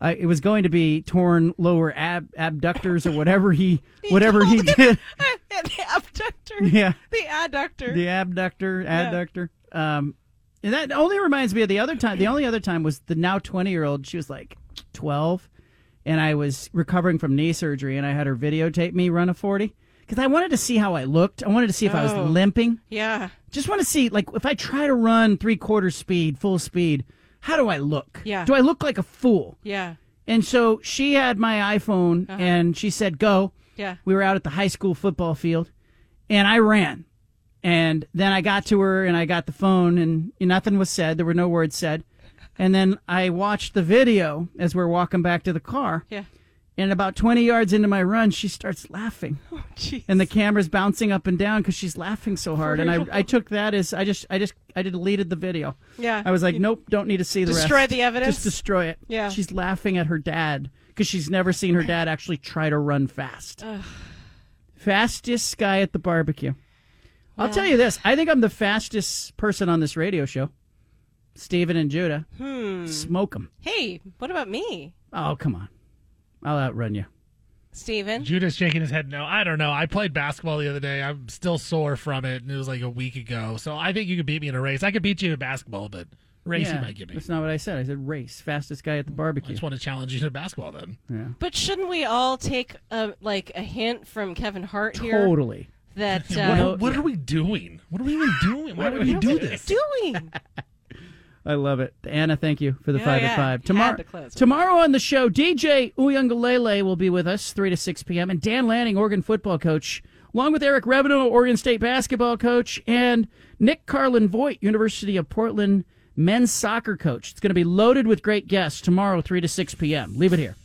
Uh, it was going to be torn lower ab- abductors or whatever he whatever he did. the abductor. Yeah. The adductor. The abductor, adductor. Um, and that only reminds me of the other time. The only other time was the now 20 year old. She was like 12, and I was recovering from knee surgery, and I had her videotape me run a 40 because I wanted to see how I looked. I wanted to see if I was Oh. limping. Yeah. Just want to see, like, if I try to run three quarter speed, full speed, how do I look? Yeah. Do I look like a fool? Yeah. And so she had my iPhone Uh-huh. and she said, go. Yeah. We were out at the high school football field and I ran. And then I got to her and I got the phone and nothing was said. There were no words said. And then I watched the video as we're walking back to the car. Yeah. And about 20 yards into my run, she starts laughing. Oh, jeez. And the camera's bouncing up and down because she's laughing so hard. And? I, I took that as I just, I just, I deleted the video. Yeah. I was like, nope, don't need to see the rest. Destroy the evidence? Just destroy it. Yeah. She's laughing at her dad because she's never seen her dad actually try to run fast. Ugh. Fastest guy at the barbecue. I'll tell you this. I think I'm the fastest person on this radio show. Steven and Judah. Hmm. them. Hey, what about me? Oh, come on. I'll outrun you. Steven? Judas shaking his head no. I don't know. I played basketball the other day. I'm still sore from it, and it was like a week ago. So I think you could beat me in a race. I could beat you in basketball, but race yeah, you might get me. That's not what I said. I said race. Fastest guy at the barbecue. I just want to challenge you to basketball then. Yeah. But shouldn't we all take a, like a hint from Kevin Hart here? Totally. That What, uh, are- what are we doing? What are we even doing? Why would we do this? doing? I love it. Anna, thank you for the Oh, five yeah. at five. Tomorrow, to tomorrow on the show, DJ Uiagalelei will be with us, 3 to 6 p.m., and Dan Lanning, Oregon football coach, along with Eric Reveno, Oregon State basketball coach, and Nick Carlin Voigt, University of Portland men's soccer coach. It's going to be loaded with great guests tomorrow, 3 to 6 p.m. Leave it here.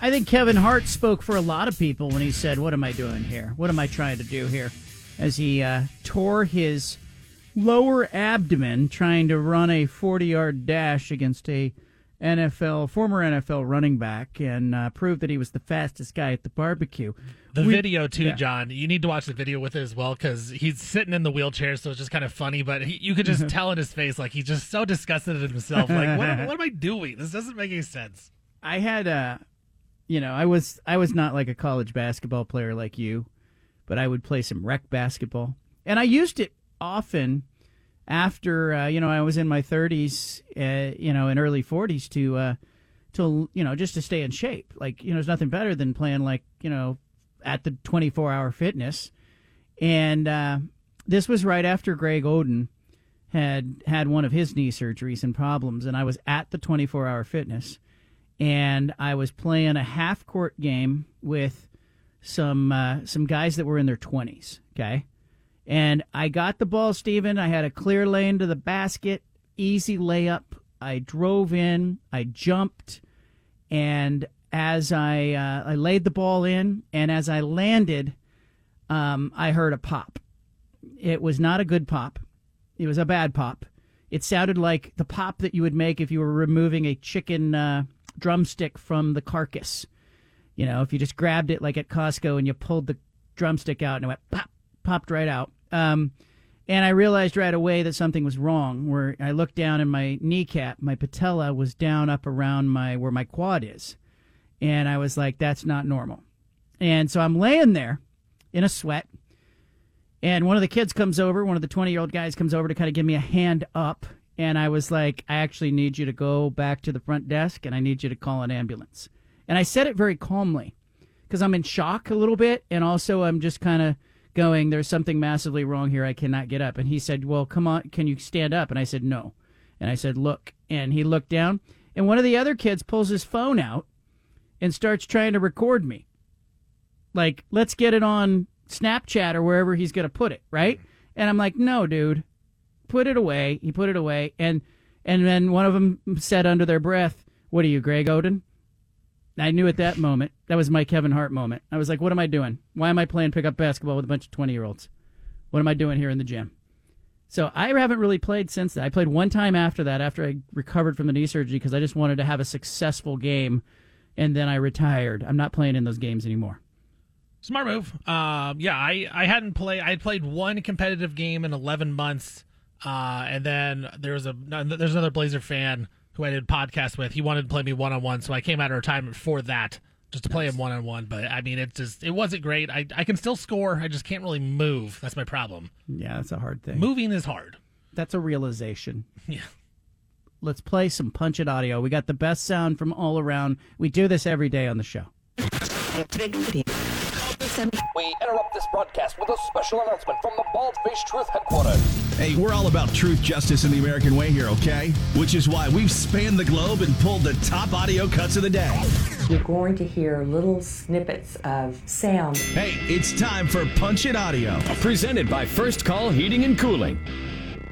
I think Kevin Hart spoke for a lot of people when he said, What am I doing here? What am I trying to do here? As he uh, tore his lower abdomen trying to run a 40 yard dash against a NFL, former NFL running back, and uh, proved that he was the fastest guy at the barbecue. The We- video too, Yeah. John. You need to watch the video with it as well because he's sitting in the wheelchair, so it's just kind of funny. But he, you could just tell in his face like he's just so disgusted at himself. Like, what, am- what am I doing? This doesn't make any sense. I had uh you know, I was I was not like a college basketball player like you, but I would play some rec basketball. And I used it often after uh, you know, I was in my 30s, uh, you know, and early 40s to uh to you know, just to stay in shape. Like, you know, there's nothing better than playing like, you know, at the 24-hour fitness. And uh this was right after Greg Oden had had one of his knee surgeries and problems and I was at the 24-hour fitness and I was playing a half court game with some uh, some guys that were in their twenties. Okay, and I got the ball, Steven. I had a clear lane to the basket, easy layup. I drove in, I jumped, and as I uh, I laid the ball in, and as I landed, um, I heard a pop. It was not a good pop. It was a bad pop. It sounded like the pop that you would make if you were removing a chicken uh, drumstick from the carcass. You know, if you just grabbed it like at Costco and you pulled the drumstick out and it went pop, popped right out. Um, and I realized right away that something was wrong. Where I looked down and my kneecap, my patella was down up around my where my quad is, and I was like, "That's not normal." And so I'm laying there in a sweat, and one of the kids comes over, one of the 20 year old guys comes over to kind of give me a hand up. And I was like, I actually need you to go back to the front desk and I need you to call an ambulance. And I said it very calmly because I'm in shock a little bit. And also, I'm just kind of going, there's something massively wrong here. I cannot get up. And he said, Well, come on, can you stand up? And I said, No. And I said, Look. And he looked down. And one of the other kids pulls his phone out and starts trying to record me. Like, let's get it on Snapchat or wherever he's going to put it, right? And I'm like, no, dude, put it away. He put it away, and and then one of them said under their breath, "What are you, Greg Oden?" I knew at that moment that was my Kevin Hart moment. I was like, "What am I doing? Why am I playing pickup basketball with a bunch of twenty year olds? What am I doing here in the gym?" So I haven't really played since that. I played one time after that, after I recovered from the knee surgery, because I just wanted to have a successful game, and then I retired. I'm not playing in those games anymore. Smart move. Um, yeah, I, I hadn't played. I had played one competitive game in 11 months, uh, and then there was a there's another Blazer fan who I did a podcast with. He wanted to play me one on one, so I came out of retirement for that just to play him one on one. But I mean, it just it wasn't great. I I can still score. I just can't really move. That's my problem. Yeah, that's a hard thing. Moving is hard. That's a realization. Yeah. Let's play some Punch It audio. We got the best sound from all around. We do this every day on the show. We interrupt this broadcast with a special announcement from the Bald Face Truth headquarters. Hey, we're all about truth, justice, and the American way here, okay? Which is why we've spanned the globe and pulled the top audio cuts of the day. You're going to hear little snippets of sound. Hey, it's time for Punch It Audio. Presented by First Call Heating and Cooling.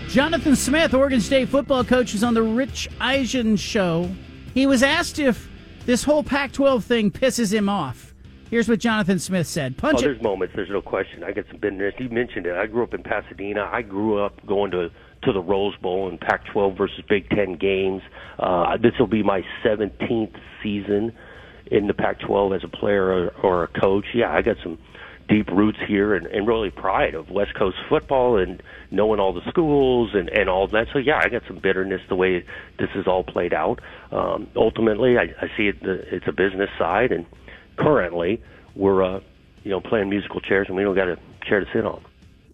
Jonathan Smith, Oregon State football coach, is on the Rich Eisen show. He was asked if this whole Pac 12 thing pisses him off. Here's what Jonathan Smith said. Punch oh, it. there's moments. There's no question. I get some bitterness. You mentioned it. I grew up in Pasadena. I grew up going to to the Rose Bowl and Pac-12 versus Big Ten games. Uh, this will be my 17th season in the Pac-12 as a player or, or a coach. Yeah, I got some deep roots here and, and really pride of West Coast football and knowing all the schools and, and all that. So yeah, I got some bitterness the way this is all played out. Um, ultimately, I, I see it. The, it's a business side and currently we're uh, you know playing musical chairs and we don't got a chair to sit on.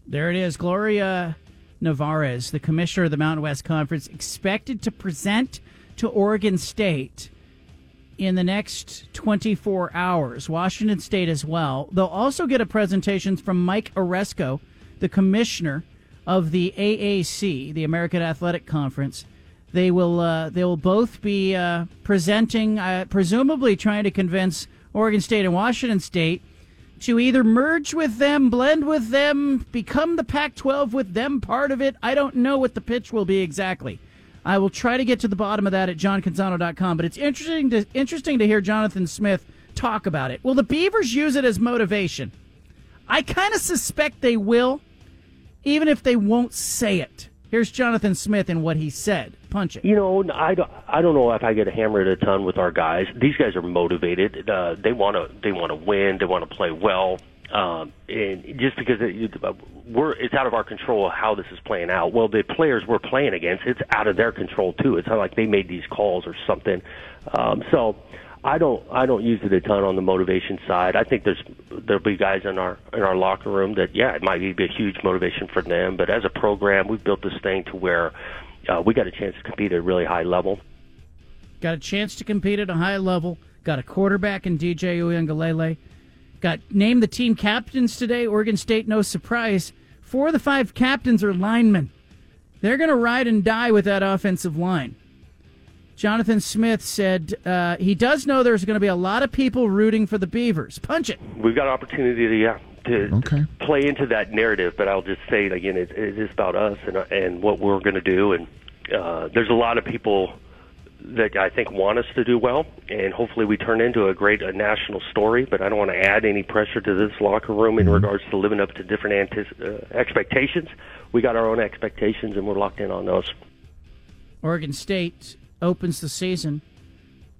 There it is. Gloria Nevarez, the commissioner of the Mountain West Conference, expected to present to Oregon State in the next 24 hours. Washington State as well. They'll also get a presentation from Mike Aresco, the commissioner of the AAC, the American Athletic Conference. They will uh, they will both be uh, presenting, uh, presumably trying to convince Oregon State and Washington State to either merge with them, blend with them, become the Pac 12 with them part of it. I don't know what the pitch will be exactly. I will try to get to the bottom of that at johncanzano.com, but it's interesting to, interesting to hear Jonathan Smith talk about it. Will the Beavers use it as motivation? I kind of suspect they will, even if they won't say it. Here's Jonathan Smith and what he said. Punch it. You know, I don't, I don't know if I get a hammered a ton with our guys. These guys are motivated. Uh, they want to they want to win. They want to play well. Um, and just because it, we're, it's out of our control how this is playing out. Well, the players we're playing against, it's out of their control too. It's not like they made these calls or something. Um, so I don't I don't use it a ton on the motivation side. I think there's there'll be guys in our in our locker room that yeah it might be a huge motivation for them. But as a program, we've built this thing to where uh, we got a chance to compete at a really high level. Got a chance to compete at a high level. Got a quarterback in DJ Uiagalelei. Got named the team captains today. Oregon State, no surprise. Four of the five captains are linemen. They're going to ride and die with that offensive line. Jonathan Smith said uh, he does know there's going to be a lot of people rooting for the Beavers. Punch it. We've got an opportunity to yeah to, to play into that narrative, but I'll just say it again: it, it is about us and and what we're going to do. And uh, there's a lot of people that I think want us to do well, and hopefully we turn into a great a national story. But I don't want to add any pressure to this locker room in regards to living up to different antis- uh, expectations. We got our own expectations, and we're locked in on those. Oregon State opens the season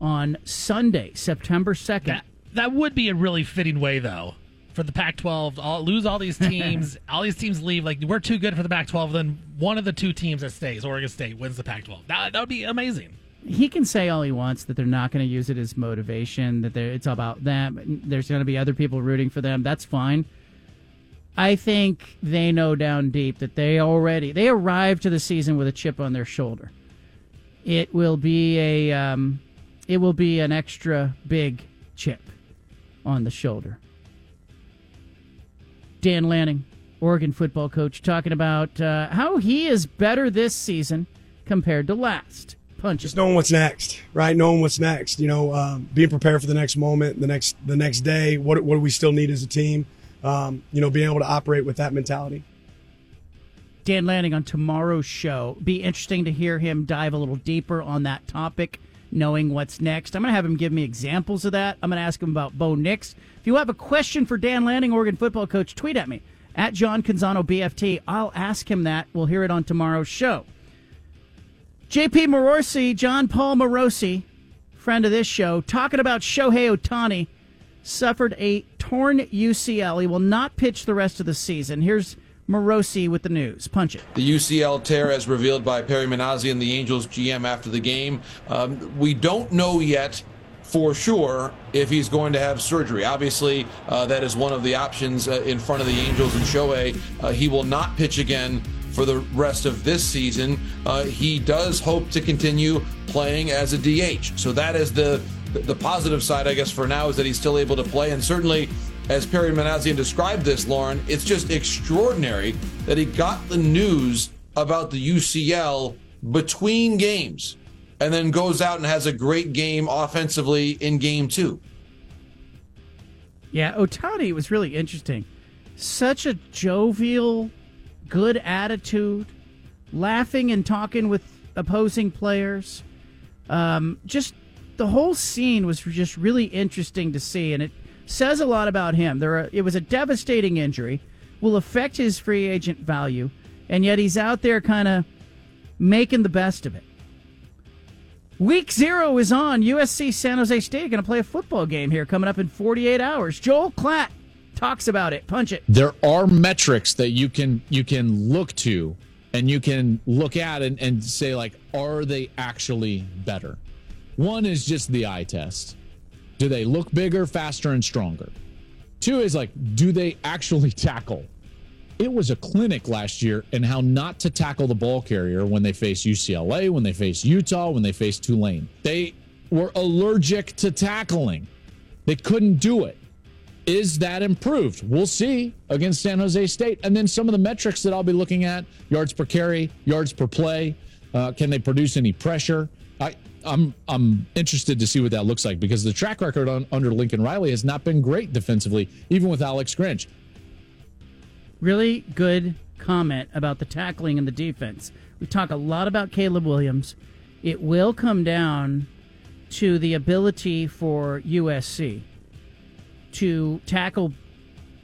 on Sunday, September 2nd. That, that would be a really fitting way, though, for the Pac 12. Lose all these teams, all these teams leave. Like, we're too good for the Pac 12. Then one of the two teams that stays, Oregon State, wins the Pac 12. That, that would be amazing. He can say all he wants that they're not going to use it as motivation, that it's about them. There's going to be other people rooting for them. That's fine. I think they know down deep that they already they arrived to the season with a chip on their shoulder it will be a um, it will be an extra big chip on the shoulder. Dan Lanning, Oregon football coach, talking about uh, how he is better this season compared to last. Punch. Just knowing what's next, right? Knowing what's next. You know, um, being prepared for the next moment, the next the next day. What what do we still need as a team? Um, you know, being able to operate with that mentality. Dan Lanning on tomorrow's show. Be interesting to hear him dive a little deeper on that topic, knowing what's next. I'm going to have him give me examples of that. I'm going to ask him about Bo Nix. If you have a question for Dan Lanning, Oregon football coach, tweet at me at John Canzano BFT. I'll ask him that. We'll hear it on tomorrow's show. JP Morosi, Jon Paul Morosi, friend of this show, talking about Shohei Ohtani, suffered a torn UCL. He will not pitch the rest of the season. Here's Morosi with the news. Punch it. The UCL tear, as revealed by Perry Minasian, the Angels GM, after the game. Um, we don't know yet for sure if he's going to have surgery. Obviously, uh, that is one of the options uh, in front of the Angels and Shohei. Uh, he will not pitch again for the rest of this season. Uh, he does hope to continue playing as a DH. So that is the the positive side, I guess, for now is that he's still able to play, and certainly as Perry Minasian described this, Lauren, it's just extraordinary that he got the news about the UCL between games and then goes out and has a great game offensively in game two. Yeah, Ohtani was really interesting. Such a jovial, good attitude, laughing and talking with opposing players. Um, just the whole scene was just really interesting to see, and it says a lot about him. There, are, it was a devastating injury, will affect his free agent value, and yet he's out there kind of making the best of it. Week zero is on. USC San Jose State going to play a football game here coming up in 48 hours. Joel Klatt talks about it. Punch it. There are metrics that you can you can look to and you can look at and, and say like, are they actually better? One is just the eye test Do they look bigger, faster, and stronger? Two is like, do they actually tackle? It was a clinic last year and how not to tackle the ball carrier when they face UCLA, when they face Utah, when they face Tulane. They were allergic to tackling. They couldn't do it. Is that improved? We'll see against San Jose State. And then some of the metrics that I'll be looking at yards per carry, yards per play. Uh, can they produce any pressure? I'm I'm interested to see what that looks like because the track record on, under Lincoln Riley has not been great defensively, even with Alex Grinch. Really good comment about the tackling and the defense. We talk a lot about Caleb Williams. It will come down to the ability for USC to tackle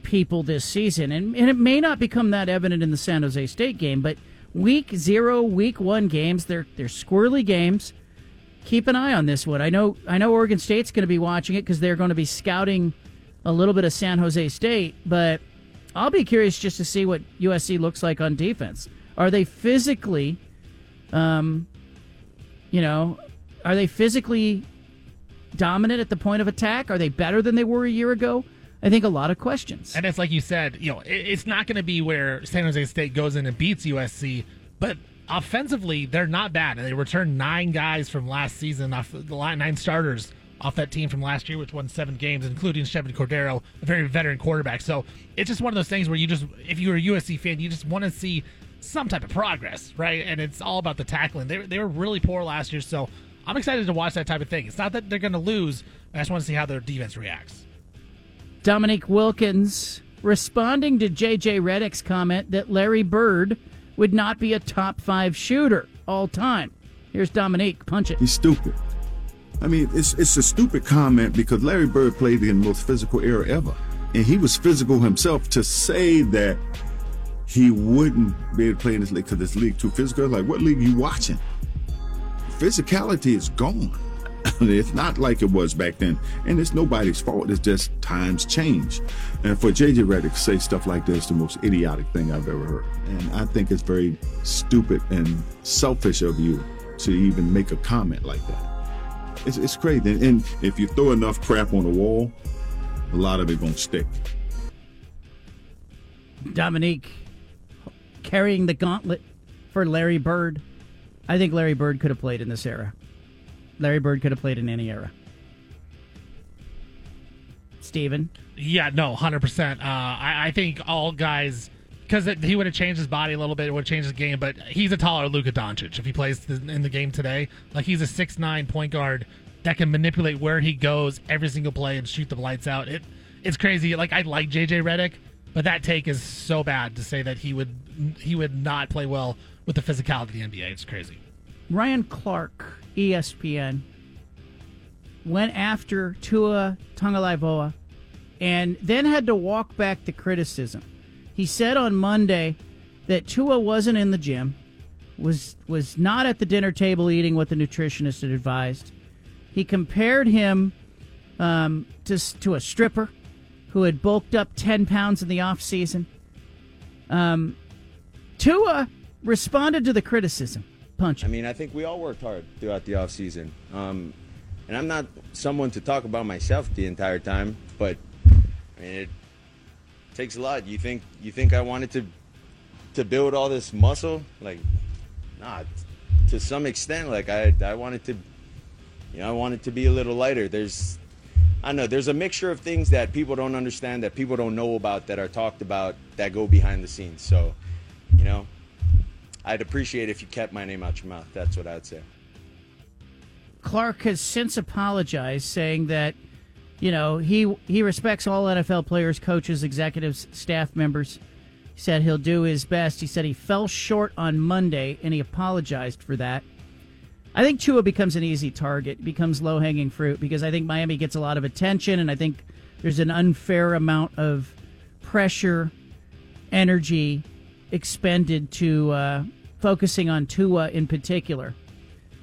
people this season. And, and it may not become that evident in the San Jose State game, but week zero, week one games, they're, they're squirrely games. Keep an eye on this one. I know I know Oregon State's going to be watching it because they're going to be scouting a little bit of San Jose State, but I'll be curious just to see what USC looks like on defense. Are they physically, um, you know, are they physically dominant at the point of attack? Are they better than they were a year ago? I think a lot of questions. And it's like you said, you know, it's not going to be where San Jose State goes in and beats USC, but offensively, they're not bad. They returned nine guys from last season, off the line, nine starters off that team from last year, which won seven games, including Chevan Cordeiro, a very veteran quarterback. So it's just one of those things where you just, if you're a USC fan, you just want to see some type of progress, right? And it's all about the tackling. They, they were really poor last year, so I'm excited to watch that type of thing. It's not that they're going to lose. I just want to see how their defense reacts. Dominique Wilkins responding to JJ Redick's comment that Larry Bird would not be a top five shooter all time. Here's Dominique. Punch it. He's stupid. I mean, it's it's a stupid comment because Larry Bird played in the most physical era ever, and he was physical himself. To say that he wouldn't be able to play in this league because this league too physical, like what league you watching? Physicality is gone. it's not like it was back then, and it's nobody's fault. It's just times change. And for JJ Redick to say stuff like this, the most idiotic thing I've ever heard. And I think it's very stupid and selfish of you to even make a comment like that. It's, it's crazy. And, and if you throw enough crap on the wall, a lot of it gonna stick. Dominique carrying the gauntlet for Larry Bird. I think Larry Bird could have played in this era. Larry Bird could have played in any era. Steven? Yeah, no, 100%. Uh, I, I think all guys, because he would have changed his body a little bit, it would have changed his game, but he's a taller Luka Doncic if he plays in the game today. Like, he's a six nine point guard that can manipulate where he goes every single play and shoot the lights out. It It's crazy. Like, I like JJ Redick, but that take is so bad to say that he would he would not play well with the physicality of the NBA. It's crazy. Ryan Clark, ESPN, went after Tua Tagovailoa and then had to walk back the criticism. He said on Monday that Tua wasn't in the gym, was was not at the dinner table eating what the nutritionist had advised. He compared him um, to to a stripper who had bulked up ten pounds in the off season. Um, Tua responded to the criticism. Punch. I mean, I think we all worked hard throughout the off season, um, and I'm not someone to talk about myself the entire time, but I mean, it takes a lot. You think you think I wanted to to build all this muscle? Like, nah. To some extent, like I I wanted to, you know, I wanted to be a little lighter. There's, I know. There's a mixture of things that people don't understand, that people don't know about, that are talked about, that go behind the scenes. So, you know, I'd appreciate if you kept my name out your mouth. That's what I'd say. Clark has since apologized, saying that you know he he respects all NFL players, coaches, executives, staff members. He said he'll do his best. He said he fell short on Monday, and he apologized for that. I think Tua becomes an easy target, becomes low hanging fruit because I think Miami gets a lot of attention, and I think there's an unfair amount of pressure, energy expended to uh, focusing on Tua in particular.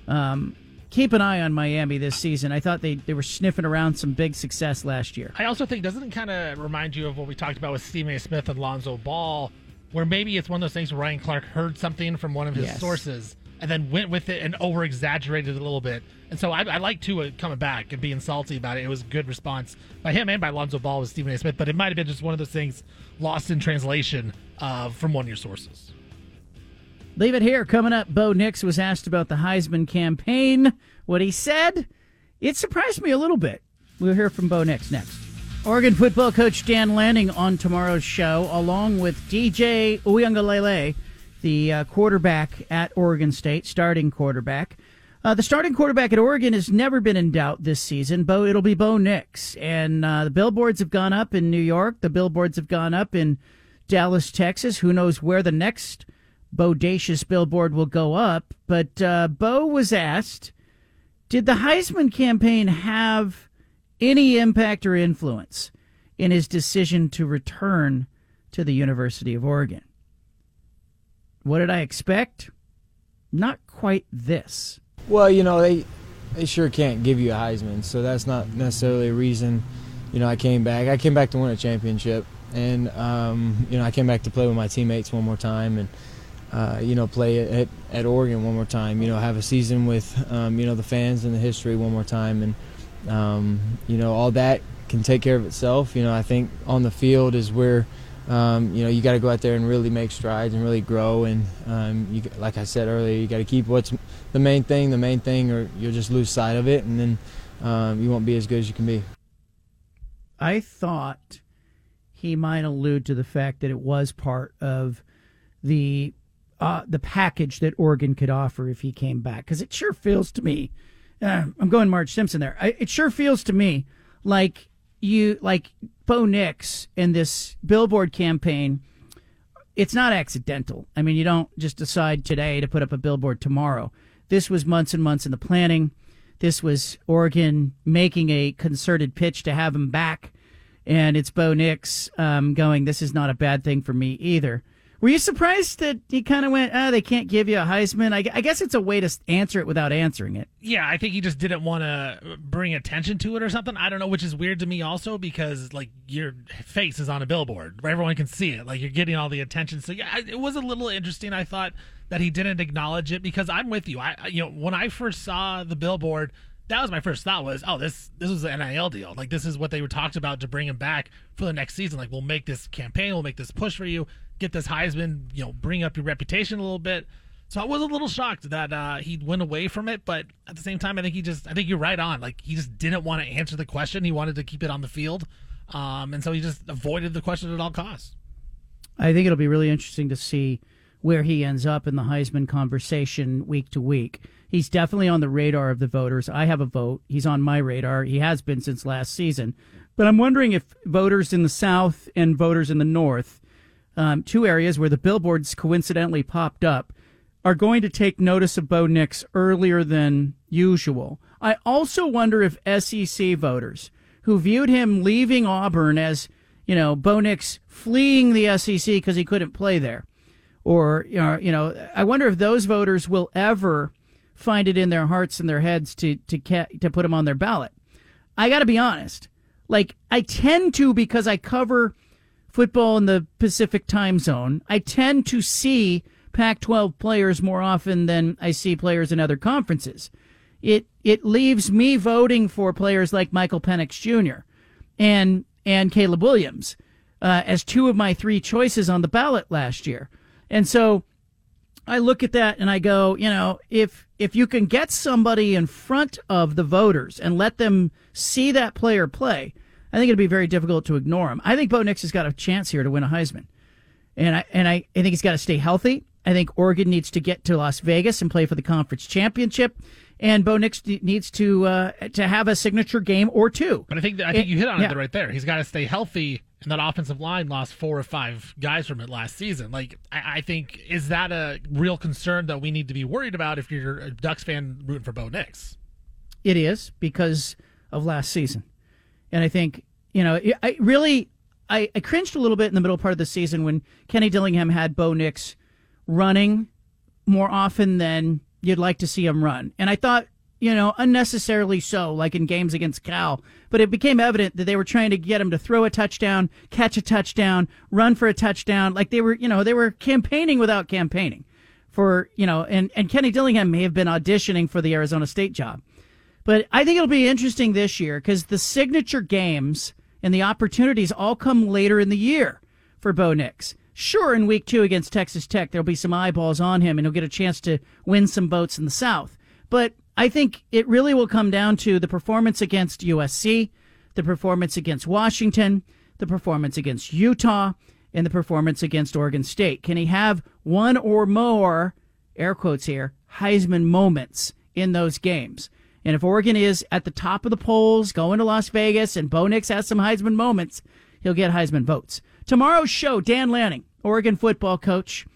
Um, keep an eye on Miami this season. I thought they, they were sniffing around some big success last year. I also think doesn't it kind of remind you of what we talked about with Stephen A. Smith and Lonzo Ball, where maybe it's one of those things where Ryan Clark heard something from one of his Yes. sources and then went with it and over exaggerated it a little bit. And so I, I like Tua coming back and being salty about it. It was a good response by him and by Lonzo Ball with Stephen A. Smith, but it might have been just one of those things lost in translation uh, from one of your sources. Leave it here. Coming up, Bo Nix was asked about the Heisman campaign. What he said, it surprised me a little bit. We'll hear from Bo Nix next. Oregon football coach Dan Lanning on tomorrow's show, along with DJ Uiagalelei, the uh, quarterback at Oregon State, starting quarterback. Uh, the starting quarterback at Oregon has never been in doubt this season. Bo, it'll be Bo Nix, and uh, the billboards have gone up in New York. The billboards have gone up in Dallas, Texas. Who knows where the next bodacious billboard will go up? But uh, Bo was asked, did the Heisman campaign have any impact or influence in his decision to return to the University of Oregon? What did I expect? Not quite this. Well, you know, they they sure can't give you a Heisman, so that's not necessarily a reason. You know, I came back. I came back to win a championship, and um, you know, I came back to play with my teammates one more time, and uh, you know, play at, at Oregon one more time. You know, have a season with um, you know the fans and the history one more time, and um, you know, all that can take care of itself. You know, I think on the field is where um, you know, you got to go out there and really make strides and really grow. And um, you, like I said earlier, you got to keep what's the main thing, the main thing, or you'll just lose sight of it, and then um, you won't be as good as you can be. I thought he might allude to the fact that it was part of the uh, the package that Oregon could offer if he came back, because it sure feels to me. Uh, I'm going Marge Simpson there. I, it sure feels to me like you like Bo Nix and this billboard campaign, it's not accidental. I mean, you don't just decide today to put up a billboard tomorrow. This was months and months in the planning. This was Oregon making a concerted pitch to have him back. And it's Bo Nix um, going, this is not a bad thing for me either. Were you surprised that he kind of went, oh, they can't give you a Heisman? I, I, guess it's a way to answer it without answering it. Yeah, I think he just didn't want to bring attention to it or something. I don't know, which is weird to me also because, like, your face is on a billboard. Everyone can see it. Like, you're getting all the attention. So, yeah, it was a little interesting, I thought, that he didn't acknowledge it because I'm with you. I, you know, when I first saw the billboard, that was my first thought was, oh, this this was an NIL deal. Like this is what they were talked about to bring him back for the next season. Like we'll make this campaign, we'll make this push for you get this Heisman, you know, bring up your reputation a little bit. So I was a little shocked that uh, he went away from it, but at the same time, I think he just, I think you're right on. Like he just didn't want to answer the question. He wanted to keep it on the field, um, and so he just avoided the question at all costs. I think it'll be really interesting to see where he ends up in the Heisman conversation week to week. He's definitely on the radar of the voters. I have a vote. He's on my radar. He has been since last season. But I'm wondering if voters in the South and voters in the North um, two areas where the billboards coincidentally popped up, are going to take notice of Bo Nix earlier than usual. I also wonder if SEC voters who viewed him leaving Auburn as, you know, Bo Nix fleeing the SEC because he couldn't play there, or you know, I wonder if those voters will ever find it in their hearts and their heads to to to put him on their ballot. I got to be honest. Like I tend to because I cover football in the Pacific time zone, I tend to see Pac 12 players more often than I see players in other conferences. It, it leaves me voting for players like Michael Penix Jr. and, and Caleb Williams uh, as two of my three choices on the ballot last year. And so I look at that and I go, you know, if if you can get somebody in front of the voters and let them see that player play, I think it'd be very difficult to ignore him. I think Bo Nix has got a chance here to win a Heisman, and I and I, I think he's got to stay healthy. I think Oregon needs to get to Las Vegas and play for the conference championship, and Bo Nix needs to uh, to have a signature game or two. But I think I think you hit on yeah. it right there. He's got to stay healthy, and that offensive line lost four or five guys from it last season. Like I, I think is that a real concern that we need to be worried about if you're a Ducks fan rooting for Bo Nix? It is because of last season. And I think, you know, I really, I, I cringed a little bit in the middle part of the season when Kenny Dillingham had Bo Nix running more often than you'd like to see him run. And I thought, you know, unnecessarily so, like in games against Cal. But it became evident that they were trying to get him to throw a touchdown, catch a touchdown, run for a touchdown. Like they were, you know, they were campaigning without campaigning. for, you know, and, and Kenny Dillingham may have been auditioning for the Arizona State job. But I think it'll be interesting this year because the signature games and the opportunities all come later in the year for Bo Nix. Sure, in week two against Texas Tech, there'll be some eyeballs on him and he'll get a chance to win some votes in the South. But I think it really will come down to the performance against USC, the performance against Washington, the performance against Utah, and the performance against Oregon State. Can he have one or more, air quotes here, Heisman moments in those games? And if Oregon is at the top of the polls, going to Las Vegas, and Bo Nix has some Heisman moments, he'll get Heisman votes. Tomorrow's show, Dan Lanning, Oregon football coach,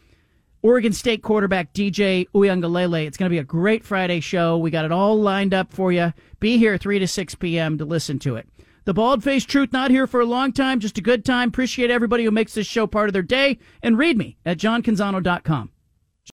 Oregon State quarterback DJ Uiagalelei. It's going to be a great Friday show. We got it all lined up for you. Be here 3 to 6 p.m. to listen to it. The Bald Faced Truth, not here for a long time, just a good time. Appreciate everybody who makes this show part of their day. And read me at johncanzano.com.